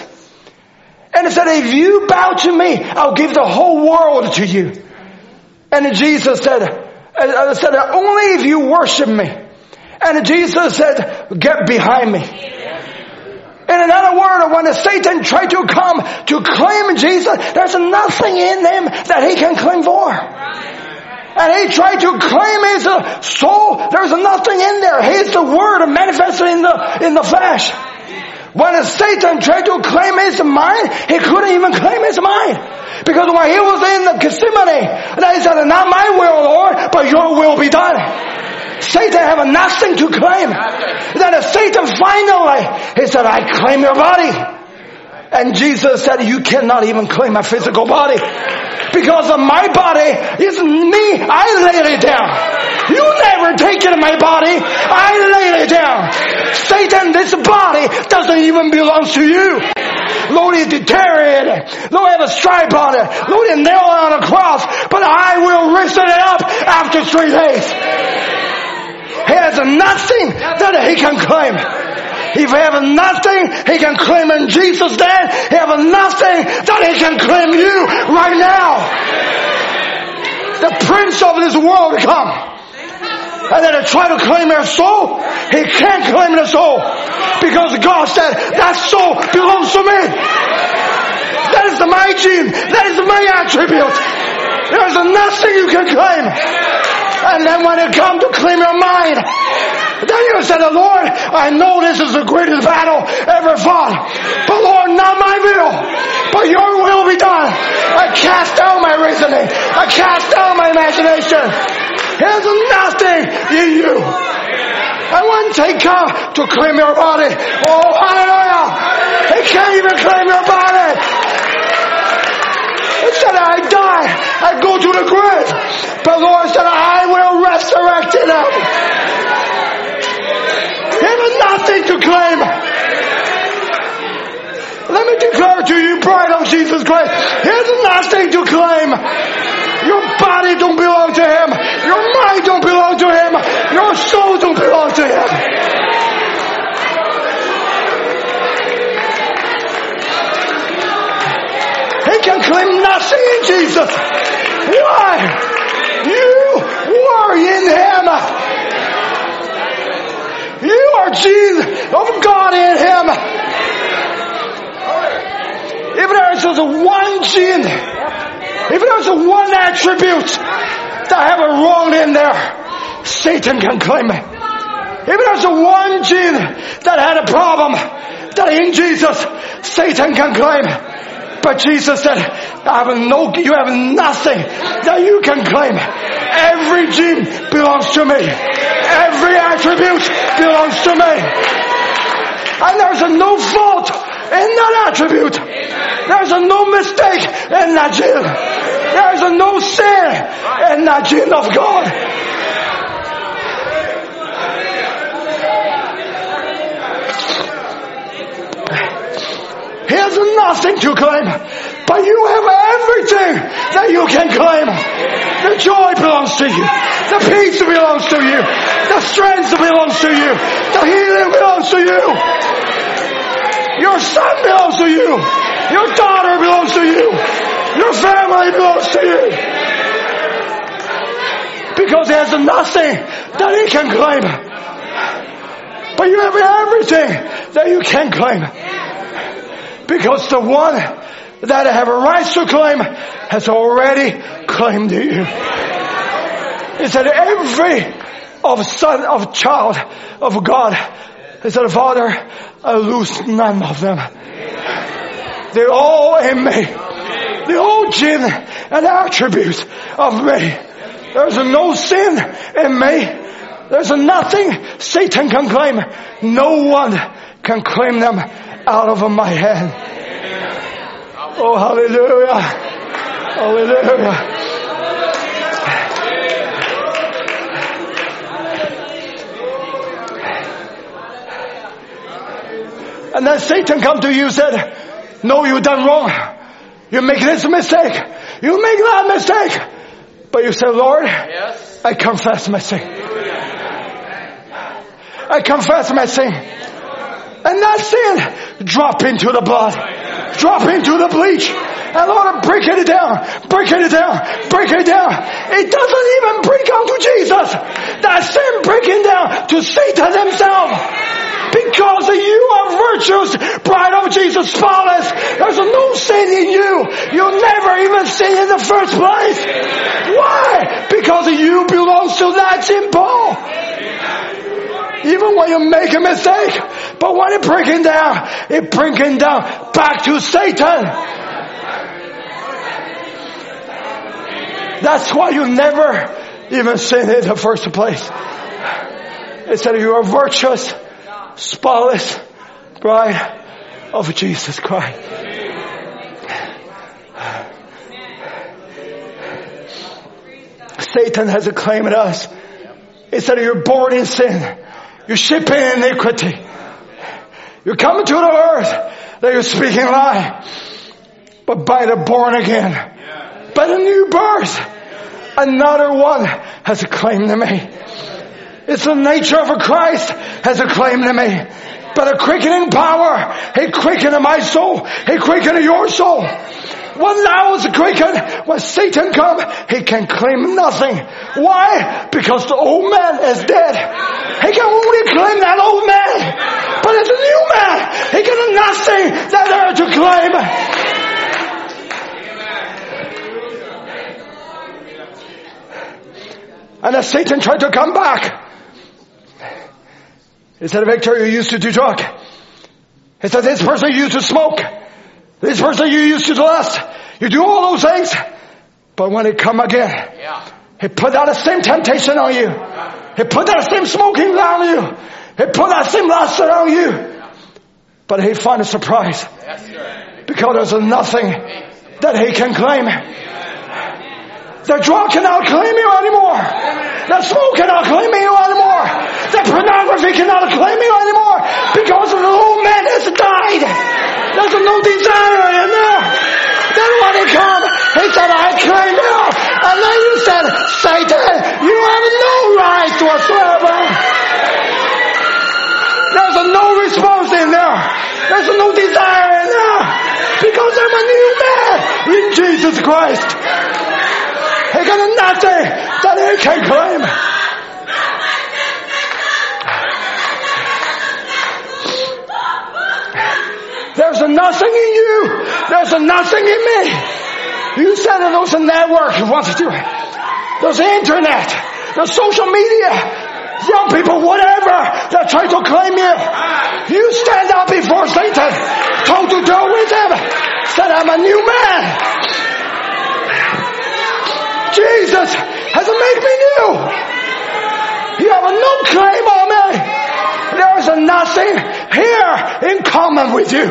[SPEAKER 4] and said, if you bow to me, I'll give the whole world to you. And Jesus said, said, only if you worship me. And Jesus said, get behind me. In another word, when Satan tried to come to claim Jesus, there's nothing in him that he can claim for. And he tried to claim his soul. There's nothing in there. He's the word manifested in the, in the flesh. When Satan tried to claim his mind, he couldn't even claim his mind. Because when he was in the Gethsemane, and he said, not my will, Lord, but your will be done. Satan have nothing to claim. Then Satan finally, he said, I claim your body. And Jesus said, you cannot even claim my physical body. Because of my body is me. I laid it down. You never taken my body. I laid it down. Satan, this body doesn't even belong to you. Lord, it deteriorated. Lord, have a stripe on it. Lord, it nailed on a cross. But I will raise it up after three days. He has nothing that he can claim. If he have nothing, he can claim in Jesus' name. He have nothing that he can claim you right now. The prince of this world come. And then to try to claim your soul, he can't claim the soul. Because God said, that soul belongs to me. That is my gene. That is my attribute. There's nothing you can claim. And then when it comes to claim your mind, then you said, Lord, I know this is the greatest battle ever fought. But Lord, not my will, but your will be done. I cast down my reasoning. I cast down my imagination. There's nothing in you. And when they come to claim your body, oh hallelujah, they can't even claim your body. Instead I die, I go to the grave. But Lord said, I will resurrect it up. He has nothing to claim. Let me declare to you, bride of Jesus Christ, he has nothing to claim. Your body don't belong to him. Your mind don't belong to him. Your soul don't belong to him. Claim nothing in Jesus. Why? You were in him. You are Jesus of God in him. If there's just one gene, if there's one attribute that I have a wrong in there, Satan can claim it. If there's a one gene that had a problem that in Jesus, Satan can claim. But Jesus said, I have no, you have nothing that you can claim. Every gene belongs to me. Every attribute belongs to me. And there's no fault in that attribute. There's no mistake in that gene. There's no sin in that gene of God. He has nothing to claim, but you have everything that you can claim. The joy belongs to you. The peace belongs to you. The strength belongs to you. The healing belongs to you. Your son belongs to you. Your daughter belongs to you. Your family belongs to you. Because he has nothing that he can claim. But you have everything that you can claim. Because the one that I have a right to claim has already claimed you. He said every of son of child of God. He said, Father, I lose none of them. They're all in me. The gene and attributes of me. There's no sin in me. There's nothing Satan can claim. No one can claim them out of my hand. Oh, hallelujah. Hallelujah. And then Satan come to you and said, no, you done wrong. You make this mistake. You make that mistake. But you say, Lord,
[SPEAKER 5] Yes.
[SPEAKER 4] I confess my sin. I confess my sin. And that sin drop into the blood. Drop into the bleach. And Lord, break it down. Break it down. Break it down. It doesn't even break onto Jesus. That sin breaking down to Satan himself. Because you are virtuous, bride of Jesus, spotless. There's no sin in you. You never even sin in the first place. Why? Because you belong to that symbol. Even when you make a mistake. But when it breaking down, it breaking down back to Satan. That's why you never even sin in the first place. It said you are virtuous, spotless bride of Jesus Christ. Satan has a claim at us. It said you're born in sin. You're shipping iniquity. You're coming to the earth that you're speaking lie. But by the born again, by the new birth, another one has a claim to me. It's the nature of a Christ has a claim to me. But a quickening power, He quickened my soul, He quickened your soul. When now is quickened, when Satan come, he can claim nothing. Why? Because the old man is dead. He can only claim that old man. But it's a new man. He can have nothing that there to claim. And as Satan tried to come back, he said, Victor, you used to do drug. He said, this person used to smoke. This person you used to lust. You do all those things. But when he come again, he put that same temptation on you. He put that same smoking on you. He put that same lust on you. But he find a surprise. Because there's nothing that he can claim. The drug cannot claim you anymore. The smoke cannot claim you anymore. The pornography cannot claim you anymore. Because the old man has died. There's no desire in there. Then when he come, he said, I claim you. And then you said, Satan, you have no right whatsoever. There's no response in there. There's no desire in there. Because I'm a new man in Jesus Christ. He got nothing that he can claim. There's a nothing in you. There's a nothing in me. You said it network you want to do it. There's the internet. There's social media. Young people, whatever, that try to claim you. You stand up before Satan, toe to toe with him. Said, I'm a new man. Jesus has made me new. You have no claim on me. There is nothing here in common with you.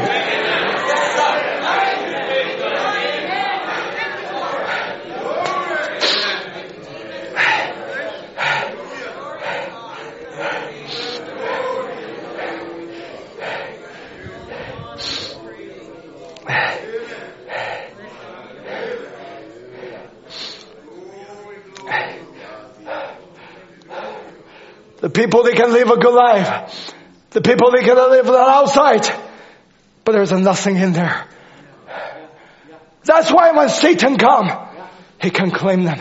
[SPEAKER 4] The people they can live a good life. The people they can live outside. But there's nothing in there. That's why when Satan come, he can claim them.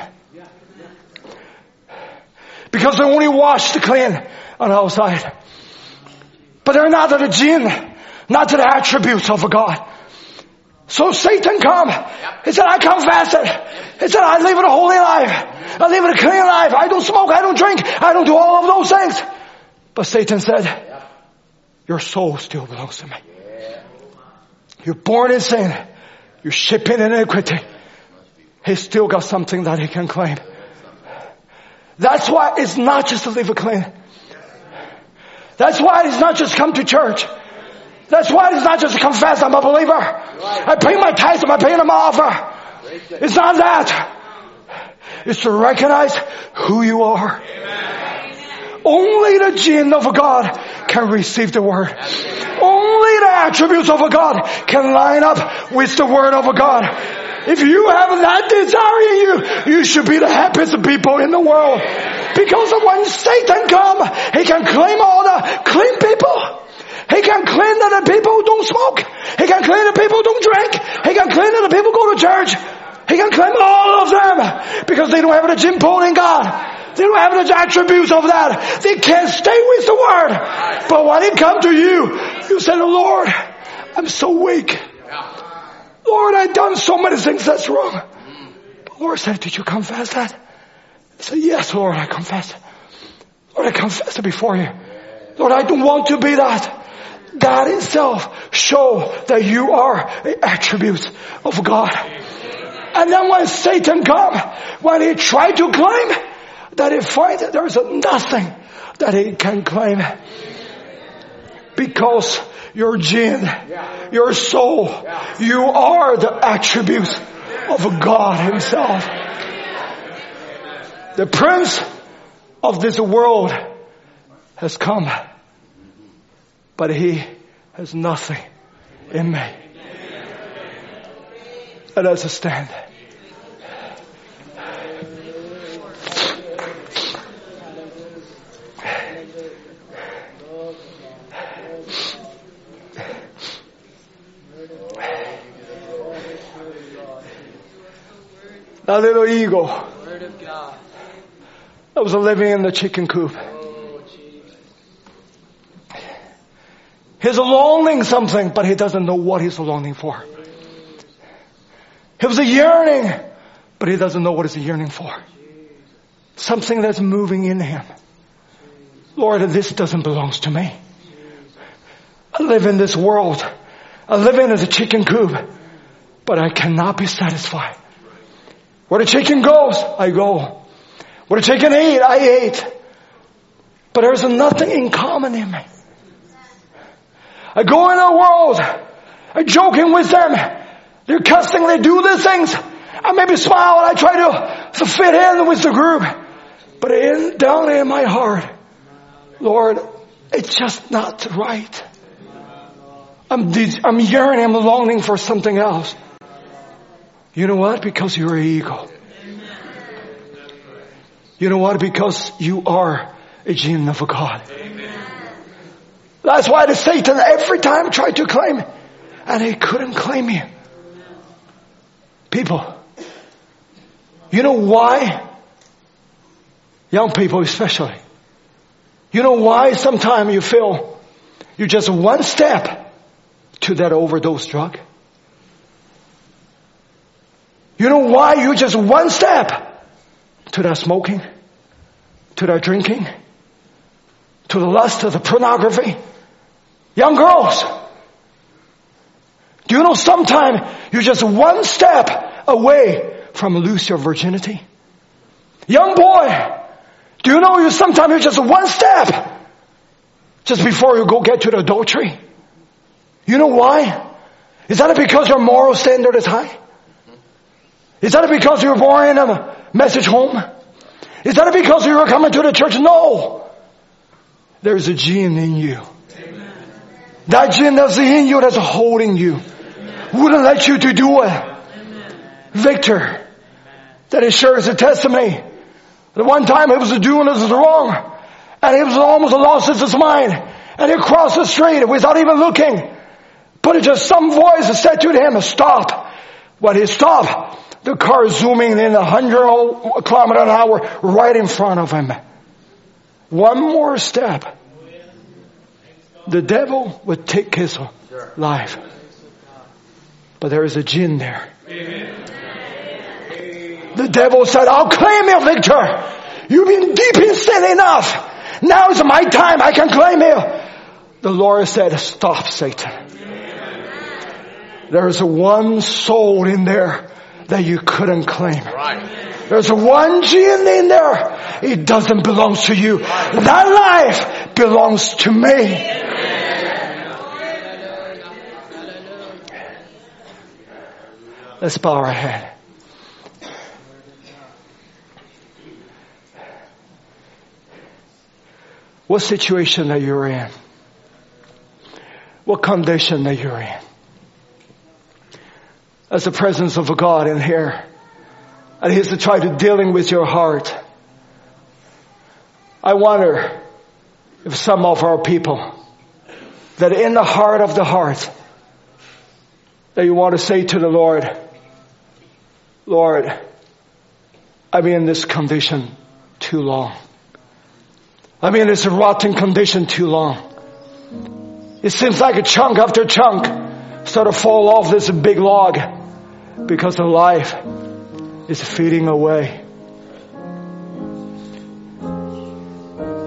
[SPEAKER 4] Because they're only washed clean on outside. But they're not the gene, not the attributes of a God. So Satan come. He said, I confess it. He said, I live a holy life. I live a clean life. I don't smoke. I don't drink. I don't do all of those things. But Satan said, your soul still belongs to me. You're born in sin. You're shipping iniquity. He still got something that he can claim. That's why it's not just to live a clean. That's why it's not just come to church. That's why it's not just to confess I'm a believer. I pay my tithes, I'm paying my offer. It's not that. It's to recognize who you are. Only the gene of God can receive the word. Only the attributes of a God can line up with the word of a God. If you have that desire in you, you should be the happiest people in the world. Because when Satan come, he can claim all the clean people. He can claim that the people who don't smoke. He can claim that people who don't drink. He can claim that the people who go to church. He can claim all of them because they don't have the gene pool in God. They don't have the attributes of that. They can't stay with the word. But when it comes to you, you say, Lord, I'm so weak. Lord, I've done so many things that's wrong. But Lord said, did you confess that? I said, yes, Lord, I confess. Lord, I confess it before you. Lord, I don't want to be that. That Himself show that you are attributes of God. And then when Satan come, when he tried to claim that he finds that there is nothing that he can claim. Because your gene, your soul, you are the attributes of God himself. The prince of this world has come, but he has nothing in me. Let us stand. That little eagle that was living in the chicken coop. He's longing something, but he doesn't know what he's longing for. He was a yearning, but he doesn't know what he's a yearning for. Something that's moving in him. Lord, this doesn't belong to me. I live in this world. I live in as a chicken coop, but I cannot be satisfied. Where the chicken goes, I go. Where the chicken ate, I ate. But there's nothing in common in me. I go in the world. I'm joking with them. They're cussing. They do these things. I maybe smile and I try to, to fit in with the group. But in, down in my heart, Lord, it's just not right. I'm, I'm yearning, I'm longing for something else. You know what? Because you're an eagle. You know what? Because you are a gene of God. That's why the Satan every time tried to claim and he couldn't claim you. People, you know why? Young people especially. You know why sometimes you feel you're just one step to that overdose drug? You know why you're just one step to that smoking, to that drinking, to the lust of the pornography? Young girls, do you know sometimes you're just one step away from lose your virginity? Young boy, do you know you sometimes you're just one step just before you go get to the adultery? You know why? Is that because your moral standard is high? Is that because you were born in a message home? Is that because you were coming to the church? No. There's a gene in you. That gene that's in you that's holding you. Wouldn't let you to do it. Victor, that is sure is a testimony. The one time he was doing this wrong, and he was almost lost his mind, and he crossed the street without even looking. But it just some voice said to him, stop. When he stopped, the car zooming in a hundred kilometer an hour right in front of him. One more step, the devil would take his life. But there is a gene there. The devil said, I'll claim you, Victor. You've been deep in sin enough. Now is my time. I can claim you. The Lord said, stop Satan. There's one soul in there that you couldn't claim. There's one gene in there. It doesn't belong to you. That life belongs to me. Let's bow our head. What situation that you're in? What condition that you're in? As the presence of a God in here. And here's the try to dealing with your heart. I wonder if some of our people that in the heart of the heart that you want to say to the Lord, Lord, I've been in this condition too long. I mean, it's a rotten condition too long. It seems like a chunk after chunk sort of fall off this big log because of life is fading away.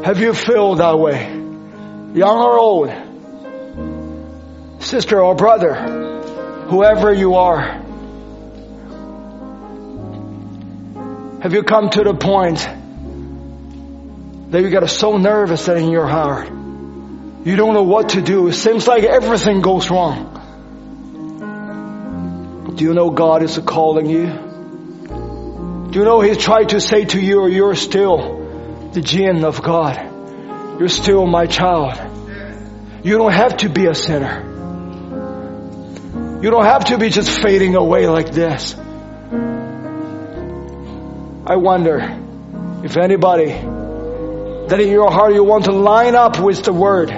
[SPEAKER 4] Have you felt that way? Young or old? Sister or brother? Whoever you are. Have you come to the point that you get so nervous that in your heart you don't know what to do. It seems like everything goes wrong. Do you know God is calling you? You know He's trying to say to you, you're still the gene of God. You're still my child. You don't have to be a sinner. You don't have to be just fading away like this. I wonder if anybody that in your heart you want to line up with the word,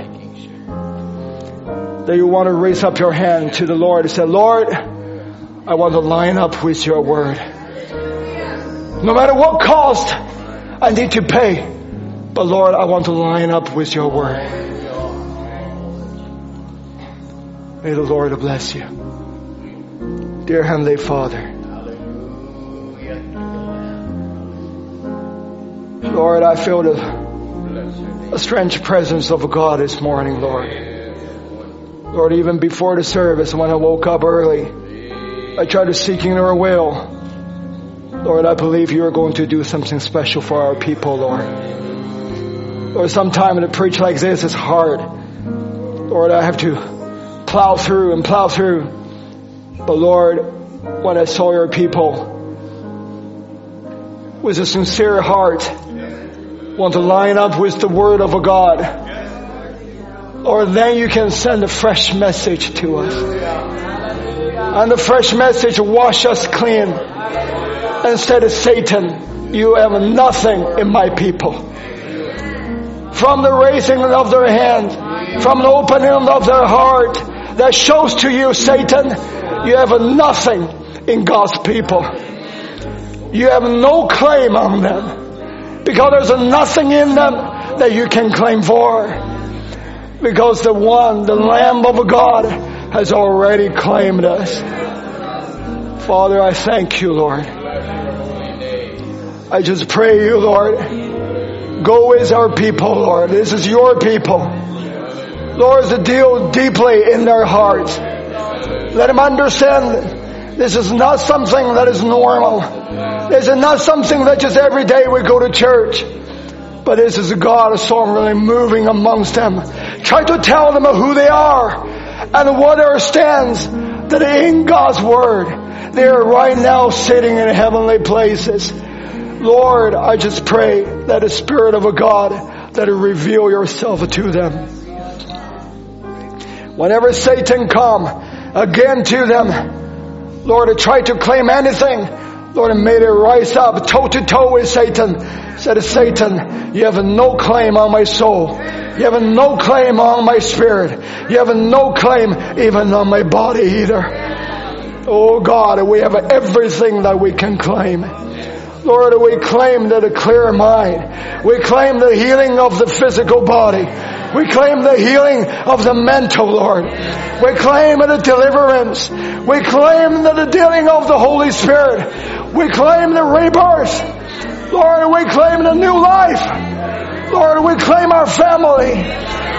[SPEAKER 4] that you want to raise up your hand to the Lord and say, Lord, I want to line up with your word. No matter what cost I need to pay, but Lord, I want to line up with your word. May the Lord bless you. Dear Heavenly Father, Lord, I feel the, a strange presence of God this morning, Lord. Lord, even before the service, when I woke up early, I tried to seek in your will. Lord, I believe you are going to do something special for our people, Lord. Lord, sometime to preach like this is hard. Lord, I have to plow through and plow through. But Lord, when I saw your people with a sincere heart, want to line up with the word of a God, or then you can send a fresh message to us. And the fresh message wash us clean. Instead of Satan, you have nothing in my people. From the raising of their hand, from the opening of their heart, that shows to you, Satan, you have nothing in God's people. You have no claim on them because there's nothing in them that you can claim for. Because the one, the Lamb of God, has already claimed us. Father, I thank you, Lord. I just pray you, Lord, go with our people, Lord. This is your people. Lord, to deal deeply in their hearts. Let them understand this is not something that is normal. This is not something that just every day we go to church. But this is God sovereignly moving amongst them. Try to tell them who they are and what their stands that in God's Word, they are right now sitting in heavenly places. Lord, I just pray that the Spirit of a God that reveal yourself to them. Whenever Satan come again to them, Lord, try to claim anything, Lord, and may they rise up toe to toe with Satan. Said Satan, you have no claim on my soul. You have no claim on my spirit. You have no claim even on my body either. Oh God, we have everything that we can claim. Lord, we claim that a clear mind. We claim the healing of the physical body. We claim the healing of the mental, Lord. We claim the deliverance. We claim the dealing of the Holy Spirit. We claim the rebirth. Lord, we claim the new life. Lord, we claim our family.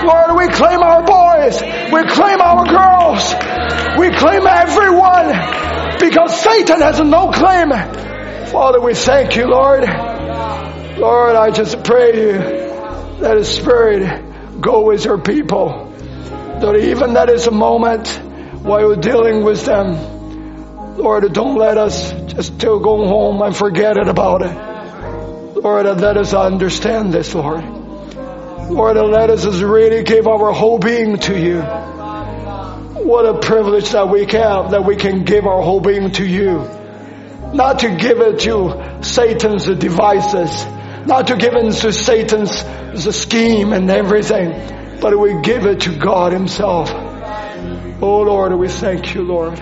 [SPEAKER 4] Lord, we claim our boys. We claim our girls. We claim everyone because Satan has no claim. Father, we thank you, Lord. Lord, I just pray you that the Spirit go with your people. That even that is a moment while you're dealing with them. Lord, don't let us just still go home and forget it about it. Lord, let us understand this, Lord. Lord, let us really give our whole being to you. What a privilege that we have, that we can give our whole being to you. Not to give it to Satan's devices, not to give it to Satan's scheme and everything, but we give it to God Himself. Oh Lord, we thank you, Lord.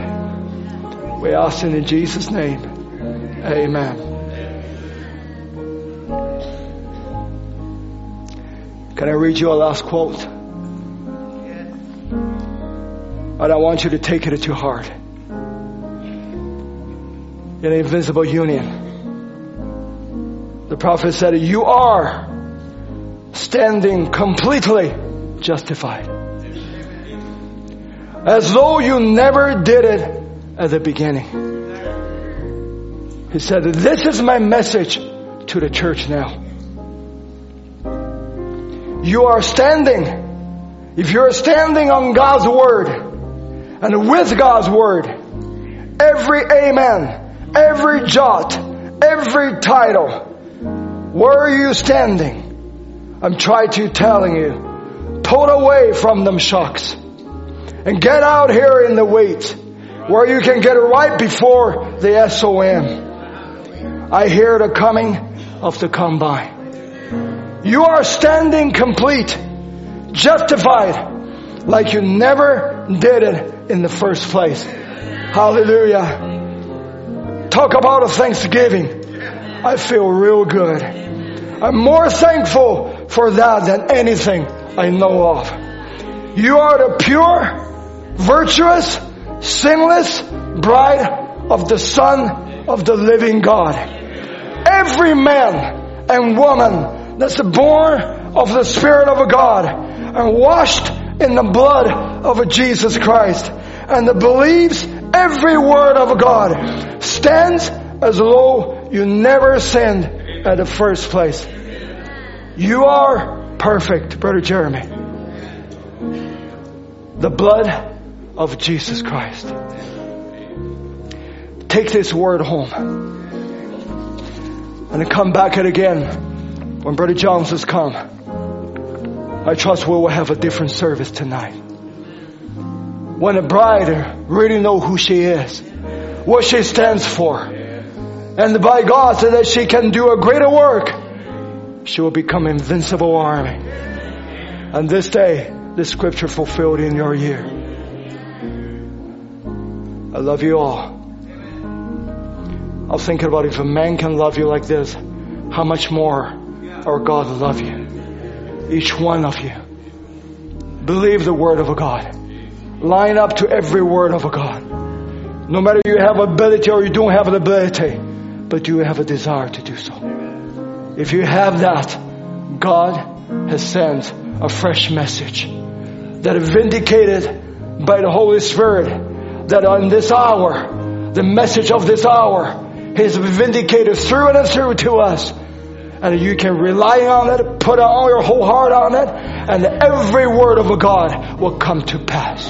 [SPEAKER 4] We ask in Jesus' name. Amen. Can I read you a last quote? And I want you to take it to your heart. In invisible union, the prophet said, You are standing completely justified. As though you never did it at the beginning. He said, This is my message to the church now. you are standing, if you're standing on God's word and with God's word, every amen, every jot, every tittle, where are you standing? I'm trying to telling you, pull away from them shocks and get out here in the wait where you can get it right before the SOM. I hear the coming of the combine. You are standing complete, justified, like you never did it in the first place. Hallelujah. Talk about a Thanksgiving. I feel real good. I'm more thankful for that than anything I know of. You are the pure, virtuous, sinless bride of the Son of the living God. Every man and woman that's born of the Spirit of God and washed in the blood of Jesus Christ and that believes every word of God stands as though you never sinned at the first place. You are perfect, Brother Jeremy. The blood of Jesus Christ. Take this word home. And come back it again when Brother Johnson's come. I trust we will have a different service tonight. When a bride really know who she is, what she stands for, and by God so that she can do a greater work, she will become invincible army. And this day, the scripture fulfilled in your year. I love you all. I was thinking about if a man can love you like this, how much more our God love you. Each one of you. Believe the word of God. Line up to every word of God. No matter you have ability or you don't have an ability, but you have a desire to do so. If you have that, God has sent a fresh message that is vindicated by the Holy Spirit that on this hour, the message of this hour is vindicated through and through to us. And you can rely on it, put all your whole heart on it, and every word of God will come to pass.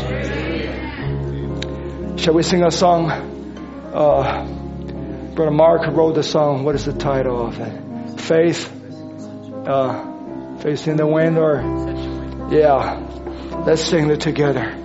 [SPEAKER 4] Shall we sing a song? Uh, Brother Mark wrote the song. What is the title of it? Faith. Uh, the wind, or yeah. Let's sing it together.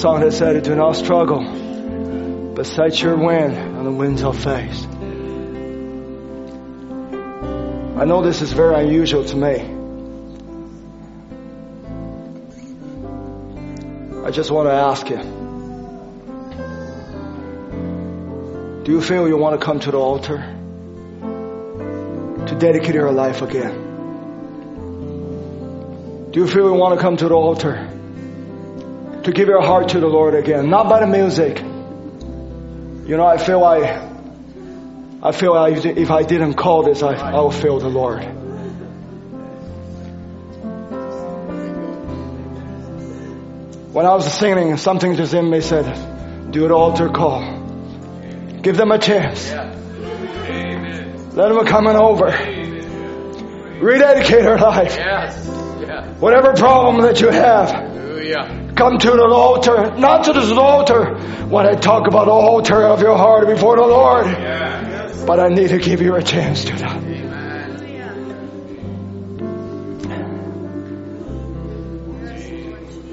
[SPEAKER 4] Song that said, Do not struggle, but set your wind on the winds of faith. I know this is very unusual to me. I just want to ask you Do you feel you want to come to the altar to dedicate your life again? Do you feel you want to come to the altar to give your heart to the Lord again? Not by the music. You know, I feel I, I feel I, if I didn't call this, I, I will feel the Lord. When I was singing, something just in me said, do an altar call. Give them a chance. Let them come on over. Rededicate their life. Whatever problem that you have, come to the altar. Not to this altar when I talk about the altar of your heart before the Lord. But I need to give you a chance to that.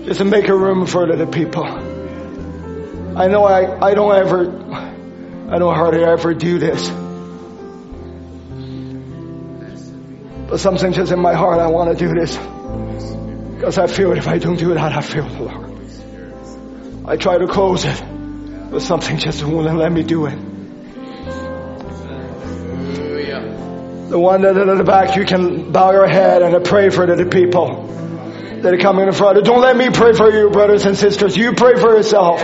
[SPEAKER 4] Just to make a room for the people. I know I, I don't ever, I don't hardly ever do this. But something just in my heart, I want to do this. Because I feel it if I don't do that, I feel the Lord. I try to close it, but something just won't let me do it. The one that at the back, you can bow your head and pray for the people that are coming in front. Don't let me pray for you, brothers and sisters. You pray for yourself.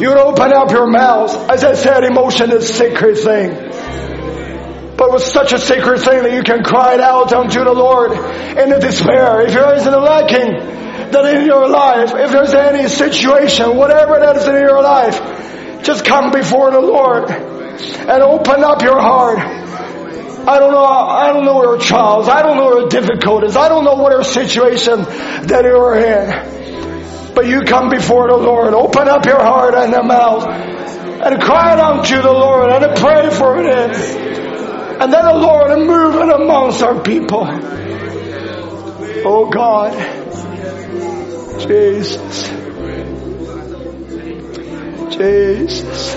[SPEAKER 4] You open up your mouths. As I said, emotion is a sacred thing. It was such a sacred thing that you can cry it out unto the Lord in the despair. If there is a lacking that in your life, if there's any situation, whatever that is in your life, just come before the Lord and open up your heart. I don't know, I don't know your trials, I don't know your difficulties, I don't know what your situation that you're in. But you come before the Lord, open up your heart and your mouth, and cry it out to the Lord, and pray for it. And then the Lord move moving amongst our people. Oh God, Jesus, Jesus.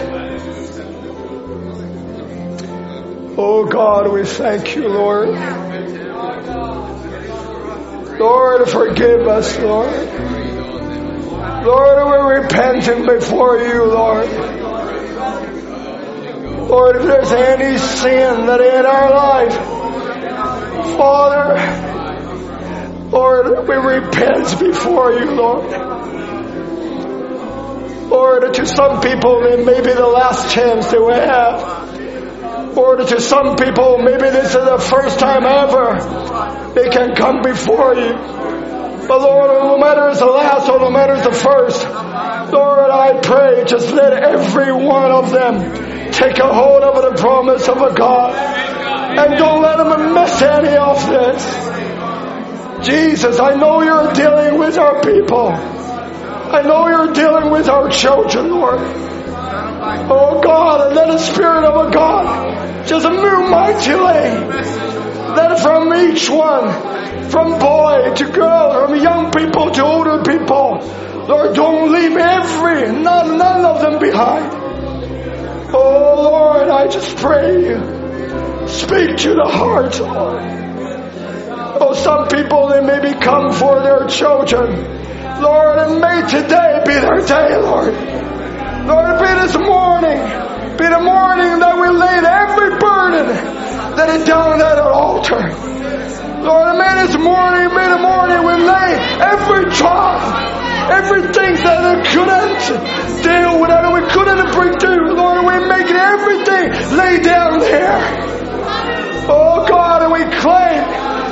[SPEAKER 4] Oh God, we thank you, Lord. Lord, forgive us, Lord. Lord, we're repenting before you, Lord. Lord, if there's any sin that in our life, Father, Lord, we repent before you, Lord. Lord, to some people it may be the last chance they will have. Or to some people, maybe this is the first time ever they can come before you. But Lord, no matter it's the last or no matter it's the first, Lord, I pray just let every one of them take a hold of the promise of a God. And don't let them miss any of this. Jesus, I know you're dealing with our people. I know you're dealing with our children, Lord. Oh God, and let the Spirit of a God just move mightily. Let from each one, from boy to girl, from young people to older people, Lord, don't leave every, none, none of them behind. Oh Lord, I just pray you. Speak to the heart, Lord. Oh, some people, they maybe come for their children. Lord, and may today be their day, Lord. Lord, be this morning, be the morning that we laid every burden that is down at our altar. Lord, may this morning, may the morning we lay every trial, everything that we couldn't deal with, that we couldn't bring through. Lord, we make it everything lay down there. Oh God, and we claim,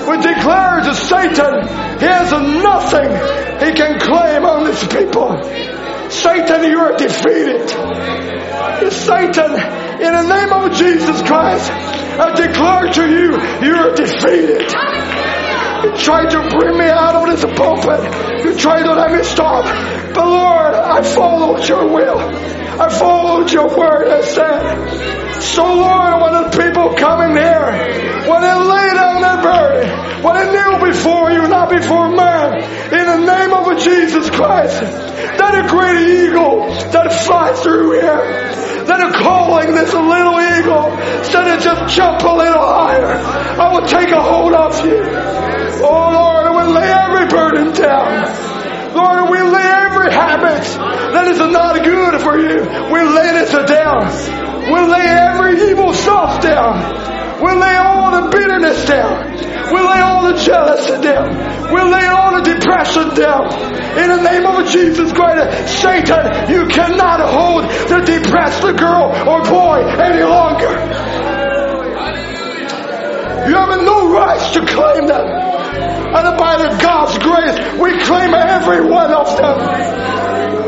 [SPEAKER 4] we declare to Satan, he has nothing he can claim on these people. Satan, you are defeated. Satan, in the name of Jesus Christ, I declare to you, you are defeated. You tried to bring me out of this pulpit. You tried to let me stop. But Lord, I followed your will. I followed your word and said, so Lord, when the people come in here, when they lay down their burden, when they kneel before you, not before man, in the name of Jesus Christ, that a great eagle that flies through here, that are calling this little eagle, instead of just jump a little higher, I will take a hold of you. Oh Lord, will lay every burden down. Lord, we lay every habit that is not good for you. We lay this down. We lay every evil stuff down. We lay all the bitterness down. We lay all the jealousy down. We lay all the depression down. In the name of Jesus Christ, Satan, you cannot hold the depressed girl or boy any longer. You have no rights to claim them. And by the God's grace, we claim every one of them.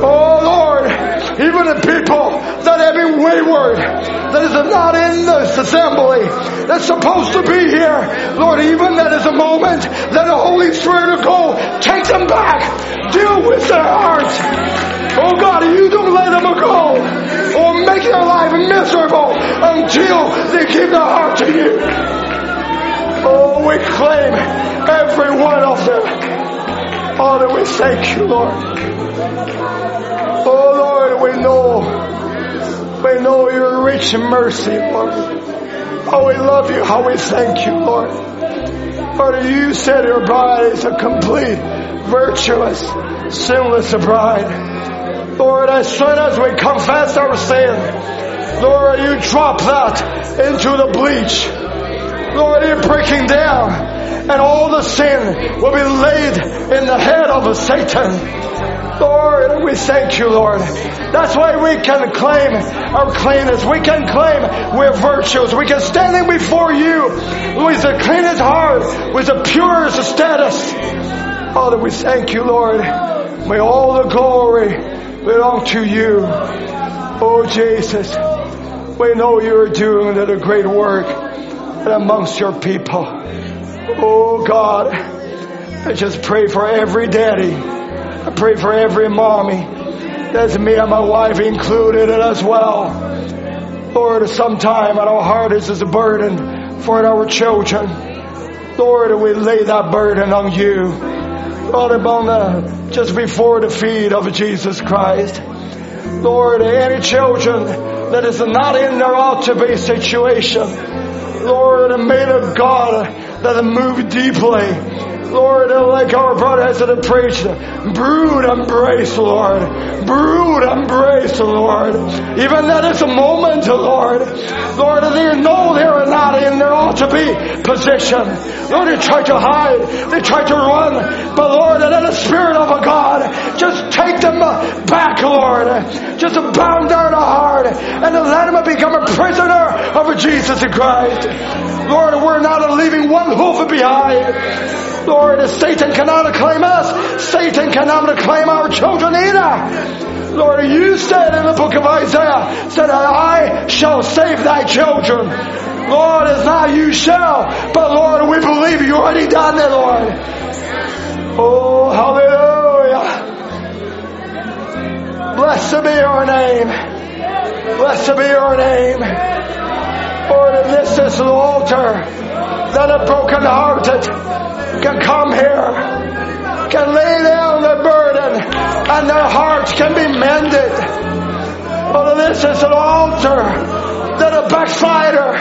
[SPEAKER 4] Oh Lord, even the people that have been wayward, that is not in this assembly, that's supposed to be here. Lord, even that is a moment that the Holy Spirit will go, take them back, deal with their hearts. Oh God, you don't let them go or make their life miserable until they give their heart to you. Oh, we claim every one of them. Father, we thank you, Lord. Oh, Lord, we know, we know you're rich mercy, Lord. Oh, we love you. How we thank you, Lord. Lord, you said your bride is a complete, virtuous, sinless bride. Lord, as soon as we confess our sin, Lord, you drop that into the bleach. Lord, you're breaking down and all the sin will be laid in the head of Satan. Lord, we thank you, Lord. That's why we can claim our cleanness. We can claim we're virtuous. We can standing before you with the cleanest heart, with the purest status. Father, we thank you, Lord. May all the glory belong to you. Oh, Jesus, we know you're doing a great work amongst your people. Oh God, I just pray for every daddy. I pray for every mommy. That's me and my wife included as well. Lord, sometime our heart is a burden for our children. Lord, we lay that burden on you. Lord, upon the, just before the feet of Jesus Christ. Lord, any children that is not in their ought to be situation. Lord, and made of God that move deeply. Lord, like our brother has said preached, brood embrace, Lord. Brood embrace, Lord. Even that is a moment, Lord. Lord, they know they are not in their ought to be position. Lord, they try to hide, they try to run, but Lord, let the Spirit of a God just take them back, Lord. Just bound down the heart and let them become a prisoner of Jesus Christ. Lord, we're not leaving one hoof behind. Lord, Satan cannot claim us. Satan cannot claim our children either. Lord, you said in the book of Isaiah, said, I shall save thy children. Lord, it's not you shall, but Lord, we believe you already done it, Lord. Oh, hallelujah. Blessed be your name. Blessed be your name. Lord, and this is an altar that a broken-hearted can come here, can lay down their burden, and their hearts can be mended. Lord, this is an altar that a backslider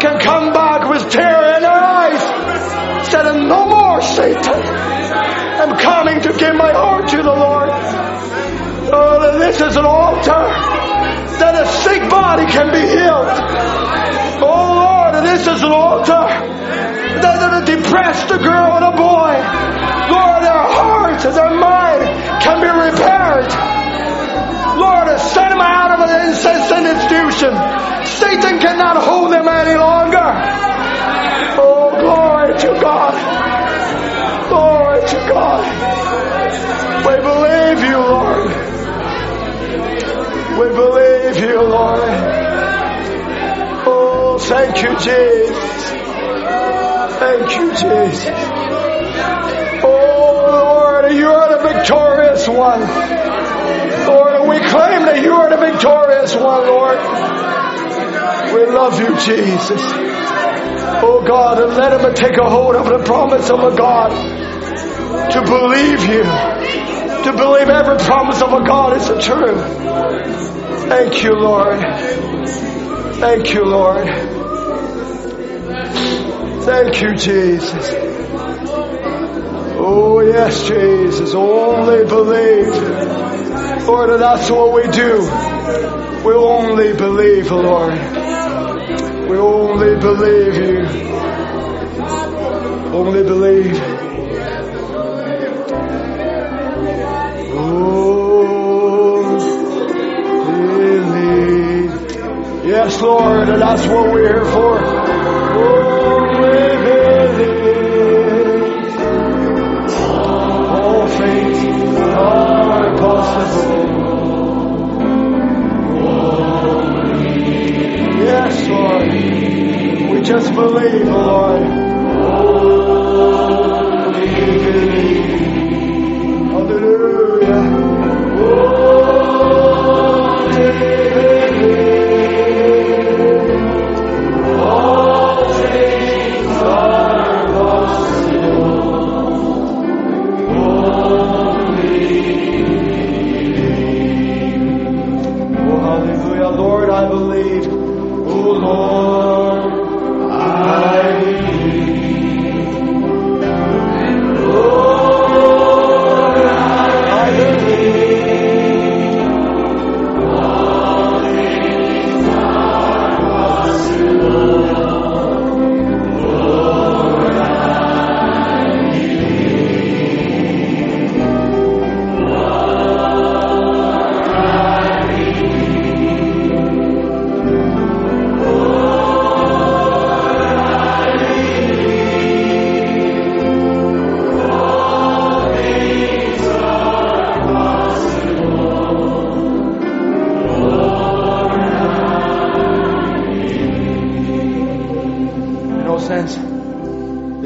[SPEAKER 4] can come back with tear in their eyes, saying, no more Satan. I'm coming to give my heart to the Lord. Oh, this is an altar that a sick body can be healed. Oh Lord, this is an altar that a depressed girl and a boy, Lord, their heart and their mind can be repaired. Lord, send them out of an insane institution. Satan cannot hold them any longer. Oh, glory to God. Glory to God. We believe you, Lord. We believe you, Lord. Oh, thank you, Jesus. Thank you, Jesus. Oh, Lord, you are the victorious one. Lord, we claim that you are the victorious one, Lord. We love you, Jesus. Oh God, and let him take a hold of the promise of a God to believe you, to believe every promise of a God is true. Thank you, Lord. Thank you, Lord. Thank you, Jesus. Oh, yes, Jesus. Only believe. Lord, that's what we do. We only believe, Lord. We only believe you. Only believe. Oh, believe. Yes, Lord, and that's what we're here for. Believe. All things are possible. Yes, Lord. We just believe, Lord. Only All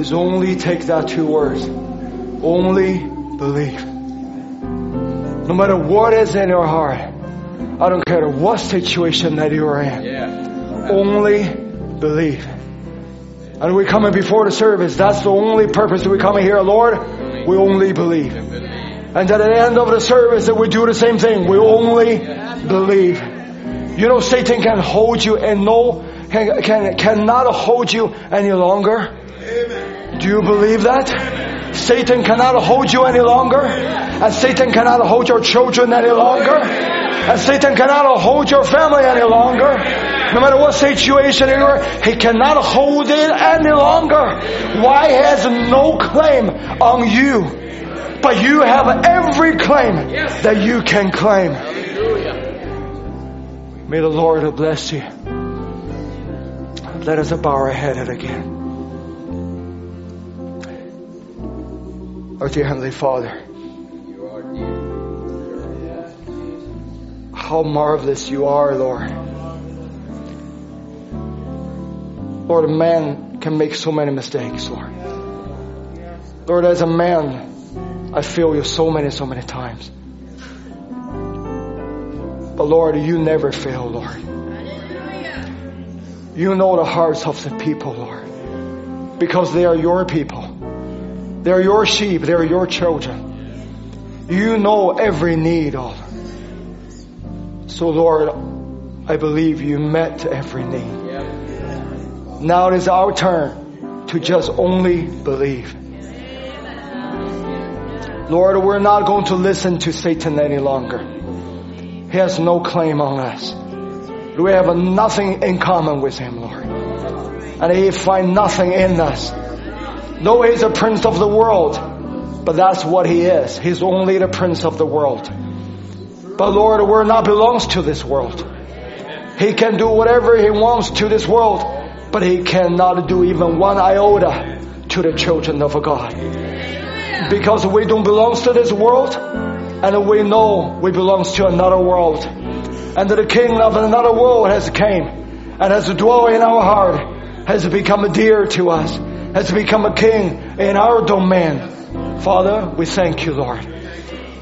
[SPEAKER 4] is only take that two words. Only believe. No matter what is in your heart, I don't care what situation that you are in. Only believe. And we coming before the service. That's the only purpose that we coming here, Lord. We only believe. And at the end of the service, that we do the same thing. We only believe. You know, Satan can hold you and no, can, can, cannot hold you any longer. Do you believe that? Satan cannot hold you any longer. And Satan cannot hold your children any longer. And Satan cannot hold your family any longer. No matter what situation you are, he cannot hold it any longer. Why has no claim on you? But you have every claim that you can claim. May the Lord bless you. Let us bow our head again. Our dear Heavenly Father, how marvelous you are, Lord. Lord, a man can make so many mistakes, Lord. Lord, as a man, I fail you so many, so many times. But Lord, you never fail, Lord. You know the hearts of the people, Lord. Because they are your people. They are your sheep. They are your children. You know every need, of them. So Lord, I believe you met every need. Now it is our turn to just only believe. Lord, we're not going to listen to Satan any longer. He has no claim on us. We have nothing in common with him, Lord. And he find nothing in us. No, he's a prince of the world, but that's what he is. He's only the prince of the world. But Lord, we're not belongs to this world. He can do whatever he wants to this world, but he cannot do even one iota to the children of God. Because we don't belong to this world, and we know we belong to another world. And the king of another world has came and has dwelt in our heart, has become dear to us, has become a king in our domain. Father, we thank you, Lord.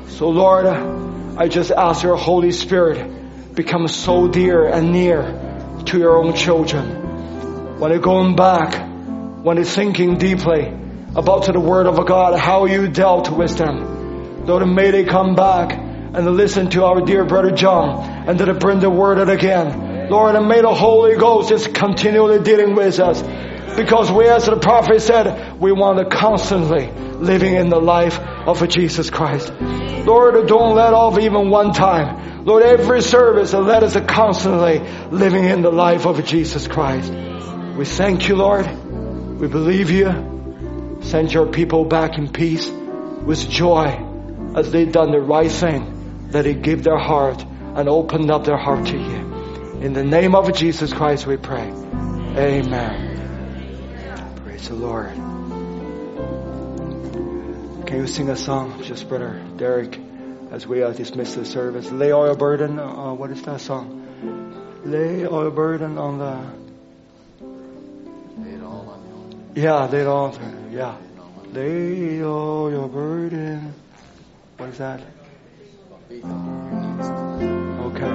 [SPEAKER 4] So Lord, I just ask your Holy Spirit become so dear and near to your own children. When they're going back when they're thinking deeply about the word of God, how you dealt with them. Lord, may they come back and listen to our dear brother John and to bring the word again. Lord, and may the Holy Ghost just continually dealing with us. Because we, as the prophet said, we want to constantly living in the life of Jesus Christ. Lord, don't let off even one time. Lord, every service, let us constantly living in the life of Jesus Christ. We thank you, Lord. We believe you. Send your people back in peace with joy as they've done the right thing, that they give their heart and opened up their heart to you. In the name of Jesus Christ we pray. Amen. Praise the Lord. Can you sing a song, just brother Derek, as we uh, dismiss the service? Lay all your burden. Uh, what is that song? Lay all your burden on the. Yeah, lay it all. Yeah, lay all your burden. What is that? Okay.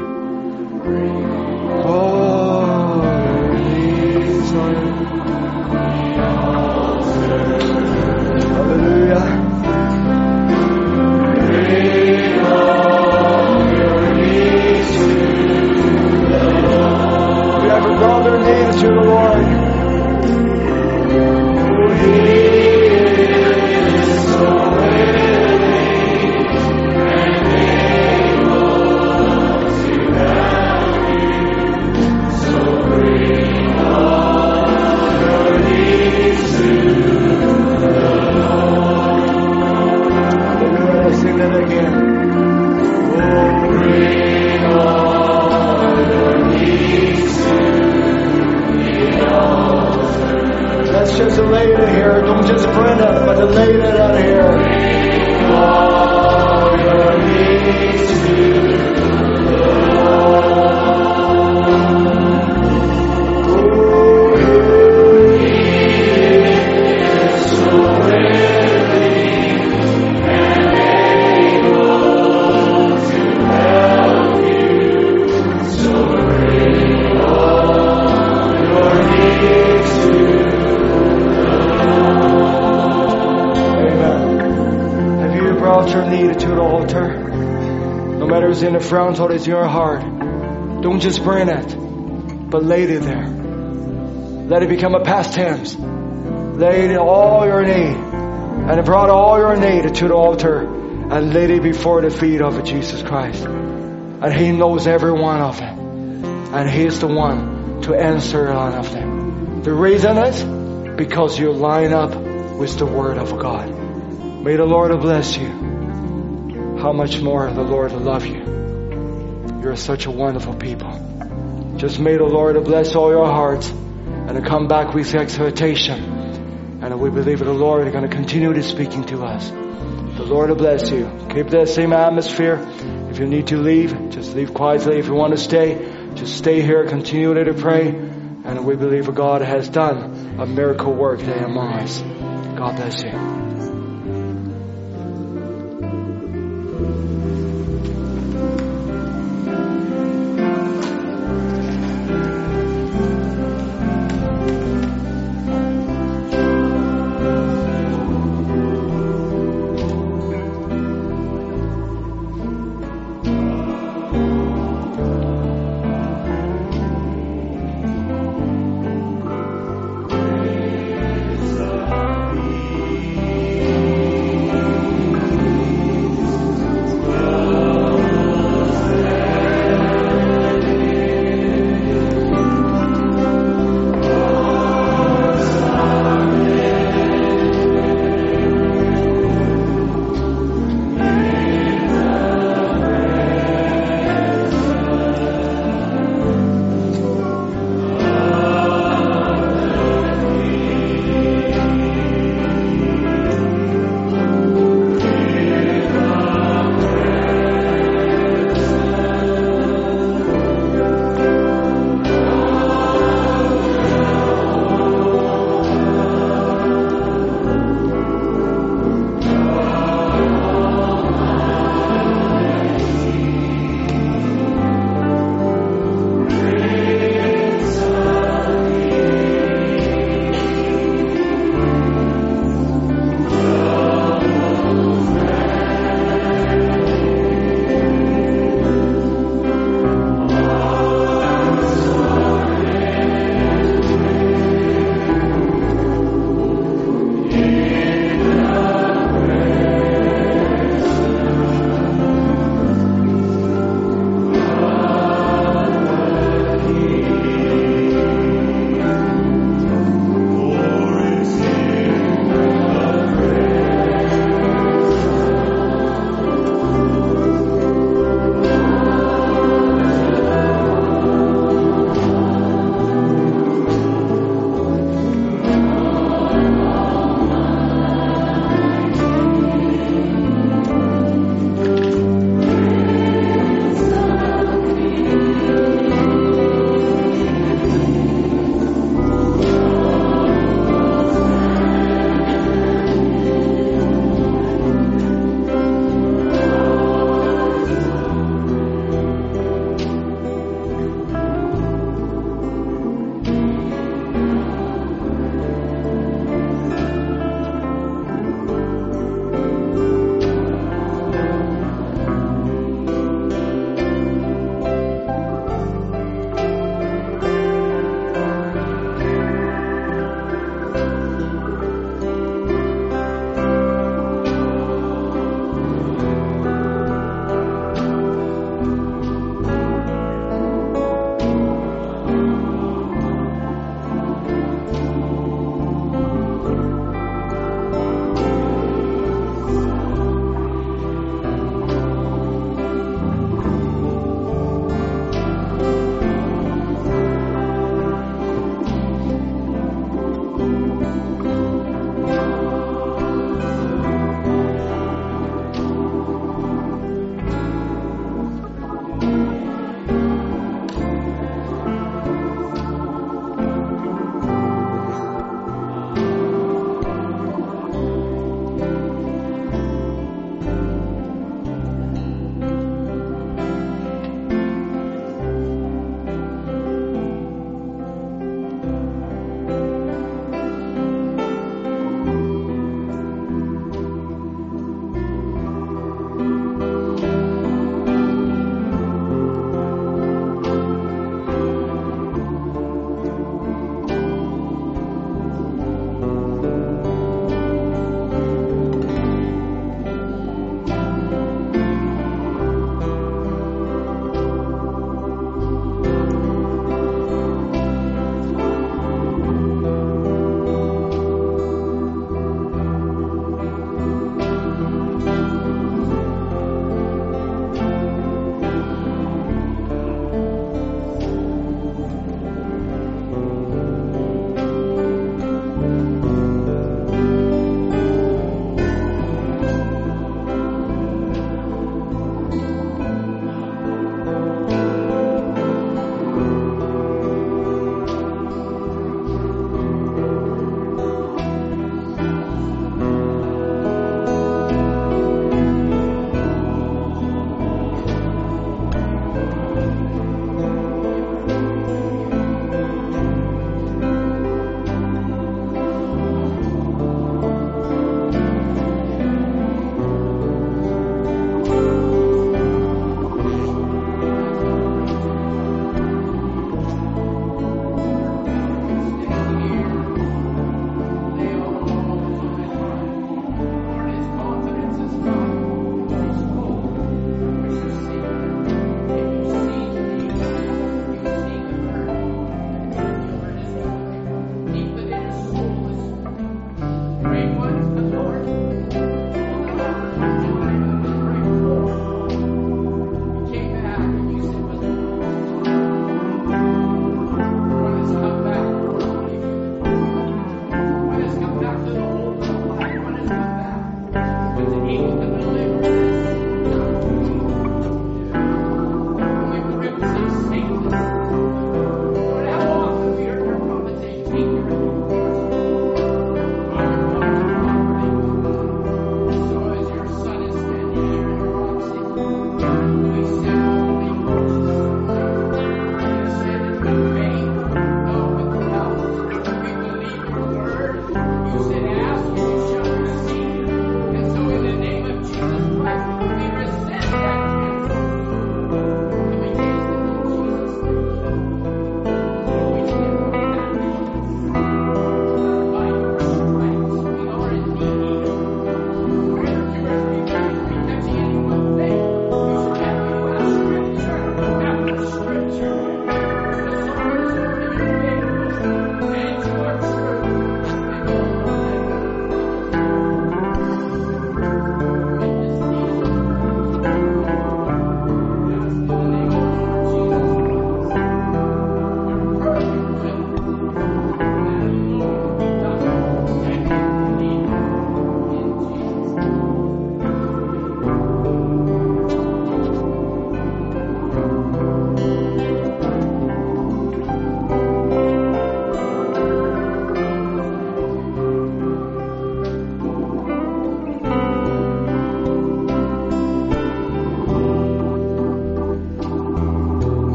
[SPEAKER 4] Oh, to it here. Don't just print it, but lay it out here. Amen. In the front or it's in your heart. Don't just burn it, but lay it there. Let it become a past tense. Lay it all your need. And brought all your need to the altar and laid it before the feet of Jesus Christ. And He knows every one of them. And He's the one to answer all of them. The reason is because you line up with the Word of God. May the Lord bless you. How much more the Lord will love you. You're such a wonderful people. Just may the Lord bless all your hearts and to come back with exhortation. And we believe the Lord is going to continue to speaking to us. The Lord will bless you. Keep that same atmosphere. If you need to leave, just leave quietly. If you want to stay, just stay here. Continue to pray. And we believe God has done a miracle work today among us. God bless you.